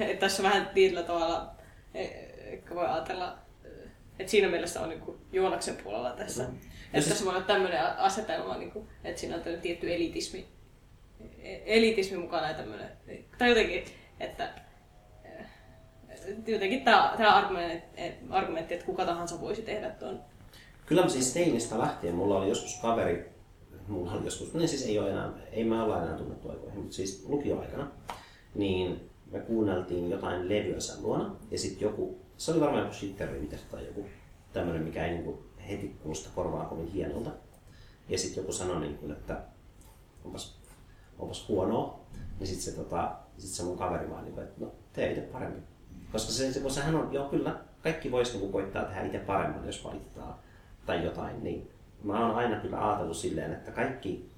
että tässä on vähän tietyllä tavalla, eh, ehkä voi ajatella, eh, että siinä mielessä on niinku Joonaksen puolella tässä. Mm. Että tässä voi olla tämmöinen asetelma, niinku, että siinä on tämmöinen tietty elitismi, e- elitismi mukana ja tämmöinen, tai jotenkin, että eh, jotenkin tämä, tämä argumentti, argumentti, että kuka tahansa voisi tehdä tuon. Kyllä mä siis teinistä lähtien, mulla oli joskus kaveri, mulla oli joskus, niin siis ei ole enää, ei me olla enää tunnettu aikoihin, mutta siis lukioaikana, niin me kuunneltiin jotain levyä sen luona, ja sitten joku, se oli varmaan joku Shitter Winter tai joku tämmöinen, mikä ei niinku heti kuulosta korvaa kovin hienolta. Ja sitten joku sanoi, niin kuin, että onpas, onpas huonoa, niin sitten se, tota, sit se mun kaveri vaan, niin että no tee itse paremmin. Koska se, se, sehän on, joo kyllä, kaikki voisi niin koittaa tehdä itse paremmin, jos valitetaan tai jotain, niin mä oon aina kyllä ajatellut silleen, että kaikki,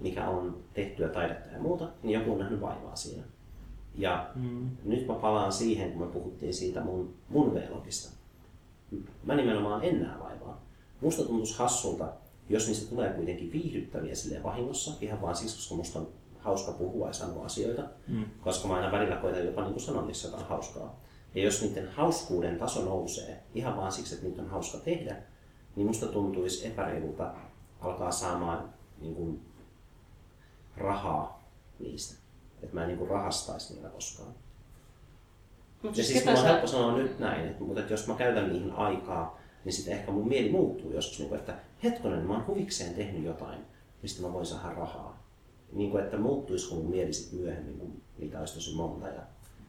mikä on tehtyä taidetta ja muuta, niin joku on nähnyt vaivaa siinä. Ja mm. nyt mä palaan siihen, kun me puhuttiin siitä mun, mun V-logista. Mä nimenomaan en näe vaivaa. Musta tuntuisi hassulta, jos niistä tulee kuitenkin viihdyttäviä silleen vahingossa, ihan vaan siksi, koska musta on hauska puhua ja sanoa asioita, mm. koska mä aina välillä koitan jopa niin sanoa niissä jotain hauskaa. Ja jos niiden hauskuuden taso nousee ihan vaan siksi, että niitä on hauska tehdä, niin musta tuntuisi epäreilulta alkaa saamaan niin kuin, rahaa niistä. Että mä en niin rahastaisi niillä koskaan. Mut Ja siis ketä mulla on sä- helppo sanoa nyt näin, että, mutta että jos mä käytän niihin aikaa, niin sitten ehkä mun mieli muuttuu joskus, niin kuin, että hetkonen, mä oon huvikseen tehnyt jotain, mistä mä voin saada rahaa. Niin kuin, että muuttuisiko mun mieli sitten myöhemmin, kun niitä olisi tosi monta ja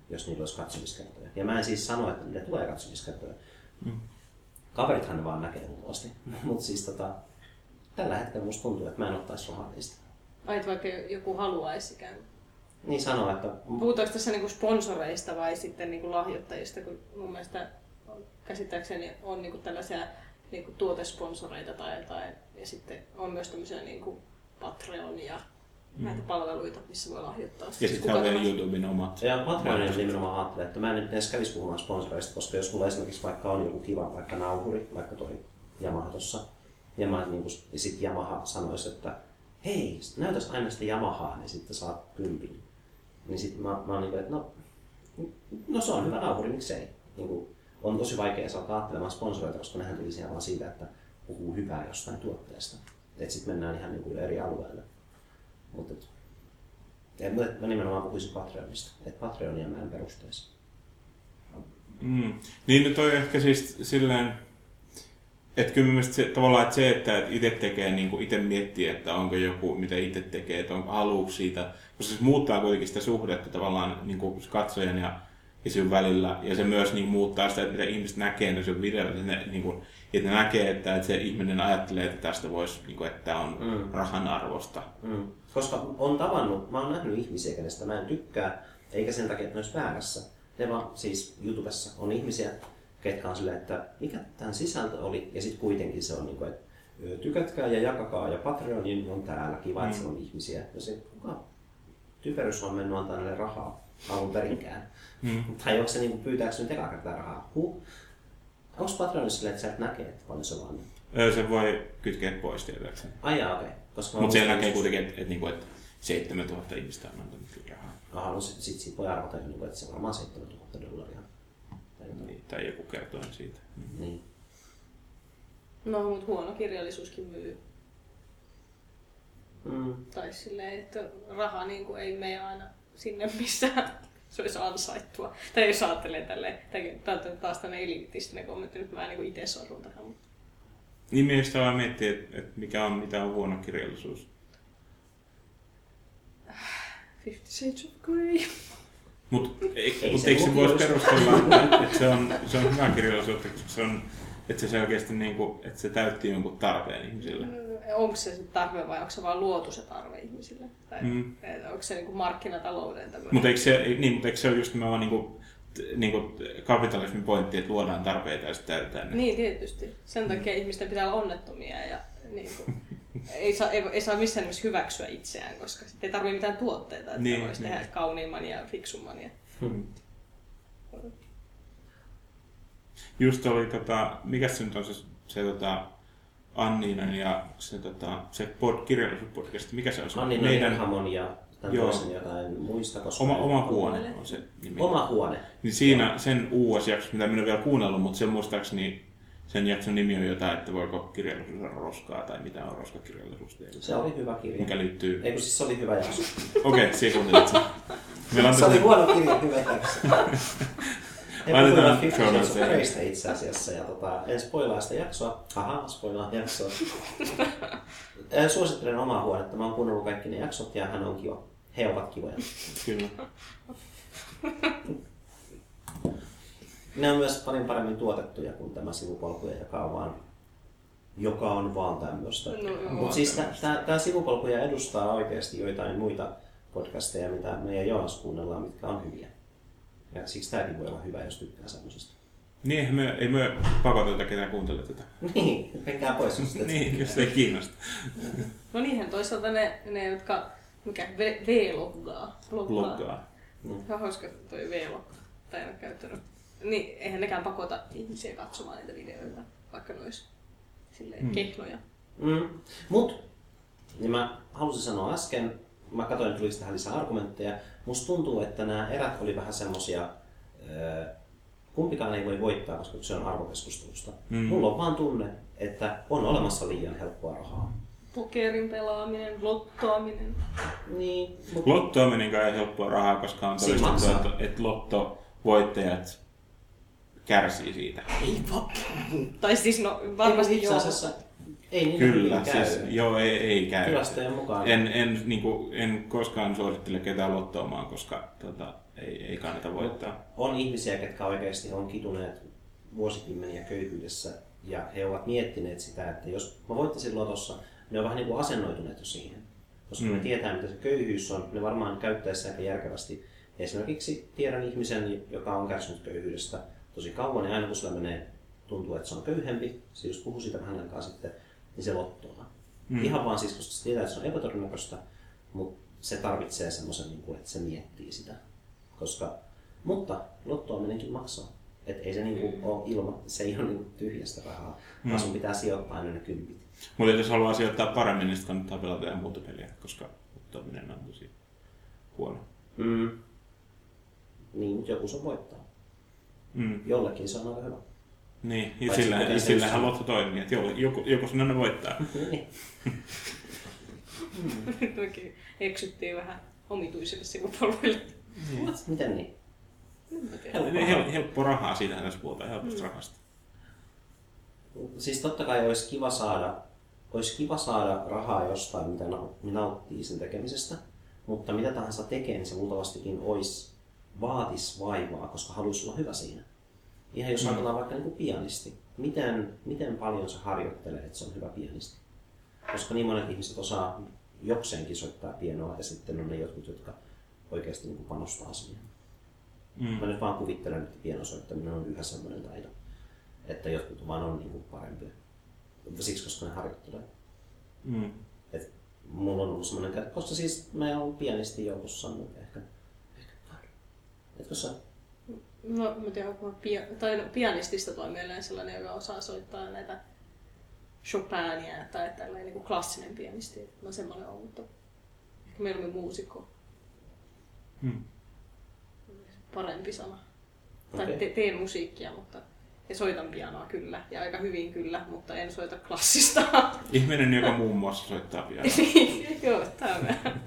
jos niillä olisi katsomiskertoja. Ja mä en siis sano, että niille tulee katsomiskertoja. Mm. Kaverithan ne vaan näkee luultavasti. Mutta siis tota, tällä hetkellä musta tuntuu, että mä en ottaisi rahaa niistä. Ai, vaikka joku haluaisi ikään kuin. Niin sanoa, että Puhutaanko tässä niinku sponsoreista vai sitten niinku lahjoittajista, kun mun mielestä käsittääkseni on niinku tällaisia niinku tuotesponsoreita tai, tai ja sitten on myös tämmöisiä niinku Patreon ja näitä palveluita, missä voi lahjoittaa. Ja Siis sitten on vielä. YouTuben omat. Ja Patreonin nimenomaan ajattelee, että mä en nyt edes kävisi puhumaan sponsoreista, koska jos mulla esimerkiksi vaikka on joku kiva vaikka nauhuri, vaikka toi Yamaha tossa, ja, mä, niin kun, ja sit Yamaha sanoisi, että hei, näytäs aina sitä Yamahaa, niin sitten saat kympin. Niin sit mä, mä oon niin että no, no se on hyvä nauhuri, miksei. Niin kuin, on tosi vaikea saada ajattelemaan sponsoreita, koska nehän tuli siellä vaan siitä, että puhuu hyvää jostain tuotteesta. Että sitten mennään ihan niin kuin eri alueelle. Mutta et- mä nimenomaan puhuisin Patreonista. Että Patreonia mä en perustaisi. Mm. Niin no toi ehkä siis silleen, että kyllä mielestäni se, tavallaan että se, että itse tekee, niin kuin itse miettii, että onko joku, mitä itse tekee, että onko haluuko siitä, koska se muuttaa kuitenkin sitä suhdetta tavallaan niin kuin katsojan ja, ja sinun välillä, ja se myös niin muuttaa sitä, että mitä ihmiset näkee no sinun videolla, että ne, niin kuin, että ne näkee, että, että se ihminen ajattelee, että tästä voisi, niin kuin, että tämä on Mm. rahan arvosta. Mm. Koska on tavannut, mä oon nähnyt ihmisiä, kenestä mä en tykkää, eikä sen takia, että ne olisi väärässä. Ne vaan siis YouTubessa on ihmisiä, ketkä on silleen, että mikä tämän sisältö oli, ja sitten kuitenkin se on niin kuin, että tykätkää ja jakakaa, ja Patreonin on täällä, kiva, että Mm. on ihmisiä. Ja se, kuka typerys on mennyt antaa näille rahaa alun perinkään? Mm. Tai onko se niin kuin, pyytääkö nyt ekaa kertaa rahaa? Huh? Onko Patreonissa silleen, että sä et näkee, että paljon se vaan Se voi kytkeä pois tietääkseni. Ai jaa, okei. Koska mä Mutta siellä näkee kuitenkin, että, että, että, että 7000 ihmistä on antanut rahaa. Aha, no sit, sit siitä voi arvata, että se on varmaan 7000 dollaria. Tai jotain. Niin, tai joku kertoo siitä. Niin. No, mutta huono kirjallisuuskin myy. Mm. Tai silleen, että raha niin kuin ei mene aina sinne, missä se olisi ansaittua. Tai jos ajattelee tälleen, tämä on taas tämmöinen elitistinen kommentti, nyt mä en niin itse sorrun tähän. Mutta Niin mielestäni vaan miettiä, että, että mikä on, mitä on huono kirjallisuus. Fifty Shades of Grey. Mutta Ei mut se eikö se voisi perustella, että, se on, se on hyvä kirjallisuutta, koska se on, että se oikeasti niin kuin, että se täytti jonkun tarpeen ihmisille. Onko se se tarve vai onko se vaan luotu se tarve ihmisille? Tai Mm. mm. onko se niin kuin markkinatalouden tämmöinen? Mutta eikö se, niin, mutta eikö se ole just nimenomaan niin kuin, niin kuin kapitalismin pointti, että luodaan tarpeita ja sitten täytetään ne. Niin, tietysti. Sen takia ihmisten pitää olla onnettomia ja niin kuin, ei, saa, ei, ei saa missään nimessä hyväksyä itseään, koska sitten ei tarvitse mitään tuotteita, että Niin, voisi niin. tehdä kauniimman ja fiksumman. Ja... Hmm. Just oli, tota, mikä se nyt on se, se tota, Anniinan ja se, tota, se pod, kirjallisuuspodcast, mikä se on? se Annina Meidän... Hamon ja tämän Joo. toisen jotain muista, koska... Oma, oma huone on se nimi. Oma huone. Niin siinä sen uusi jakso, mitä minä en ole vielä kuunnellut, mutta sen muistaakseni sen jakson nimi on jotain, että voiko kirjallisuus olla roskaa tai mitä on roskakirjallisuus teille. Se oli hyvä kirja. Mikä liittyy... Ei kun siis se oli hyvä jakso. Okei, okay, siihen kuuntelit sen. Meillä on Se oli huono kirja, hyvä jakso. Laitetaan show. Greystä itse asiassa. Ja tota, en spoilaa sitä jaksoa. Aha, spoilaa jaksoa. Suosittelen omaa huonetta. Mä oon kuunnellut kaikki ne jaksot ja hän on kiva. He ovat kivoja. Kyllä. Ne on myös paljon paremmin tuotettuja kuin tämä sivupolkuja, joka on vaan, joka on vaan tämmöistä. No. Mutta siis tämä sivupolkuja edustaa oikeasti joitain muita podcasteja, mitä me ja Joonas kuunnellaan, mitkä on hyviä. Ja siksi tämäkin voi olla hyvä, jos tykkää semmoisesta. Niin, eihän me, ei me pakoteta ketään kuuntele tätä. Niin, menkää pois jos Niin, jos ei kiinnosta. No niinhän toisaalta ne, ne jotka, mikä V-loggaa, bloggaa. Bloggaa. Se on hauska toi V-log, tai en ole käyttänyt. Niin, eihän nekään pakota ihmisiä katsomaan niitä videoita, vaikka ne olisi silleen Mm. kehnoja. Mm. Mut, niin mä halusin sanoa äsken, mä katsoin, että tuliko tähän lisää argumentteja. Musta tuntuu, että nämä erät oli vähän semmosia, äh, kumpikaan ei voi voittaa, koska se on arvokeskustelusta. Mm. Mulla on vaan tunne, että on olemassa liian helppoa rahaa. Pokerin pelaaminen, lottoaminen. Niin, Lottoaminen ei helppoa rahaa, koska on todistettu, että, että lottovoittajat kärsii siitä. ei va- Tai siis no Varmasti itse joo. asiassa ei niin Kyllä, käy. siis joo, ei, ei käy. Tilastojen mukaan. En, en, niin kuin, en koskaan suosittele ketään lottoamaan, koska tota, ei, ei kannata voittaa. On ihmisiä, jotka oikeasti on kituneet vuosikymmeniä köyhyydessä ja he ovat miettineet sitä, että jos mä voittaisin lotossa, ne on vähän niin kuin asennoituneet jo siihen. Koska mm. ne tietää, mitä se köyhyys on, ne varmaan käyttäisi aika järkevästi. Esimerkiksi tiedän ihmisen, joka on kärsinyt köyhyydestä tosi kauan ja aina kun sillä menee, tuntuu, että se on köyhempi, se just puhui siitä vähän aikaa sitten, niin se lottoaa. Mm. Mm. Ihan vaan siis, koska se tietää, että se on epätodennäköistä, mutta se tarvitsee semmoisen, niin kuin, että se miettii sitä. Koska, mutta lottoaminenkin maksaa. Et ei se niinku ole ilma, se ei ole niinku tyhjästä rahaa, vaan sun pitää sijoittaa aina ne kympit. Mutta jos haluaa sijoittaa paremmin, niin sitten kannattaa pelata jotain muuta peliä, koska lottoaminen on tosi huono. Mm. Niin, mutta joku se voittaa. Mm. Jollekin se on aika hyvä. Niin, ja Paitsi sillä, sillähän lotto toimii, että joku, joku, joku sinne ne voittaa. Niin. Mekin eksyttiin vähän omituisille sivupolville. What? Miten niin? Tiedä. Hel- hel- helppo rahaa, siitähän tässä puhutaan, helposta rahasta. Siis totta kai olisi kiva saada, olisi kiva saada rahaa jostain, mitä nau- nauttii sen tekemisestä. Mutta mitä tahansa tekee, niin se luultavastikin olisi, vaatis vaivaa, koska haluaisi olla hyvä siinä. Ihan jos Mm. ajatellaan vaikka niin kuin pianisti. Miten, miten paljon se harjoittelee, että se on hyvä pianisti? Koska niin monet ihmiset osaa jokseenkin soittaa pianoa ja sitten on ne jotkut, jotka oikeasti niin kuin panostaa siihen. Mm. Mä nyt vaan kuvittelen, että pianosoittaminen on yhä semmoinen taito, että jotkut vaan on niin kuin parempia. Siksi, koska ne harjoittelee. Mm. Et mulla on ollut semmoinen, koska siis mä oon pianisti joukossa, mutta. Etkö sä? No, mä tiedän, onko mä pia- tai no, pianistista toi mieleen sellainen, joka osaa soittaa näitä Chopinia tai tällainen niin kuin klassinen pianisti. Mä oon semmoinen ollut, mutta ehkä mieluummin muusikko. Mm. Parempi sana. Tai Okei. te- teen musiikkia, mutta ja soitan pianoa kyllä, ja aika hyvin kyllä, mutta en soita klassista. Ihminen, joka muun muassa soittaa pianoa. Joo, tää on vähän.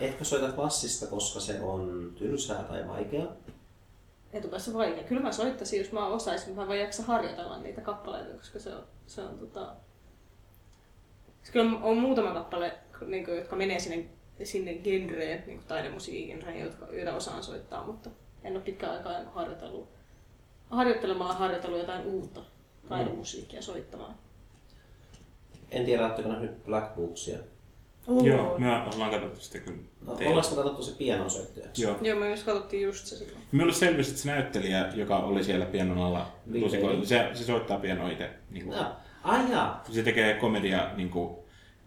Etkö soita klassista, koska se on tylsää tai vaikeaa? Etupäässä vaikea. Kyllä mä soittaisin, jos mä osaisin, mutta mä en vaan jaksa harjoitella niitä kappaleita, koska se on, se on tota... Siis Kyllä on muutama kappale, niin kuin, jotka menee sinne, sinne genreen, niin kuin taidemusiikin genreen, jotka, joita osaan soittaa, mutta en ole pitkään aikaa harjoitellut. Harjoittelemalla harjoitellut jotain uutta taidemusiikkia soittamaan. En tiedä, oletteko nähnyt Black Booksia. Oo. Joo, me ollaan katsottu sitä kyllä. No, ollaanko katsottu se pianosoittaja? Joo. Joo, me just katsottiin just se silloin. Minulle selvisi, että se näyttelijä, joka oli siellä pianon alla, se, se soittaa pianoa itse. Niin kuin, No. Ai jaa. se tekee komedia niin kuin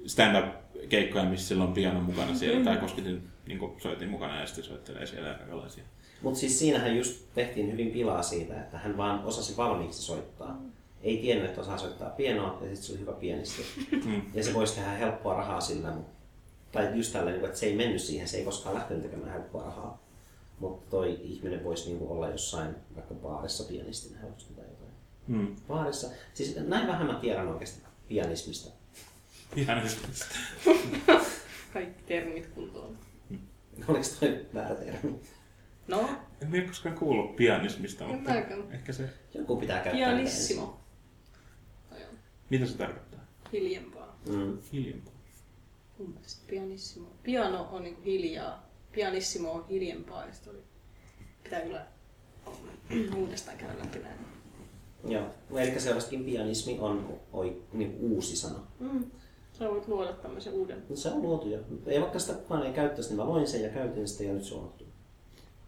stand-up-keikkoja, missä sillä on piano mukana siellä, tai kosketin niin kuin, soitin mukana ja sitten soittelee siellä kaikenlaisia. Mutta siis siinähän just tehtiin hyvin pilaa siitä, että hän vaan osasi valmiiksi soittaa. Ei tiennyt, että osaa soittaa pianoa ja sitten se oli hyvä pianisti. Mm. Ja se voisi tehdä helppoa rahaa sillä, mutta tai just tällä, että se ei mennyt siihen, se ei koskaan lähtenyt tekemään helppoa rahaa. Mutta toi ihminen voisi niinku olla jossain vaikka baarissa pianistina helposti tai jotain. Mm. Baarissa, siis näin vähän mä tiedän oikeasti pianismista. Ihan just. Kaikki termit kuntoon. Oliko toi väärä termi? No, En ole koskaan kuullut pianismista, En mutta mäkään. ehkä se... Joku pitää käyttää. pianissimo. Mitä se tarkoittaa? hiljempaa. Mm. Hiljempaa. Mun mielestä pianissimo. Piano on niinku hiljaa. Pianissimo on hiljempaa. Ja oli... Pitää kyllä uudestaan käydä läpi näin. Joo, eli selvästikin pianismi on oi, niin uusi sana. Mm. Sä voit luoda tämmöisen uuden. No, se on luotu jo. Ei vaikka sitä kukaan ei käyttäisi, niin mä loin sen ja käytin sitä ja nyt se on.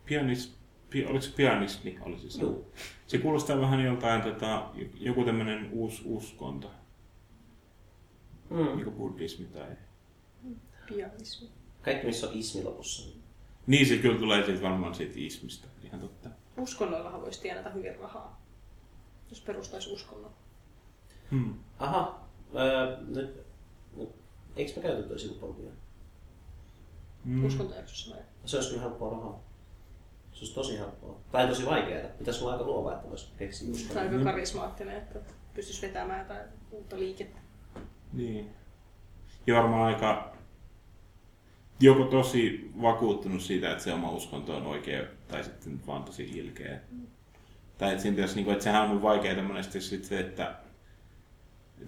Pianis... Pi, oliko se pianismi? Oli se? Joo. Se kuulostaa vähän joltain tota, joku tämmöinen uusi uskonto, Mm. niin kuin buddhismi tai... Pianismi. Kaikki, missä on ismi lopussa. niin- se kyllä tulee siitä varmaan siitä ismistä, ihan totta. Uskonnoillahan voisi tienata hyvin rahaa. Jos perustaisi uskonnon. Hmm. Aha, öö, nyt, nyt, eikö me käyty toi sivupolkuja? Mm. Uskontojaksossa vai? Se olisi kyllä helppoa rahaa. Se olisi tosi helppoa. Tai tosi vaikeaa. Pitäisi olla aika luova, että voisi keksiä Tai uskonnon. aika karismaattinen, että pystyisi vetämään jotain uutta liikettä. Niin. Ja varmaan aika joko tosi vakuuttunut siitä, että se oma uskonto on oikea, tai sitten vaan tosi ilkeä. Tai että, siinä pitäisi, niin kuin, että sehän on vaikeaa monesti sitten se, että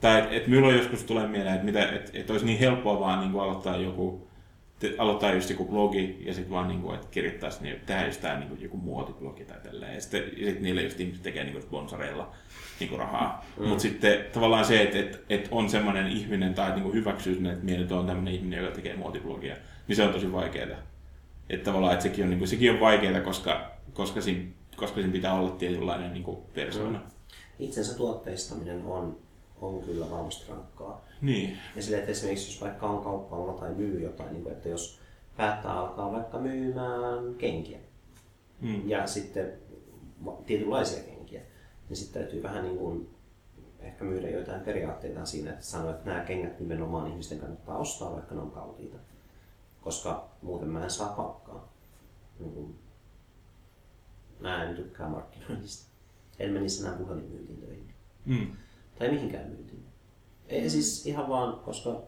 tai että et minulla joskus tulee mieleen, että, mitä, että, että olisi niin helppoa vaan niin aloittaa joku aloittaa just joku blogi ja sitten vaan niinku, että kirjoittaisi niin, tehdä just tää niinku joku muotiblogi tai tälleen. Ja sitten ja sit niille just ihmiset tekee niinku sponsoreilla niinku rahaa. Mm. Mutta sitten tavallaan se, että et, et on semmoinen ihminen tai niinku hyväksyy sen, että mielet on tämmöinen ihminen, joka tekee muotiblogia, niin se on tosi vaikeaa. Että tavallaan, että sekin on, niinku, sekin on vaikeaa, koska, koska, siinä, koska siinä pitää olla tietynlainen niinku persoona. Mm. Itsensä tuotteistaminen on, on kyllä varmasti rankkaa. Niin. Ja sille, että esimerkiksi jos vaikka on kauppaalla tai myy jotain, niin kuin, että jos päättää alkaa vaikka myymään kenkiä Mm. ja sitten tietynlaisia kenkiä, niin sitten täytyy vähän niin kuin ehkä myydä joitain periaatteita siinä, että sanoo, että nämä kengät nimenomaan ihmisten kannattaa ostaa, vaikka ne on kalliita. Koska muuten mä en saa palkkaa. Niin kuin, mä en tykkää markkinoinnista. En menisi enää puhelinmyyntiin töihin. Mm. Tai mihinkään myyntiin. Ei siis ihan vaan, koska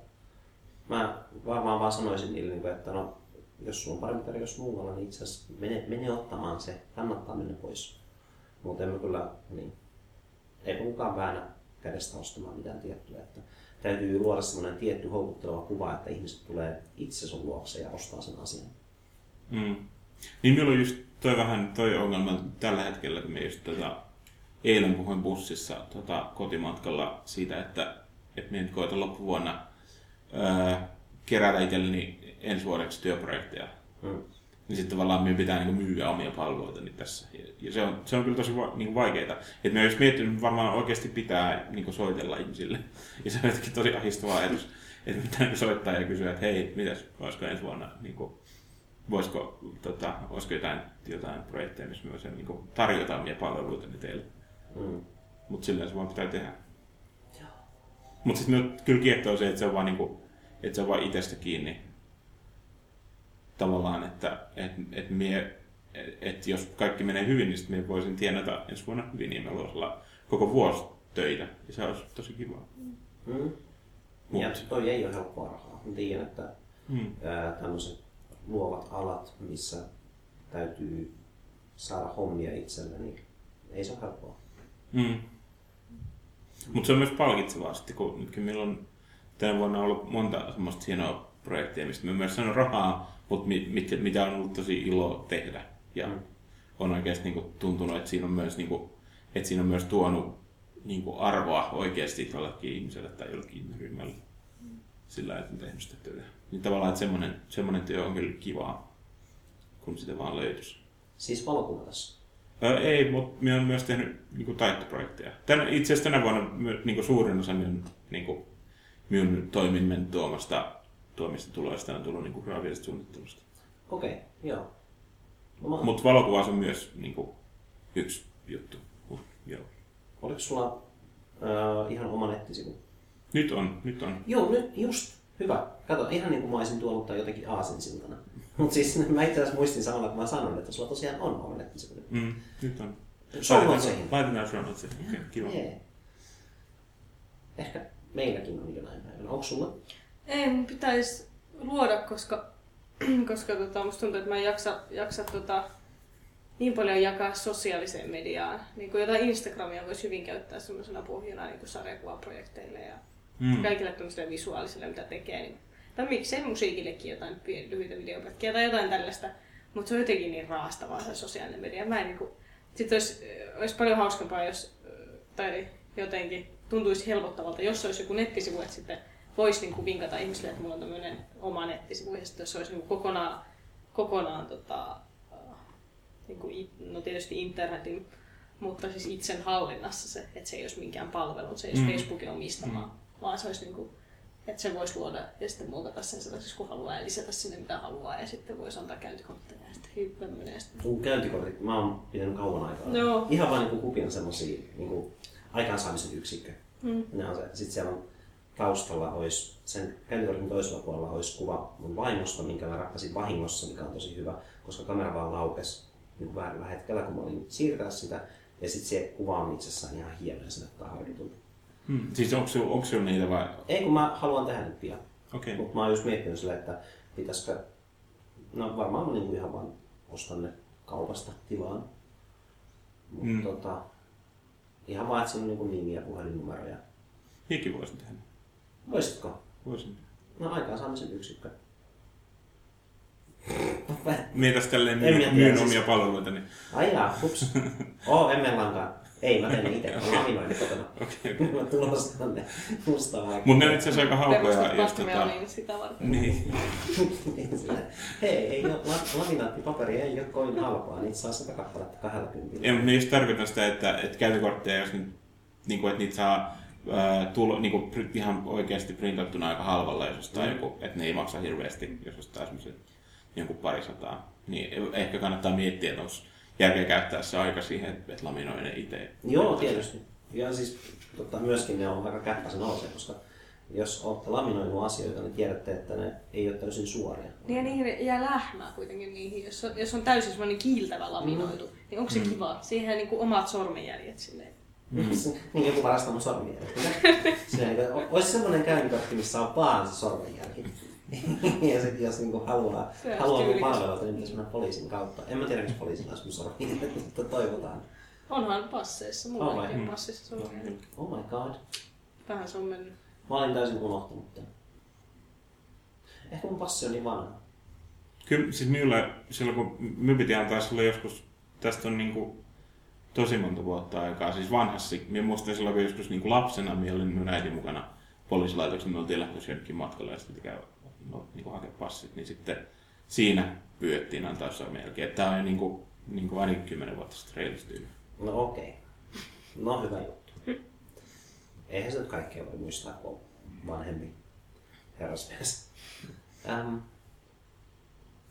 mä varmaan vaan sanoisin niille, niin kuin, että no, jos sulla on parempi tarjous muualla, niin itse asiassa mene, mene ottamaan se, kannattaa mennä pois. Muuten mä kyllä, niin, ei kukaan väännä kädestä ostamaan mitään tiettyä. Että täytyy luoda semmoinen tietty houkutteleva kuva, että ihmiset tulee itse sun luokse ja ostaa sen asian. Mm. Niin minulla on just toi vähän toi ongelma tällä hetkellä, kun me just tota, eilen puhuin bussissa tota, kotimatkalla siitä, että, että minä nyt koitan loppuvuonna öö, kerätä itselleni ensi vuodeksi työprojekteja. Mm. Niin sitten tavallaan meidän pitää niin myyä omia palveluita niin tässä. Ja, ja se, on, se on kyllä tosi va, niin vaikeaa. Et me jos miettinyt, että varmaan oikeasti pitää niin soitella ihmisille. Ja se on jotenkin tosi ahistava ajatus, että pitää soittaa ja kysyä, että hei, mitäs, olisiko ensi vuonna, niin kuin, voisiko, tota, olisiko jotain, jotain projekteja, missä me voisimme niin tarjota omia palveluita teille. Mm. Mutta silleen se vaan pitää tehdä. Mutta sitten kyllä kiehtoo se, että se on vaan, niinku, että se on vaan itsestä kiinni. Tavallaan, että et, et mie, et, et jos kaikki menee hyvin, niin sitten voisin tienata ensi vuonna hyvin, niin voisi olla koko vuosi töitä. Ja se olisi tosi kiva. Mm. Ja toi ei ole helppoa rahaa. Mä tiedän, että Mm. tämmöiset luovat alat, missä täytyy saada hommia itselle, niin ei se ole helppoa. Mm. Mutta se on myös palkitsevaa sitten, kun nytkin meillä on tänä vuonna ollut monta semmoista hienoa projektia, mistä me myös saanut rahaa, mutta mit, mit, mitä on ollut tosi ilo tehdä. Ja Mm. on oikeasti niinku tuntunut, että siinä on myös, niinku, että siinä on myös tuonut niinku arvoa oikeasti jollekin ihmiselle tai jollekin ryhmälle. sillä että on tehnyt sitä työtä. Niin tavallaan, että semmoinen, semmoinen työ on kyllä kivaa, kun sitä vaan löytyisi. Siis valokuvassa. Öö, ei, mutta minä olen myös tehnyt niin taittoprojekteja. Tän, itse asiassa tänä vuonna niin suurin osa minun, niin kuin, minun tuomasta, tuomista tuloista on tullut niin graafialisesta suunnittelusta. Okei, okay, joo. No, mä... Mutta valokuvaus on myös niin kuin, yksi juttu. Uh, joo. Oliko sulla äh, ihan oma nettisivu? Nyt on, nyt on. Joo, nyt just. Hyvä. Kato, ihan niin kuin mä olisin tuonut tai jotenkin aasinsiltana. Mutta siis mä itse asiassa muistin samalla, kun mä sanoin, että sulla tosiaan on oma nettisivu. Mm, nyt on. Shownotesihin. Laitetaan shownotesihin. Okei, okay, kiva. Yeah. Ehkä meilläkin on jonain päivänä. Onko sulla? Ei, mun pitäisi luoda, koska, koska tota, musta tuntuu, että mä en jaksa, jaksa tota, niin paljon jakaa sosiaaliseen mediaan. Niin kuin jotain Instagramia voisi hyvin käyttää sellaisena pohjana niin kuin sarjakuvaprojekteille ja mm. kaikille tämmöisille visuaalisille, mitä tekee. Niin, tai miksei musiikillekin jotain lyhyitä videopätkiä tai jotain tällaista. Mutta se on jotenkin niin raastavaa se sosiaalinen media. Mä en, niin kuin, sitten olisi, olisi paljon hauskempaa, jos tai jotenkin tuntuisi helpottavalta, jos olisi joku nettisivu, että sitten voisi niin kuin vinkata ihmisille, että mulla on tämmöinen oma nettisivu, ja sitten se olisi niin kuin kokonaan, kokonaan tota, niin kuin, no tietysti internetin, mutta siis itsen hallinnassa se, että se ei olisi minkään palvelu, se ei olisi mm. Facebookin omistamaa, mm. vaan se olisi niin kuin, että se voisi luoda ja sitten muokata sen sellaiseksi, kun haluaa ja lisätä sinne mitä haluaa ja sitten voisi antaa käyntikortteja ja sitten hyppää menee. Sun käyntikortit, mä oon pitänyt kauan aikaa. No. Ihan vaan niin kupin semmosia niin aikaansaamisen yksikkö. Mm. Ne on se, sit siellä on taustalla olisi, sen käyntikortin toisella puolella olisi kuva mun vaimosta, minkä mä rappasin vahingossa, mikä on tosi hyvä, koska kamera vaan laukesi niin väärällä hetkellä, kun mä olin siirtää sitä. Ja sitten se kuva on itsessään ihan hieno ja se näyttää harjoitulta. Hmm. Siis onko sinulla, onko sinulla niitä vai? Ei, kun mä haluan tehdä nyt pian. Okay. Mutta mä oon just miettinyt sille, että pitäisikö... No varmaan mä niinku ihan vaan ostan ne kaupasta tilaan. Mutta hmm. tota, ihan vaan, että siinä on niinku nimiä, puhelinnumeroja. Hiki voisin tehdä. Voisitko? Voisin. No aikaan saamisen yksikkö. Mitäs tälleen myyn, myyn omia palveluita? Niin... Ai jaa, hups. Oo, emme lankaa. Ei, mä teen ne itse. Mä laminoin ne kotona. Okei. Okay. mä tulostan ne mustaa vaikka. Mutta ne on itse asiassa aika haukoja. Jos tota... niin sitä varten. Niin. Hei, ei ole, laminaattipaperi ei ole kovin halpaa. Niitä saa sitä kappaletta 20. Ei, mutta ne just tarkoitan sitä, että, että käytökortteja, jos nyt, niin kuin, että niitä saa tulo, niin kuin, ihan oikeasti printattuna aika halvalla, jos ostaa mm. joku, että ne ei maksa hirveästi, jos ostaa semmoisen jonkun parisataa. Niin ehkä kannattaa miettiä, että onko järkeä käyttää se aika siihen, että laminoi ne itse. Joo, tietysti. Ja siis tota, myöskin ne on aika käppäisen nousee, koska jos olette laminoinut asioita, niin tiedätte, että ne ei ole täysin suoria. Niin ja niihin jää lähmää kuitenkin niihin. Jos on, jos on täysin semmoinen kiiltävä laminoitu, mm. niin onko se mm. kiva? Siihen niin kuin omat sormenjäljet silleen. Mm. niin joku varastaa mun sormenjäljet. Olisi semmoinen käyntikortti, missä on vaan se sormenjälki. Ja sitten jos niinku haluaa, haluaa mun palveluita, niin pitäisi mennä poliisin kautta. En mä tiedä, missä poliisilla olisi mun sormi, mutta toivotaan. Onhan passeissa, mulla oh on passissa sormi. Oh my god. Vähän se on mennyt. Mä olin täysin unohtanut tämän. Ehkä mun passi on niin vanha. Kyllä, siis minulle, silloin kun me piti antaa sulle joskus, tästä on niinku tosi monta vuotta aikaa, siis vanhassi. Minä muistan silloin, kun joskus niinku lapsena minä olin minun äidin mukana poliisilaitoksen, me oltiin lähdössä jonnekin matkalle ja sitten käy no, niin kuin hakea passit, niin sitten siinä pyydettiin antaa sormenjälkeä. Tämä on niin kuin, niin kuin ainakin kymmenen vuotta sitten reilusti No okei. Okay. No hyvä juttu. Eihän se nyt kaikkea voi muistaa, kun on vanhempi herrasmies. Ähm,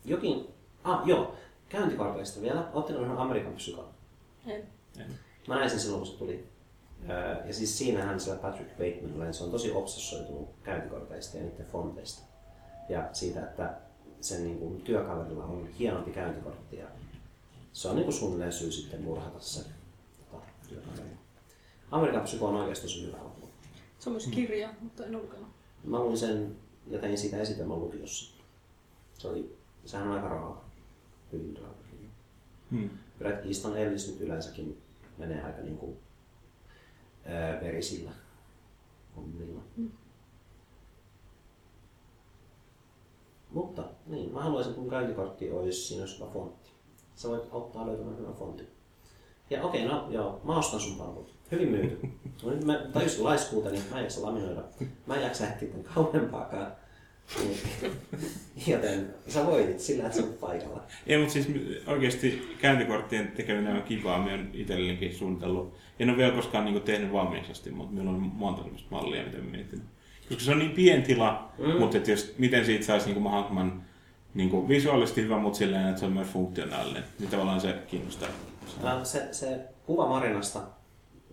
jokin, ah joo, käyntikorteista vielä. Oletteko nähnyt Amerikan? En. en. Mä näin sen silloin, kun se tuli. Ja siis siinähän se Patrick Bateman, se on tosi obsessoitunut käyntikorteista ja niiden fonteista ja siitä, että sen niin kuin, työkaverilla on hienompi käyntikortti ja se on niin kuin suunnilleen syy sitten murhata se tota, työkaveri. Amerikan psyko on oikeasti tosi hyvä loppu. Se on myös kirja, hmm. mutta en lukenut. Mä luin sen ja tein siitä esitelmän lukiossa. Se oli, sehän on aika raaka. Hyvin raaka. Hmm. Bret Easton Ellis nyt yleensäkin menee aika niin kuin, ää, verisillä hommilla. Hmm. Mutta niin, mä haluaisin, kun käyntikortti olisi, siinä olisi hyvä fontti. Sä voit auttaa löytämään hyvän fontin. Ja okei, no joo, mä ostan sun palvelut. Hyvin myyty. No nyt mä tajusin laiskuuta, niin mä en jaksa laminoida. Mä en jaksa ehtiä tämän kauempaakaan. Joten sä voitit sillä, että sä olet paikalla. Ei, mutta siis oikeasti käyntikorttien tekeminen on kivaa. Mä oon itsellekin suunnitellut. En ole vielä koskaan niin tehnyt valmiiksi asti, mutta minulla on monta sellaista mallia, mitä mä mietin. Koska se on niin pieni tila, mm. mutta että jos, miten siitä saisi niin mahdollisimman niin kuin visuaalisesti hyvä, mutta silleen, että se on myös funktionaalinen. Niin tavallaan se kiinnostaa. No, se, se kuva Marinasta,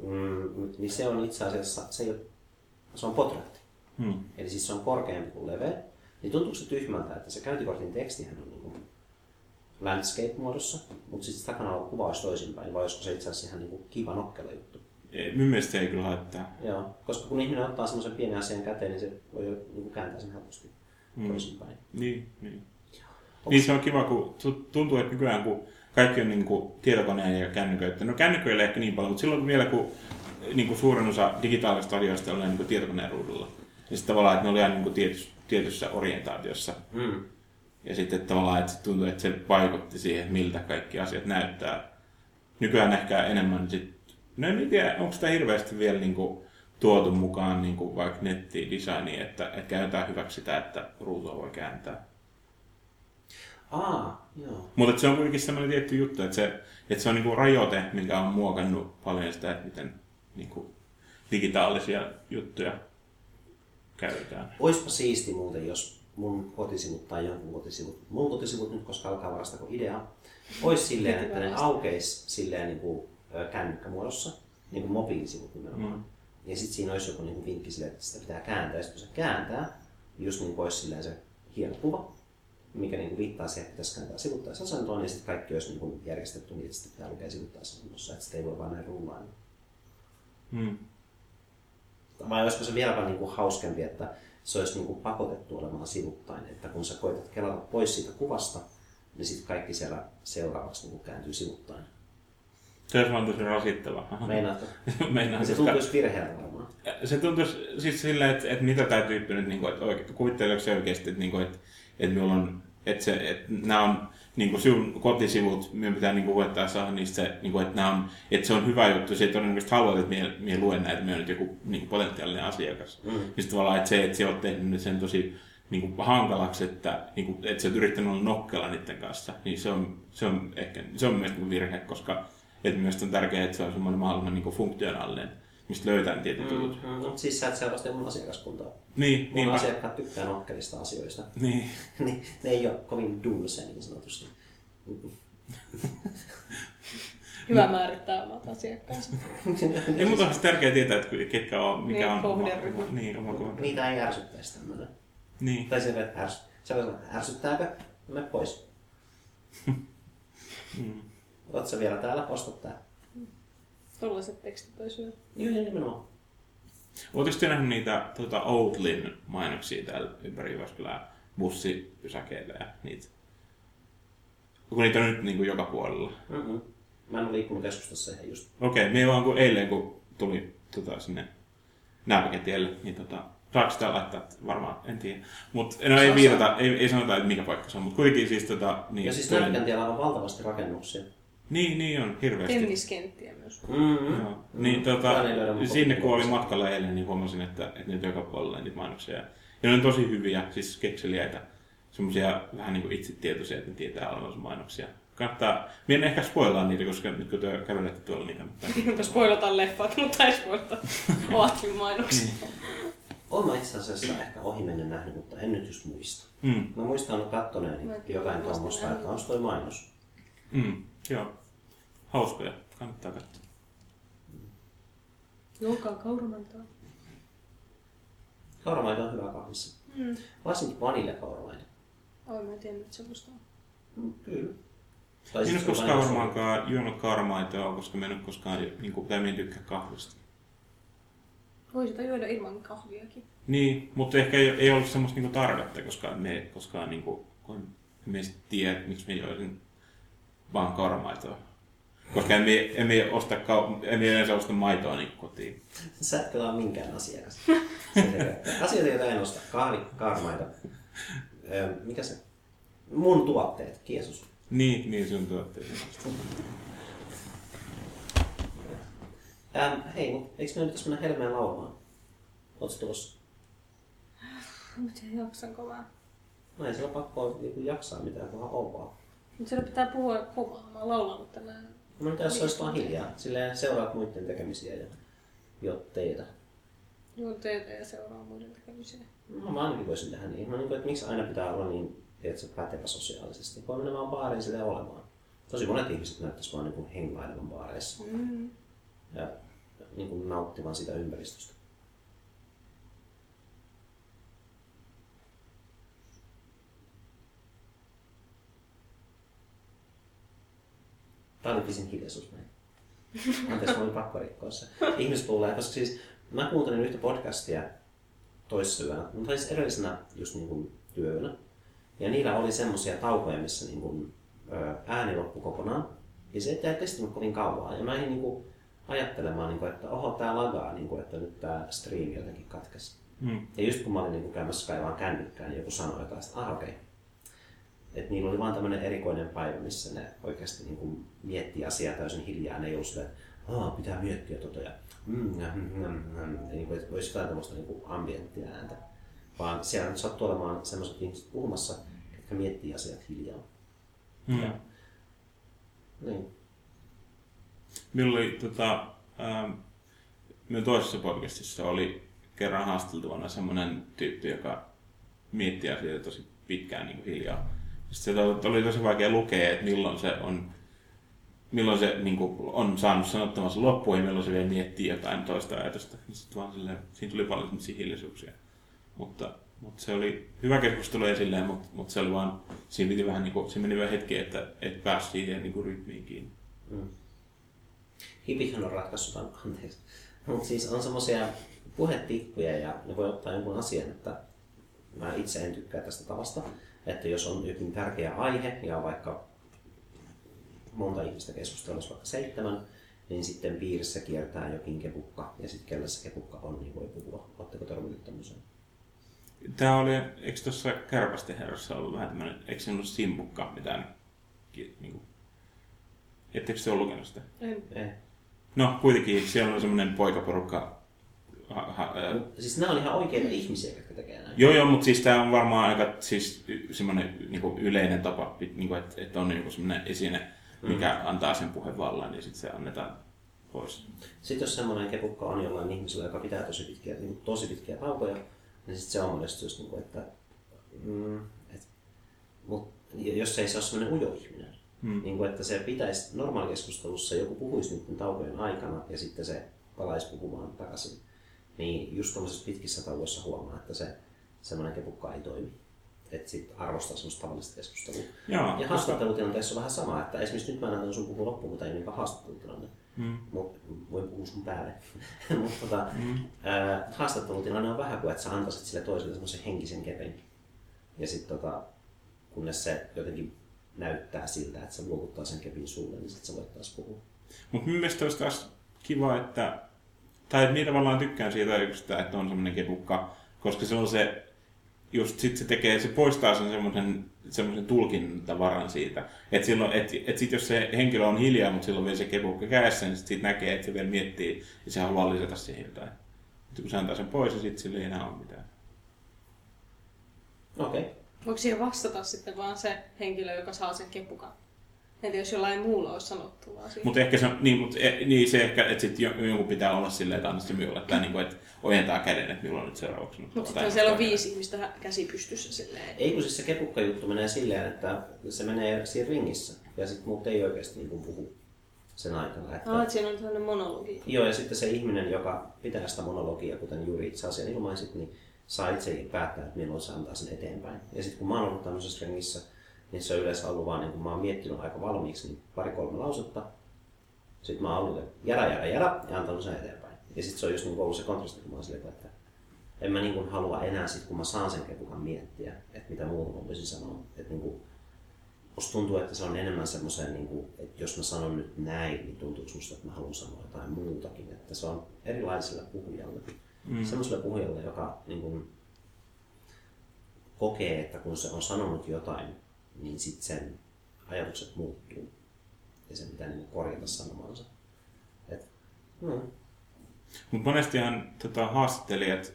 mm, niin se on itse asiassa, se, ei ole, se on potretti. Hmm. Eli siis se on korkeampi kuin leveä. Niin tuntuuko se tyhmältä, että se käyntikortin tekstihän on niin landscape-muodossa, mutta sitten takana on kuvaus toisinpäin, vai olisiko se itse asiassa ihan niin kuin kiva nokkela juttu? Minun mielestä ei kyllä haittaa. Joo, koska kun ihminen ottaa semmoisen pienen asian käteen, niin se voi jo niin kääntää sen helposti hmm. toisinpäin. Niin, niin. Onks... Niin se on kiva, kun tuntuu, että nykyään kun kaikki on niin kuin, tietokoneen ja kännyköitä. No kännyköillä ehkä niin paljon, mutta silloin vielä kun niin kuin suurin osa digitaalisista radioista oli niin kuin tietokoneen ruudulla. Ja sitten tavallaan, että ne oli aina niin kuin tietyssä, tietyssä orientaatiossa. Mm. Ja sitten tavallaan, että tuntui, että se vaikutti siihen, miltä kaikki asiat näyttää. Nykyään ehkä enemmän sit, no en tiedä, onko sitä hirveästi vielä niin kuin, tuotu mukaan niin kuin vaikka nettidesigniin, että, että käytetään hyväksi sitä, että ruutua voi kääntää. Aa, joo. Mutta se on kuitenkin sellainen tietty juttu, että se, että se on niinku rajoite, mikä on muokannut paljon sitä, että miten niinku digitaalisia juttuja käytetään. Oispa siisti muuten, jos mun kotisivut tai jonkun kotisivut, mun kotisivut nyt, koska alkaa vasta kuin idea, olisi silleen, että ne aukeisi silleen niin kuin kännykkämuodossa, niin kuin mobiilisivut nimenomaan. Mm. Ja sitten siinä olisi joku niin vinkki silleen, että sitä pitää kääntää. Ja sitten kun se kääntää, just niin kuin olisi se hieno kuva, mikä niin kuin viittaa siihen, että pitäisi kääntää sivuttaisasentoon, ja sitten kaikki olisi niin kuin järjestetty niin, että sitä pitää lukea sivuttaisasennossa, että sitä ei voi vaan näin rullaa. Hmm. Vai olisiko se vieläpä niin kuin hauskempi, että se olisi niin kuin pakotettu olemaan sivuttain, että kun sä koetat kelata pois siitä kuvasta, niin sitten kaikki siellä seuraavaksi niin kuin kääntyy sivuttain. Se olisi vaan tosi rasittava. Meinaatko? Se tuntuisi virheeltä varmaan. Se tuntuisi siis silleen, että, että mitä tämä tyyppi nyt, niin kuin, että oikein, kuvitteleeko se oikeasti, että, niin kuin, että että minulla on, että, se, että nämä on niin kuin sinun kotisivut, minun pitää niin kuin saada niistä niin kuin, että, nämä on, että se on hyvä juttu, se ei todennäköisesti halua, että minä, minä luen näitä, minä olen nyt joku niin kuin potentiaalinen asiakas. Mm. Sitten tavallaan, että se, että sinä olet tehnyt sen tosi niin kuin hankalaksi, että, niin kuin, että sä oot yrittänyt olla nokkela niiden kanssa, niin se on, se on ehkä se on mielestäni virhe, koska että mielestäni on tärkeää, että se on semmoinen mahdollisimman niin kuin funktionaalinen mistä löytää tietyt mm, jutut. Mm, no, siis sä et seurasta mun asiakaskuntaa. Niin, mun asiakkaat tykkää nokkelista asioista. Niin. niin. ne ei ole kovin dulce niin sanotusti. Hyvä määrittää omat asiakkaansa. ei, mutta on tärkeää tietää, että ketkä on, mikä niin, on kohderyhmä. Oma, niin, oma kohderyhmä. Niitä ei ärsyttäisi tämmöinen. Niin. Tai se, että ärs, se voi ärsyttääkö? Me pois. mm. Oletko vielä täällä? Osta tää. Tuollaiset tekstit olisi hyvä. Joo, nimenomaan. Oletteko te nähnyt niitä tuota, Outlin mainoksia täällä ympäri Jyväskylää bussipysäkeillä ja niitä? Kun niitä on nyt niin kuin joka puolella. Mm-hmm. Mä en ole liikkunut keskustassa ihan just. Okei, okay, me vaan kun eilen kun tuli tota, sinne Nääpäketielle, niin tota, saako sitä laittaa? Varmaan, en tiedä. Mutta no, ei viitata, ei, ei sanota, että mikä paikka se on, mutta kuitenkin siis tota... Niin, ja siis Nääpäkentiellä on valtavasti rakennuksia. Niin, niin on, hirveästi. Tenniskenttiä myös. Mm-hmm. Joo. Niin, tota, sinne kun olin matkalla eilen, niin huomasin, että, että nyt joka puolella niitä mainoksia. Ja ne on tosi hyviä, siis kekseliäitä. Semmoisia vähän niin kuin itsetietoisia, että ne tietää olevansa mainoksia. Kannattaa, minä en ehkä spoilaa niitä, koska nyt kun te kävelette tuolla, niin kannattaa. spoilataan leffat, mutta ei spoilata Oatkin mainoksia. Olen mä itse asiassa ehkä ohimennen nähnyt, mutta en nyt just muista. Mm. Mä muistan kattoneeni jotain tuommoista, että onko toi mainos. Mm. Joo. Hauskoja. Kannattaa katsoa. Joukaa kauramaitoa. Kauramaito on hyvä kahvissa. Mm. Varsinkin vaniljakauramaito. Oi, mä en tiedä, että semmoista on. Mm, kyllä. Tai en ole koskaan varmaankaan juonut kauramaitoa, koska mä en ole koskaan, niin kuin, tai en tykkää kahvista. Voi sitä juoda ilman kahviakin. Niin, mutta ehkä ei, ei ollut semmoista niin tarvetta, koska me koskaan niin kuin, en tiedä, miksi me joisin vaan kauramaitoa. Koska emme, emme, osta, emme yleensä osta maitoa niin kotiin. Sä et pelaa minkään asiakas. Asioita, joita en osta. Kahvi, kaarmaita. Mikä se? Mun tuotteet, Kiesus. Niin, niin sun tuotteet. Ähm, hei, mut eikö me nyt tässä mennä Helmeen laulamaan? Oletko tulossa? En tiedä, jaksanko vaan. No ei siellä pakko niinku jaksaa mitään, kunhan on vaan. Mutta siellä pitää puhua kovaa. Mä laulanut tällä No mitä jos olisi vaan hiljaa? Silleen seuraat muiden tekemisiä ja jotteita. Juon teitä ja seuraa muiden tekemisiä. No mä ainakin voisin tehdä niin. No niin kuin, että miksi aina pitää olla niin, että se pätevä sosiaalisesti. Voi mennä vaan baariin silleen olemaan. Tosi monet ihmiset näyttäisi vaan niin hengailevan baareissa Mm. ja niin kuin nauttivan sitä ympäristöstä. Tämä oli pisin hiljaisuus näin. Anteeksi, mä olin pakko rikkoa se. Ihmiset luulee, koska siis mä kuuntelin yhtä podcastia toissayönä, mutta siis edellisenä just niin kuin työyönä. Ja niillä oli semmoisia taukoja, missä niin kuin, ääni loppui kokonaan. Ja se ei kestänyt kovin kauan. Ja mä en niin kuin, ajattelemaan, niin kuin, että oho, tää lagaa, niin kuin, että nyt tää striimi jotenkin katkesi. Mm. Ja just kun mä olin niin kuin, käymässä kaivaan kännykkään, niin joku sanoi jotain, että ah okei. Okay. Että niillä oli vaan tämmöinen erikoinen päivä, missä ne oikeasti niin kuin, miettii asiaa täysin hiljaa. Ne ei ollut että "Aa, pitää miettiä tota ja mm, mm, mm, mm. Niin kuin, olisi jotain tämmöistä niin ambienttia ääntä. Vaan siellä nyt sattuu olemaan sellaiset ihmiset puhumassa, jotka miettii asiat hiljaa. Mm. Ja, niin. Minulla oli tota, ähm, minun toisessa podcastissa oli kerran haasteltavana semmoinen tyyppi, joka miettii asioita tosi pitkään niin kuin hiljaa. Sitten se oli tosi vaikea lukea, että milloin se on, milloin se niin kuin, on saanut sanottamansa loppuun ja milloin se vielä miettii jotain toista ajatusta. Niin Sitten vaan silleen, siinä tuli paljon semmoisia hiljaisuuksia. Mutta, mutta se oli hyvä keskustelu esilleen, mutta, mutta se oli vaan, siinä piti vähän niin kuin, siinä meni vähän hetki, että, että pääsi siihen niin kuin rytmiin kiinni. Mm. Hipithän on ratkaissut, an- anteeksi. Mutta siis on semmoisia puhetikkuja ja ne voi ottaa jonkun asian, että mä itse en tykkää tästä tavasta, että jos on jokin tärkeä aihe ja on vaikka monta ihmistä keskustelussa, vaikka seitsemän, niin sitten piirissä kiertää jokin kepukka ja sitten kellä se kepukka on, niin voi puhua. Oletteko törmännyt tämmöiseen? Tämä oli, eikö tuossa Kärpästen herrassa ollut vähän tämmöinen, eikö se ollut simpukka mitään, ki- niinku, ettekö te ole lukenut sitä? En. Ei. No kuitenkin, siellä on semmoinen poikaporukka. Ha, ää, Siis nämä on ihan oikeita ihmisiä, jotka tekee näin. joo joo, mutta siis tämä on varmaan aika siis semmoinen niinku yleinen tapa, niinku, että, että on niinku semmoinen esine, mikä antaa sen puhevallan, niin sitten se annetaan pois. Sitten jos semmoinen kepukka on jollain ihmisellä, joka pitää tosi pitkiä, niin tosi pitkiä taukoja, niin sitten se on monesti just niin kuin, että, mm, et, mut, jos ei se ole semmoinen ujo ihminen, Mm. niin kuin, että se pitäisi normaalikeskustelussa joku puhuisi niiden taukojen aikana ja sitten se palaisi puhumaan takaisin. Niin just tuollaisissa pitkissä tauoissa huomaa, että se semmoinen kepukka ei toimi. Että sitten arvostaa semmoista tavallista keskustelua. Joo, Ja haastattelutilanteessa on vähän sama, että esimerkiksi nyt mä näytän sun puhua loppuun, mutta ei niinkään haastattelutilanne. mm, Mut voin puhua sun päälle. Mutta tota, mm, ää, haastattelutilanne on vähän kuin, että sä antaisit sille toiselle semmoisen henkisen kepen. Ja sitten tota, kunnes se jotenkin näyttää siltä, että se luovuttaa sen kepin sulle, niin sitten sä voit taas puhua. Mutta mun mielestä olisi taas kiva, että, tai niin tavallaan tykkään siitä yksistä, että on semmoinen kepukka, koska se on se, just sit se tekee, se poistaa sen semmoisen, semmoisen tulkintavaran siitä. Että silloin, et, et sit jos se henkilö on hiljaa, mutta silloin vielä se kepukka kädessä, niin sit siitä näkee, että se vielä miettii ja se haluaa lisätä siihen jotain. Mutta kun se antaa sen pois, niin sitten sillä ei enää ole mitään. Okei. Okay. Voiko siihen vastata sitten vaan se henkilö, joka saa sen kepukan? Entä jos jollain muulla olisi sanottu vaan siihen? Mutta ehkä se, niin, mut, e, niin se ehkä, että sit jo- jonkun pitää olla silleen, että anna minulle, tai niinku, että ojentaa käden, että milloin nyt seuraavaksi. Mutta sitten siellä on viisi ihmistä käsi pystyssä silleen. Ei kun siis se kepukka-juttu menee silleen, että se menee siinä ringissä. Ja sitten muut ei oikeasti niin puhu sen aikana. Että... Ah, että siinä on tämmöinen monologi. Joo, ja sitten se ihminen, joka pitää sitä monologia, kuten juuri itse asiassa ilmaisit, niin saa itse päättää, että milloin se antaa sen eteenpäin. Ja sitten kun mä oon ollut tämmöisessä rengissä, niin se on yleensä ollut vaan, niin kun mä oon miettinyt aika valmiiksi, niin pari-kolme lausetta. Sitten mä oon ollut, jada, jada, jada, ja antanut sen eteenpäin. Ja sitten se on just niin ollut se kontrasti, kun mä oon silleen, että en mä niin halua enää sit, kun mä saan sen kepukan miettiä, että mitä muuta mä voisin sanoa. Että niin kuin, musta tuntuu, että se on enemmän semmoiseen, niin kuin, että jos mä sanon nyt näin, niin tuntuuko musta, että mä haluan sanoa jotain muutakin. Että se on erilaiselle puhujalle. Mm. Semmoiselle puhujalle, joka niin kuin, kokee, että kun se on sanonut jotain, niin sitten sen ajatukset muuttuu. Ja sen pitää niin korjata sanomansa. Et, no, Mutta monestihan tota, haastattelijat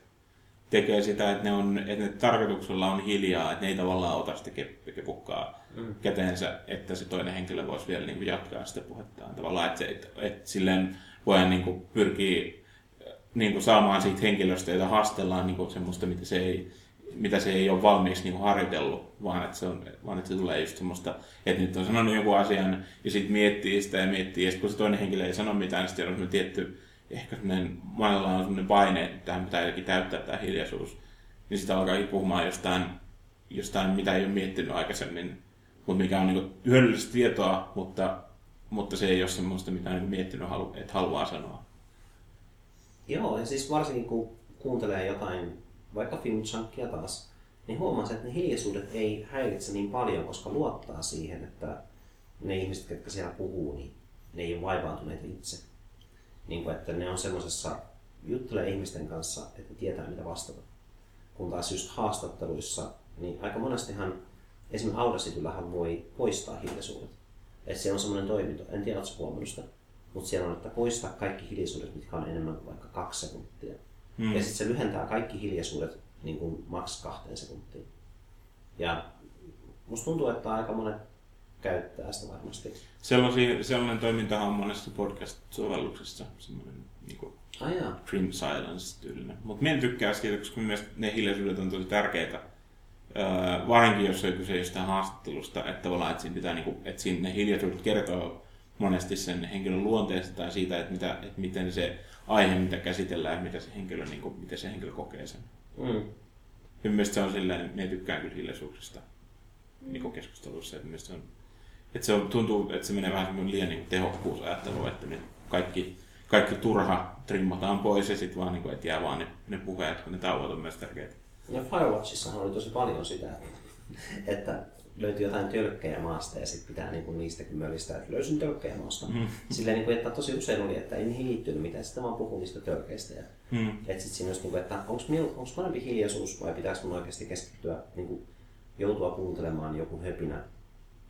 tekee sitä, että ne, on, että ne tarkoituksella on hiljaa, että ne ei tavallaan ota sitä kepukkaa mm. käteensä, että se toinen henkilö voisi vielä niin kuin jatkaa sitä puhettaan. Tavallaan, että, että, että silleen voidaan niin kuin pyrkiä niin kuin saamaan siitä henkilöstä, jota haastellaan niin kuin semmoista, mitä se ei, mitä se ei ole valmiiksi niin harjoitellut, vaan että, se on, vaan että se tulee just semmoista, että nyt on sanonut jonkun asian ja sitten miettii sitä ja miettii, ja sitten kun se toinen henkilö ei sano mitään, niin sitten on tietty, ehkä semmoinen, monella on semmoinen paine, että tähän pitää jotenkin täyttää tämä hiljaisuus, niin sitä alkaa puhumaan jostain, jostain, mitä ei ole miettinyt aikaisemmin, mutta mikä on niin hyödyllistä tietoa, mutta, mutta se ei ole semmoista, mitä on miettinyt, että haluaa sanoa. Joo, ja siis varsinkin kun kuuntelee jotain, vaikka filmchunkia taas, niin huomaa että ne hiljaisuudet ei häiritse niin paljon, koska luottaa siihen, että ne ihmiset, jotka siellä puhuu, niin ne ei ole vaivaantuneita itse. Niin kuin, että ne on semmoisessa, juttelee ihmisten kanssa, että ne tietää mitä vastata. Kun taas just haastatteluissa, niin aika monestihan esimerkiksi Audacityllähän voi poistaa hiljaisuudet. Että se on semmoinen toiminto, en tiedä, oletko huomannut sitä, mutta siellä on, että poistaa kaikki hiljaisuudet, mitkä on enemmän kuin vaikka kaksi sekuntia. Mm. Ja sitten se lyhentää kaikki hiljaisuudet niin kuin maks kahteen sekuntiin. Ja musta tuntuu, että aika monet käyttää sitä varmasti. Sellaisia, sellainen toiminta on monessa podcast-sovelluksessa, semmoinen niin kuin ah, Silence-tyylinen. Mutta minä en tykkää siitä, koska mielestäni ne hiljaisuudet on tosi tärkeitä. Öö, varsinkin jos on kyse jostain haastattelusta, että tavallaan, että siinä pitää, niin kuin, että siinä ne hiljaisuudet kertoo monesti sen henkilön luonteesta tai siitä, että, mitä, että miten se aihe, mitä käsitellään ja mitä se henkilö, niin kuin, miten se henkilö kokee sen. Mm. Mielestäni se on silleen, ne tykkään kyllä hiljaisuuksista mm. niin keskustelussa. Että se on, että se on, tuntuu, että se menee vähän semmoinen liian niin tehokkuusajattelu, että ne kaikki, kaikki turha trimmataan pois ja sitten vaan, niin kuin, että jää vaan ne, ne puheet, kun ne tauot on myös tärkeitä. Ja Firewatchissahan oli tosi paljon sitä, että löytyy jotain tölkkejä maasta ja sitten pitää niinku niistäkin mölistää, että löysin tölkkejä maasta. Mm. Silleen, niinku, että tosi usein oli, että ei niihin liittynyt mitään, sitten vaan puhuu niistä tölkeistä. Ja, mm. Että sitten siinä olisi, niinku, että onko parempi hiljaisuus vai pitäisi mun oikeasti keskittyä, niinku, joutua kuuntelemaan joku höpinä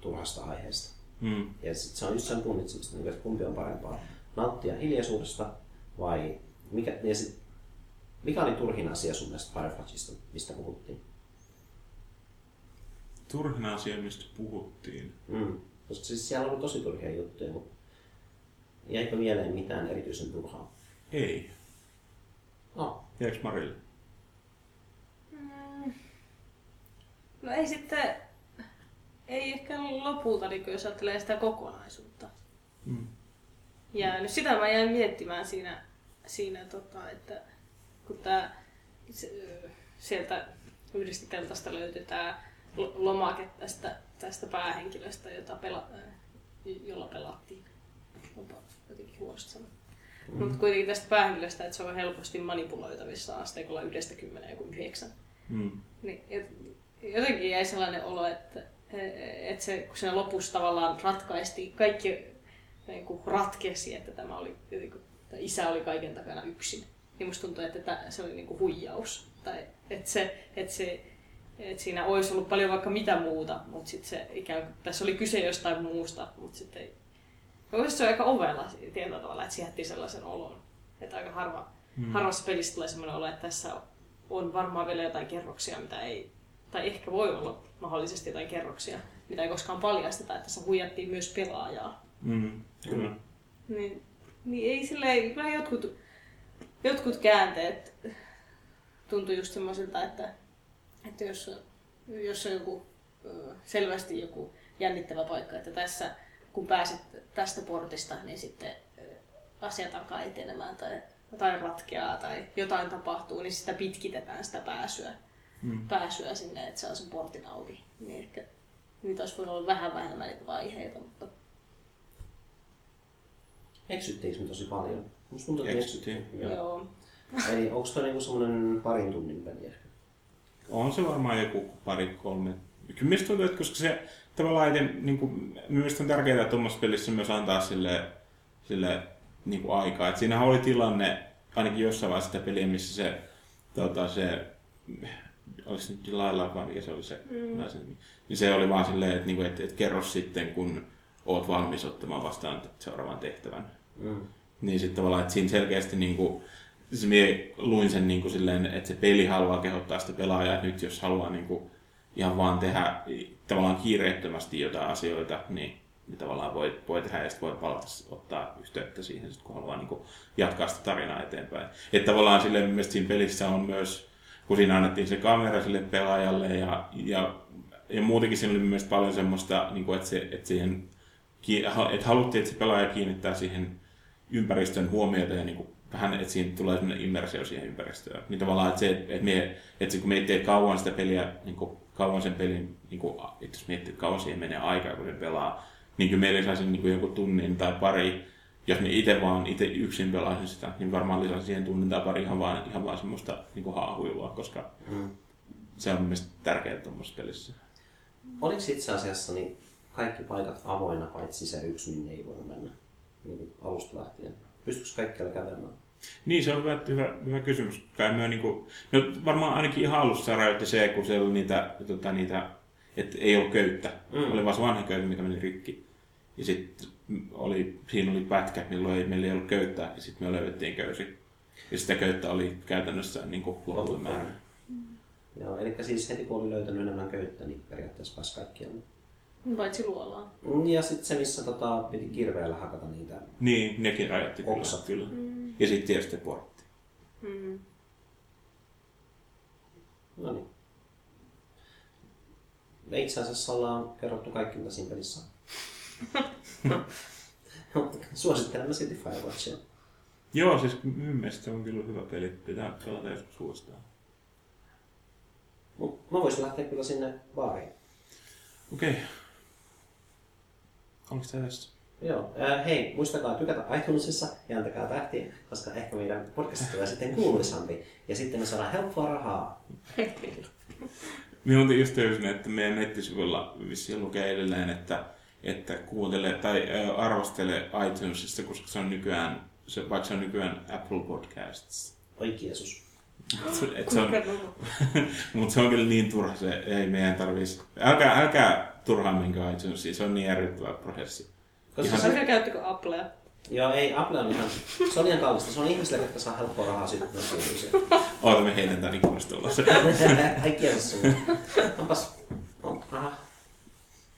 turhasta aiheesta. Mm. Ja sitten se on just sen punnitsemista, niinku, että kumpi on parempaa. Nauttia hiljaisuudesta vai mikä, ja sit, mikä oli turhin asia sun mielestä Firefoxista, mistä puhuttiin? Turhin asia, mistä puhuttiin. Mm. Koska siis siellä oli tosi turhia juttuja, mutta jäikö mieleen mitään erityisen turhaa? Ei. No. Jäikö Marille? Mm. No ei sitten, ei ehkä lopulta, niin jos ajattelee sitä kokonaisuutta. Mm. Ja nyt sitä mä jäin miettimään siinä, siinä tota, että kun tää, se, sieltä yhdestä teltasta löytyy tämä lomake tästä, tästä päähenkilöstä, jota pela, jolla pelattiin. Onpa jotenkin huonosti sanoa. Mm. Mutta kuitenkin tästä päähenkilöstä, että se on helposti manipuloitavissa asteikolla yhdestä kymmenen joku yhdeksän. Mm. Niin, jotenkin jäi sellainen olo, että, että se, kun siinä lopussa tavallaan ratkaistiin, kaikki niin kuin ratkesi, että tämä oli, niin kuin, isä oli kaiken takana yksin. Niin musta tuntuu, että se oli niin kuin huijaus. Tai että se, että se et siinä olisi ollut paljon vaikka mitä muuta, mutta sitten se ikään kuin, tässä oli kyse jostain muusta, mutta sitten ei. Oikeasti se on aika ovella tietyllä tavalla, että se sellaisen olon. Että aika harva, hmm. harvassa pelissä tulee sellainen olo, että tässä on varmaan vielä jotain kerroksia, mitä ei, tai ehkä voi olla mahdollisesti jotain kerroksia, mitä ei koskaan paljasteta, että tässä huijattiin myös pelaajaa. Mm, kyllä. Niin, niin ei silleen, kyllä jotkut, jotkut käänteet tuntui just semmoisilta, että että jos, jos on joku selvästi joku jännittävä paikka, että tässä kun pääset tästä portista, niin sitten asiat alkaa etenemään tai jotain ratkeaa tai jotain tapahtuu, niin sitä pitkitetään sitä pääsyä, mm. pääsyä sinne, että saa sen portin auki. Niin ehkä niitä olisi voinut olla vähän vähemmän niitä vaiheita, mutta... Eksyttiinkö me tosi paljon? Musta tuntuu, että eksyttiin. Joo. Joo. Eli onko tämä niinku semmoinen parin tunnin peli ehkä? On se varmaan joku pari, kolme. Kyllä mistä tuntuu, että koska se tavallaan ei, niin kuin, mielestäni on tärkeää tuommoisessa pelissä myös antaa sille, sille niin kuin aikaa. Et siinähän oli tilanne, ainakin jossain vaiheessa sitä peliä, missä se, tota, se olisi nyt lailla vai mikä se oli se mm. naisen, niin se oli vaan silleen, että, niin että, että kerro sitten, kun oot valmis ottamaan vastaan seuraavan tehtävän. Mm. Niin sitten tavallaan, että siinä selkeästi niin kuin, siis mie luin sen niin kuin silleen, että se peli haluaa kehottaa sitä pelaajaa, että nyt jos haluaa niin kuin, ihan vaan tehdä tavallaan kiireettömästi jotain asioita, niin, niin tavallaan voi, voi tehdä ja sitten voi palata ottaa yhteyttä siihen, sit kun haluaa niin kuin, jatkaa sitä tarinaa eteenpäin. Että tavallaan silleen mielestäni siinä pelissä on myös, kun siinä annettiin se kamera sille pelaajalle ja, ja, ja muutenkin siinä oli myös paljon semmoista, niin kuin, että, se, että, siihen, että haluttiin, että se pelaaja kiinnittää siihen ympäristön huomiota ja niin kuin, vähän, että siinä tulee sellainen immersio siihen ympäristöön. Niin tavallaan, että se, että, me, että kun me ei tee kauan sitä peliä, niin kuin, kauan sen pelin, niin kuin, että jos miettii, että kauan siihen menee aikaa, kun se pelaa, niin kyllä meillä lisäisi niin kuin joku tunnin tai pari, jos me itse vaan itse yksin pelaisin sitä, niin varmaan lisäisi siihen tunnin tai pari ihan vaan, ihan vaan semmoista niin kuin haahuilua, koska mm. se on mielestäni tärkeää tuommoisessa pelissä. Oliko itse asiassa niin kaikki paikat avoinna, paitsi se yksi, minne ei voi mennä niin alusta lähtien? Pystyykö kaikkialla kävelemään? Niin, se on hyvä, hyvä, hyvä kysymys. Kai me niin kuin, no varmaan ainakin ihan alussa rajoitti se, kun siellä oli niitä, tota, niitä että ei ollut köyttä. Mm. Oli vaan se vanha köyttä, mikä meni rikki. Ja sitten oli, siinä oli pätkä, milloin ei, meillä ei ollut köyttä, ja sitten me löydettiin köysi. Ja sitä köyttä oli käytännössä niin lopun määrä. Mm. Joo, eli siis heti kun oli löytänyt enemmän köyttä, niin periaatteessa pääsi kaikkialle. Paitsi luolaa. Mm, ja sitten se, missä tota, piti kirveellä hakata niitä Niin, nekin rajoitti kyllä. kyllä. Mm. Ja sitten tietysti portti. Mm. No niin. Me itse asiassa ollaan kerrottu kaikki, mitä siinä pelissä on. Suosittelemme silti Firewatchia. Joo, siis minun mielestä se on kyllä hyvä peli. Pitää pelata joskus suosittaa. Mä voisin lähteä kyllä sinne baariin. Okei. Okay. Onko tämä tässä? Joo. Äh, hei, muistakaa tykätä iTunesissa ja antakaa tähtiä, koska ehkä meidän podcast tulee sitten kuuluisampi. Ja sitten me saadaan helppoa rahaa. Minun just täysin, että meidän nettisivuilla vissiin lukee edelleen, että, että kuuntele tai arvostele iTunesista, koska se on nykyään, se, vaikka se on nykyään Apple Podcasts. Oi Jeesus. Se on, mutta se on kyllä niin turha, se ei meidän tarvitsisi. Älkää, älkää turhaan menkää iTunesiin, se on niin järkyttävä prosessi. Koska ihan... se... käyttikö Applea? Joo, ei, Apple on ihan, se on ihan kallista. Se on ihmisille, jotka saa helppoa rahaa sitten myös Oota, me heidän tämän ikkunasta ulos. Ai kielessä sun. Onpas, on, aha.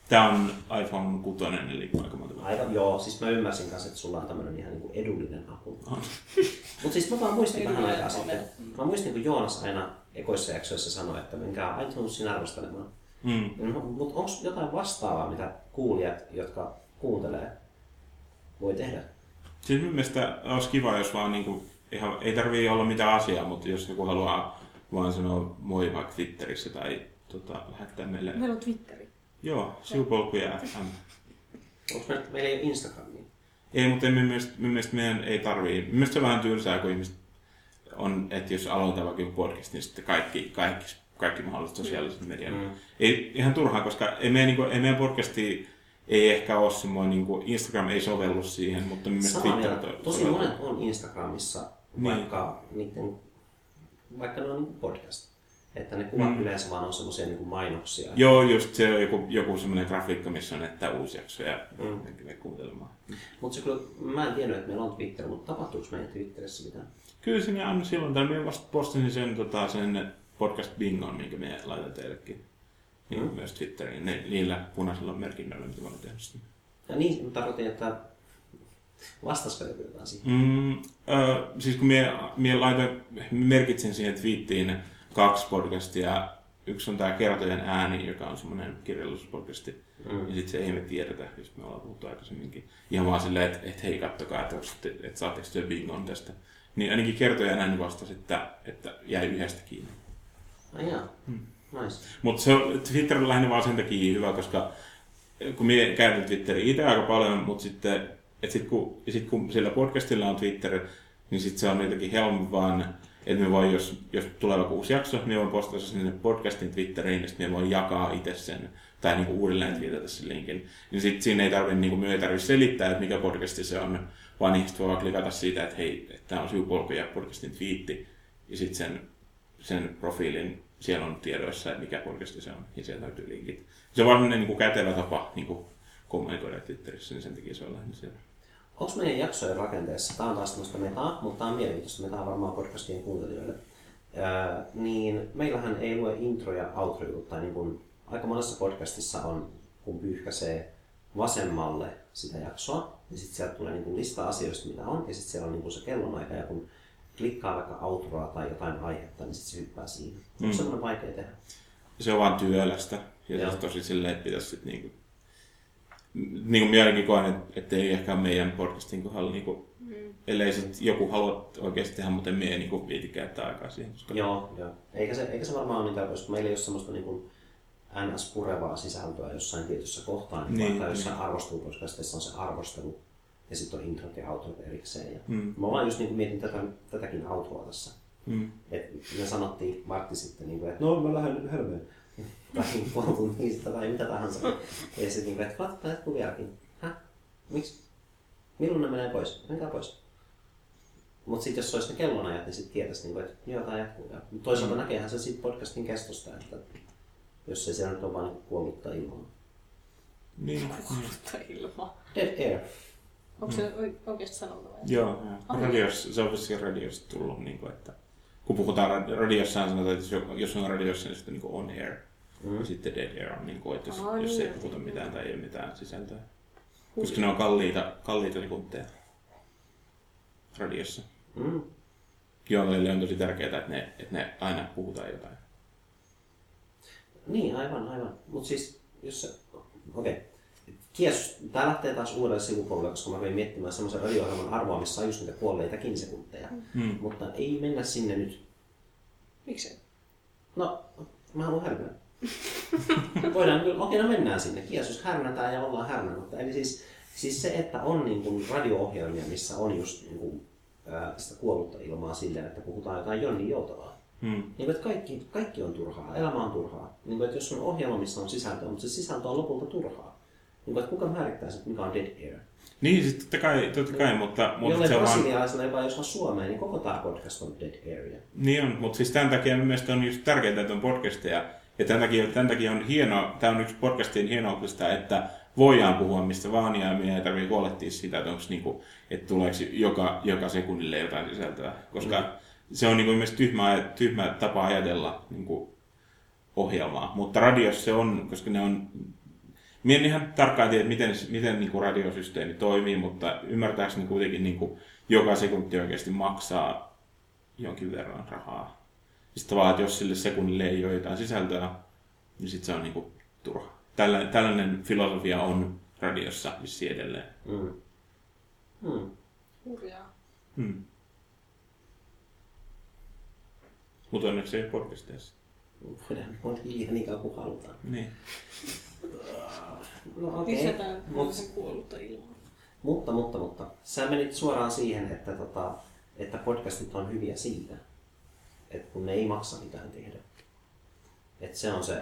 Tämä on iPhone 6, eli aika monta Aika, joo, siis mä ymmärsin kanssa, että sulla on tämmöinen ihan niin kuin edullinen apu. Mutta siis mä vaan muistin vähän aikaa sitten. Mä muistin, kun Joonas aina ekoissa jaksoissa sanoi, että menkää iTunesin arvostelemaan. Mm. Mutta onko jotain vastaavaa, mitä kuulijat, jotka kuuntelee, voi tehdä? Siis mun mielestä olisi kiva, jos vaan niinku, ihan, ei tarvii olla mitään asiaa, mutta jos joku haluaa vaan sanoa moi vaikka Twitterissä tai tota, lähettää meille... Meillä on Twitteri. Joo, sivupolkuja FM. Onko me, meillä ei ole Instagramia? Ei, mutta minun mielestä, minun mielestä meidän ei tarvii. Minun mielestä se on vähän tylsää, kun ihmiset on, että jos aloitetaan vaikka podcast, niin sitten kaikki, kaikki, kaikki mahdolliset sosiaaliset mediat. Mm. Ei, ihan turhaa, koska ei meidän, niin kuin, ei meidän podcasti ei ehkä ole semmoinen, niin kuin Instagram ei sovellu siihen, mutta mielestäni Twitter to, Tosi monet on Instagramissa, niin. vaikka, niiden, vaikka ne on niin podcast. Että ne kuvat mm. yleensä vaan on semmoisia niin mainoksia. Joo, just se on joku, joku semmoinen grafiikka, missä on että uusi jakso ja mm. kuuntelemaan. Mm. Mutta se kyllä, mä en tiennyt, että meillä on Twitter, mutta tapahtuuko meidän Twitterissä mitään? Kyllä sinne aina silloin, tai minä vasta postasin sen, tota, sen podcast bingon, minkä me laitan teillekin. Niin mm. myös Twitteriin, ne, niillä punaisilla merkinnöillä, mitä mä olen tehnyt sitä. Ja niin, mä tarkoitin, että vastasiko joku jotain siihen? Mm, äh, siis kun minä, minä laitoin, merkitsin siihen twiittiin kaksi podcastia. Yksi on tämä Kertojen ääni, joka on semmoinen kirjallisuuspodcasti. Mm. Ja sitten se ei me tiedetä, jos me ollaan puhuttu aikaisemminkin. Ihan vaan silleen, että et, hei kattokaa, että, että, että saatteko te bingon tästä. Niin ainakin Kertojen ääni vastasi, että, että jäi yhdestä kiinni. Jaa. Hmm. Nice. Mutta se on Twitter on lähinnä vaan sen takia hyvä, koska kun minä käytän Twitteriä itse aika paljon, mutta sitten et sit kun, sit kun sillä podcastilla on Twitter, niin sitten se on jotenkin helpompi vaan että me voi, jos, jos tulee vaikka uusi jakso, me voin postata sinne podcastin Twitteriin, ja sitten me voin jakaa itse sen, tai niin kuin uudelleen twiitata sen linkin. Niin sitten siinä ei tarvitse, niin kuin, ei tarvitse selittää, että mikä podcasti se on, vaan ihmiset voi klikata siitä, että hei, tämä on sivupolku ja podcastin twiitti, ja sitten sen, sen profiilin, siellä on tiedoissa, että mikä podcasti se on, ja sieltä löytyy linkit. Se on vaan niin kuin kätevä tapa niin kuin kommunikoida Twitterissä, niin sen takia se on lähinnä siellä. onko meidän jaksojen rakenteessa, tämä on taas tämmöistä metaa, mutta tämä on mielenkiintoista, metaa varmaan podcastien kuuntelijoille, Ää, niin meillähän ei lue intro ja outro niin kuin aika monessa podcastissa on, kun pyyhkäisee vasemmalle sitä jaksoa, ja sitten sieltä tulee niin kuin lista asioista, mitä on, ja sitten siellä on niin kuin se kellonaika, ja kun klikkaa vaikka outroa tai jotain aihetta, niin sitten se hyppää siihen. Mm. On semmoinen vaikea tehdä. Se on vaan työlästä. Ja Joo. se tosi silleen, että pitäisi sitten niinku... Niin kuin mielenkin koen, että, että ei ehkä meidän podcastin kohdalla niinku, Mm. ellei sit joku halua oikeasti tehdä, mutta me ei niinku viiti käyttää aikaa siihen. Koska... Joo, joo. Eikä se, eikä se varmaan ole niitä, koska meillä ei ole semmoista niin kuin NS-purevaa sisältöä jossain tietyssä kohtaa, niin, Niin, vaikka jossain niin. arvosteluposkastissa on se arvostelu ja sitten on introt ja outrot erikseen. Ja Mm. Mä vaan just niin kuin mietin tätä, tätäkin outroa tässä. Mm. Et me sanottiin Martti sitten, niin kuin, että no mä lähden nyt helmeen. Tai puoli tuntia tai mitä tahansa. Ja sitten, niin kuin, että what, jatkuu vieläkin. Häh? Miksi? Milloin ne menee pois? Menkää pois. Mutta sitten jos se olisi ne kellonajat, niin sitten tietäisi, niin kuin, että joo, tämä jatkuu. Ja toisaalta mm. näkeehän se siitä podcastin kestosta, että jos ei siellä nyt ole vain niin kuollutta ilmaa. Niin. Tai ilmaa. Dead air. Onko se oike- oikeasti sanottu vai? Joo, joo. Ah. Radiossa, se on vissiin radiosta tullut, niin kuin, että kun puhutaan rad- radiossa, sanotaan, että jos- jos on radiossa, niin sitten niin on air. Mm. Ja sitten dead air on, niin kuin, että jos, Aa, jos niin, ei puhuta joo. mitään tai ei ole mitään sisältöä. Koska ne on kalliita, kalliita sekunteja radiossa. Mm. Journalille on tosi tärkeää, että ne, että ne aina puhutaan jotain. Niin, aivan, aivan. Mutta siis, jos se... Okei. Okay. Kies, tää lähtee taas uudelle sivupolulle, koska mä vein miettimään semmoisen radio-ohjelman arvoa, missä on just niitä kuolleitakin sekunteja. Mm. Mutta ei mennä sinne nyt. Miksei? No, mä haluan härnää. Voidaan kyllä, okei, no mennään sinne. Kies, jos härnätään ja ollaan härnämättä. Eli siis, siis se, että on niin kuin radio-ohjelmia, missä on just niin kuin, ää, sitä kuollutta ilmaa silleen, että puhutaan jotain Jonni Joutavaa. Mm. Niin kuin, että kaikki, kaikki on turhaa, elämä on turhaa. Niin kuin, että jos on ohjelma, missä on sisältöä, mutta se sisältö on lopulta turhaa. Niin kuin, että kuka määrittää sen, mikä on dead air? Niin, siis totta kai, totta kai mutta, mutta Jollei se on vaan... joka ei osaa suomea, niin koko tämä podcast on dead area. Niin on, mutta siis tämän takia mielestäni on just tärkeää, että on podcasteja. Ja tämän takia, tämän takia on hienoa, tämä on yksi podcastien hienoudesta, että voidaan puhua mistä vaan ja meidän ei tarvitse huolehtia siitä, että, onko niinku, että tuleeko joka, joka sekunnille jotain sisältöä. Koska mm. se on niinku myös tyhmä, tyhmä tapa ajatella niinku, ohjelmaa. Mutta radiossa se on, koska ne on Mie en ihan tarkkaan tiedä, miten, miten niin kuin radiosysteemi toimii, mutta ymmärtääkseni kuitenkin niin kuin joka sekunti oikeasti maksaa jonkin verran rahaa. Sitten tavallaan, että jos sille sekunnille ei ole jotain sisältöä, niin sitten se on niin kuin turha. Tällainen, tällainen filosofia on radiossa vissiin edelleen. Mm. Mm. Hurjaa. Hmm. Mutta onneksi ei ole podcasteissa. Voidaan olla hiljaa niin kauan kuin halutaan. Niin. No okei. Lisätään Mut- sen kuollutta ilmaa. Mutta, mutta, mutta. Sä menit suoraan siihen, että, tota, että podcastit on hyviä siitä, että kun ne ei maksa mitään tehdä. Että se on se,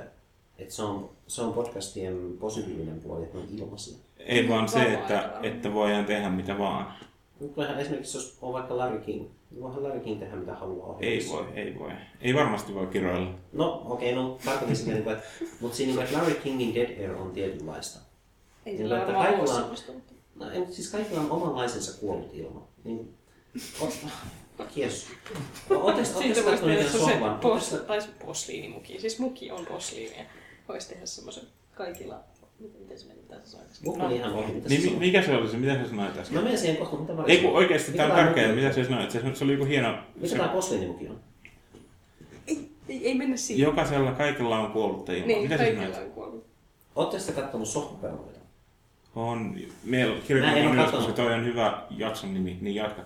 että se on, se on podcastien positiivinen puoli, että ne on ilmaisia. Ei vaan se, että, että voidaan tehdä mitä vaan. Nyt voihan esimerkiksi, jos on vaikka Larry King, niin voihan Larry King tehdä mitä haluaa Ei ohjelmassa. voi, ei voi. Ei varmasti voi kiroilla. No okei, okay, no tarkoitin sitä, niin että, mutta siinä, että Larry Kingin Dead Air on tietynlaista. Ei Niin, että varmaan ole kaikilla on-. No, ei, mutta siis kaikilla on omanlaisensa kuollut ilma. Niin, o, kies. Oletteko Siitä oletteko voisi katsoneet tehdä se sohvan? pos, tai se posliinimuki. Siis muki on posliinia. Voisi tehdä semmoisen kaikilla... Miten, se meni tässä aikaisemmin? Mut meni ihan ohi. Mitä Niin, mi- mikä se oli se? Mitä sä sanoit Mä äsken? menen siihen kohta, mitä mä Ei kun oikeasti tämä on tärkeää, mitä sä sanoit. Se, se oli joku hieno... Mikä Se, tää posliinimuki on? Ei, ei, ei mennä siihen. jokaisella kaikilla on kuollutta ilmaa. Niin, mitä sä kaikilla on kuollut. Ootteko te kattonut sohvaperunoita? On, meillä oo ylös, koska toi on hyvä jakson nimi, niin jatka.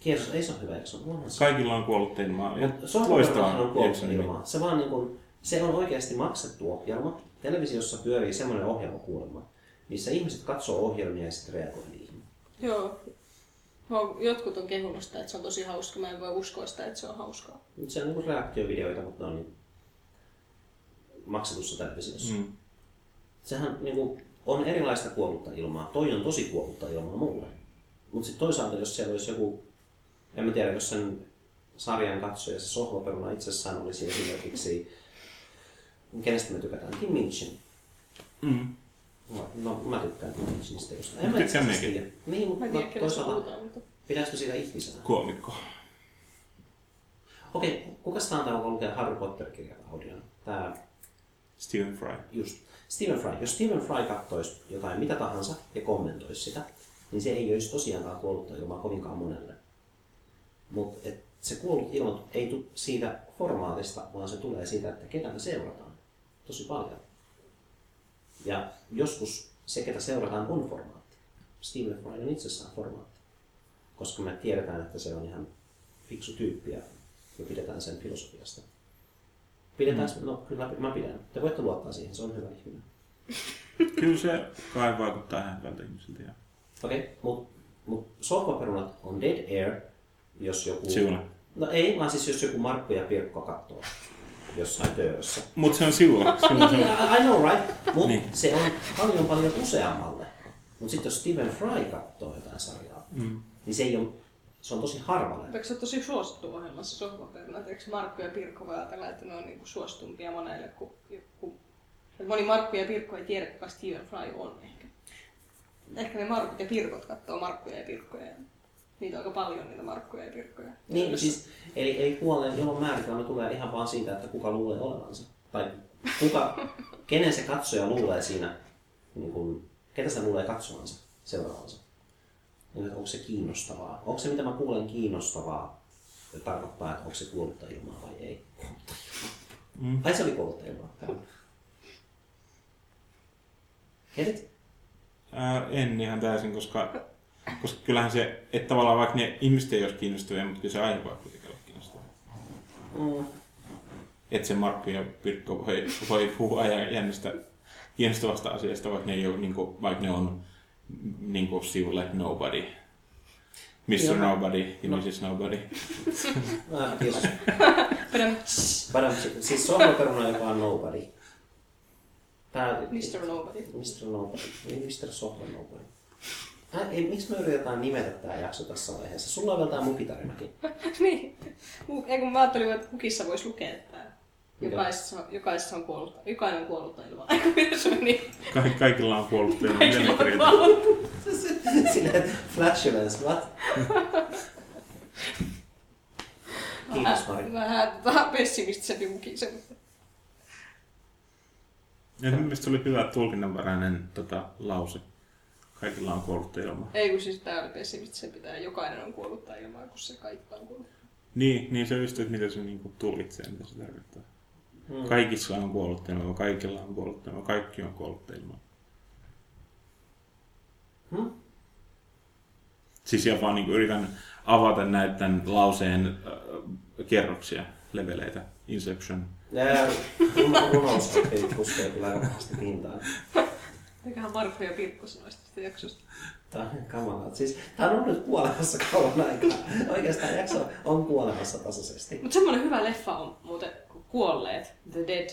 Kiesos, ei se ole hyvä jakso. Onhan se. Kaikilla on kuollutta ilmaa. Ja Sohvaperunohan on loistava kuollut ilmaa. Se vaan niin kuin, se on oikeasti maksettu ohjelma. Televisiossa pyörii semmoinen ohjelma kuulemma, missä ihmiset katsoo ohjelmia ja sitten reagoi niihin. Joo. Jotkut on kehunut sitä, että se on tosi hauska. Mä en voi uskoa sitä, että se on hauskaa. Nyt se on niin kuin reaktiovideoita, mutta ne on niin maksetussa televisiossa. Mm. sehän niinku, on erilaista kuollutta ilmaa. Toi on tosi kuollutta ilmaa mulle. Mutta sitten toisaalta, jos siellä olisi joku, en mä tiedä, jos sen sarjan katsoja, se sohvaperuna itsessään olisi esimerkiksi, kenestä me tykätään, Kim Minchin. Mm. No, no mä tykkään Twin Peaksista. just. En Mä mä itse tykkään asiassa tiedä. Niin, Mä mutta en tiedä, toisaalta pidätkö siitä ihmisenä? Koomikko. Okei, kuka on tämä, joka lukee Harry Potter-kirjaa audiona? Tää Stephen Fry. just Stephen Fry. Jos Stephen Fry kattoisi jotain mitä tahansa ja kommentoisi sitä, niin se ei olisi tosiaankaan kuollutta ilmaa kovinkaan monelle. Mutta se kuollut ilma ei tule siitä formaatista, vaan se tulee siitä, että ketä me seurataan. Tosi paljon. Ja joskus se, ketä seurataan, on formaatti. Stephen Fry on itsessään formaatti. Koska me tiedetään, että se on ihan fiksu tyyppi ja me pidetään sen filosofiasta. Pidetään, mm. no kyllä mä pidän. Te voitte luottaa siihen, se on hyvä ihminen. Kyllä se kai vaikuttaa ihan hyvältä ihmisiltä. ja- Okei, okay, mutta mut sohvaperunat on dead air, jos joku... Siuna. No ei, vaan siis jos joku Markku ja Pirkko katsoo jossain töissä. Mutta se on se Niin, on. I know right, mutta Niin. se on paljon paljon useammalle. Mutta sitten jos Stephen Fry katsoo jotain sarjaa, Mm. niin se ei ole, se on tosi harvalle. Eikö se ole tosi suosittu ohjelmassa sohvaperunat? Eikö Markku ja Pirkko voi ajatella, että ne on niinku suostumpia monelle kuin joku... että Moni Markku ja Pirkko ei tiedä, kuka Stephen Fry on ehkä. Ehkä ne Markut ja Pirkot katsoo Markkuja ja Pirkkoja. Niitä on aika paljon niitä Markkuja ja Pirkkoja. Niin, siis, eli, eli kuolleen ilon määritelmä tulee ihan vaan siitä, että kuka luulee olevansa. Tai kuka, kenen se katsoja luulee siinä, niin kuin, ketä se luulee katsomansa, seuraavansa. Niin, että onko se kiinnostavaa? Onko se, mitä mä kuulen, kiinnostavaa? Se tarkoittaa, että onko se kuollutta ilmaa vai ei. Mm. Ai se oli kuollutta ilmaa. Hyvä. Hedit? Ää, en ihan täysin, koska, koska kyllähän se, että tavallaan vaikka ne ihmiset ei olisi kiinnostavia, mutta kyllä se aihe voi kuitenkin olla kiinnostavaa. Mm. Että se Markku ja Pirkko voi, voi puhua ja jännistä, kiinnostavasta asiasta, vaikka ne, ei ole, niin kuin, vaikka ne on niin kuin sivulle nobody. Mr. Joo. Nobody ja No. Mrs. Nobody. Ah, kiitos. Pidän Badam, siis sohvaperuna, joka on nobody. Tää, Mr. Nobody. Mr. Nobody. Ei Mr. Sohva Nobody. Äh, ei, miksi me yritetään nimetä tää jakso tässä vaiheessa? Sulla on vielä tää mukitarinakin. niin. Ei kun mä ajattelin, että mukissa voisi lukea, että jokaisessa, jokaisessa on kuollut, jokainen on kuollutta ilman. Se meni? Ka- kaikilla on kuollut. Kaikilla on kuollut. Silleen, flatulence, what? Kiitos Mari. Vähän vähän pessimistisempi mukisen. Ja mun mielestä se oli hyvä tulkinnanvarainen tota, lause. Kaikilla on kuollut ilmaa. Ei kun siis tää oli pessimistisempi, tää jokainen on kuollutta ilman, kun se kaikki on kuollut. Niin, niin se on just, että mitä se niinku tulkitsee, mitä se tarkoittaa. Hmm. Kaikissa on kuollut ilmaa, kaikilla on kuollut ilmaa, kaikki on kuollut ilmaa. Hmm? Siis jopa niin yritän avata näitä tämän lauseen äh, kerroksia, leveleitä, Inception. Ja run- runousoppi puskee kyllä pahasti pintaan. Mikähän Markku ja Pirkko sanoisi tästä jaksosta. Tää on kamalaa. Siis, tää on ollut nyt kuolemassa kauan aikaa. Oikeastaan jakso on kuolemassa tasaisesti. Mutta semmonen hyvä leffa on muuten Kuolleet, The Dead.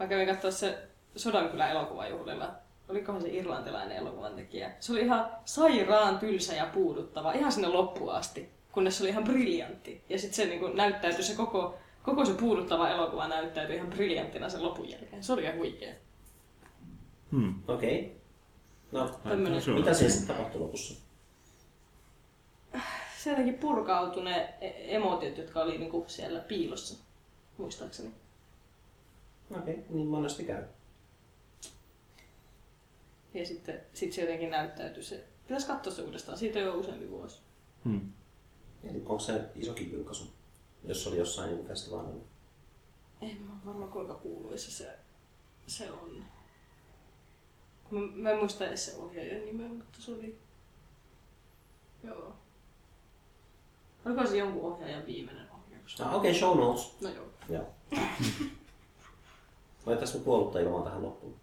Mä kävin katsoa se Sodankylän elokuvajuhlilla. Olikohan se irlantilainen elokuvan tekijä. Se oli ihan sairaan tylsä ja puuduttava, ihan sinne loppuun asti. Kunnes se oli ihan briljantti. Ja sitten se niinku näyttäytyi, se koko, koko se puuduttava elokuva näyttäytyi ihan briljanttina sen lopun jälkeen. Se oli ihan huikea. Hmm. Okei. Okay. No, Tämmönen. Mitä siinä sitten tapahtui lopussa? Se jotenkin purkautui ne e- emotiot, jotka oli niinku siellä piilossa, muistaakseni. Okei, okay, niin monesti käy. Ja sitten sit se jotenkin näyttäytyi se. Pitäisi katsoa se uudestaan, siitä on jo useampi vuosi. Hmm. Eli onko se isokin julkaisu, jos oli jossain niin festivaalilla? En mä varma kuinka kuuluisa se, se on. Mä, mä en muista edes se ohjaajan nimeä, mutta se oli... Joo. Oliko se jonkun ohjaajan viimeinen ohjaus? Ah, Okei, okay, show notes. No joo. Joo. Laitaisiin me kuollutta ilmaa tähän loppuun.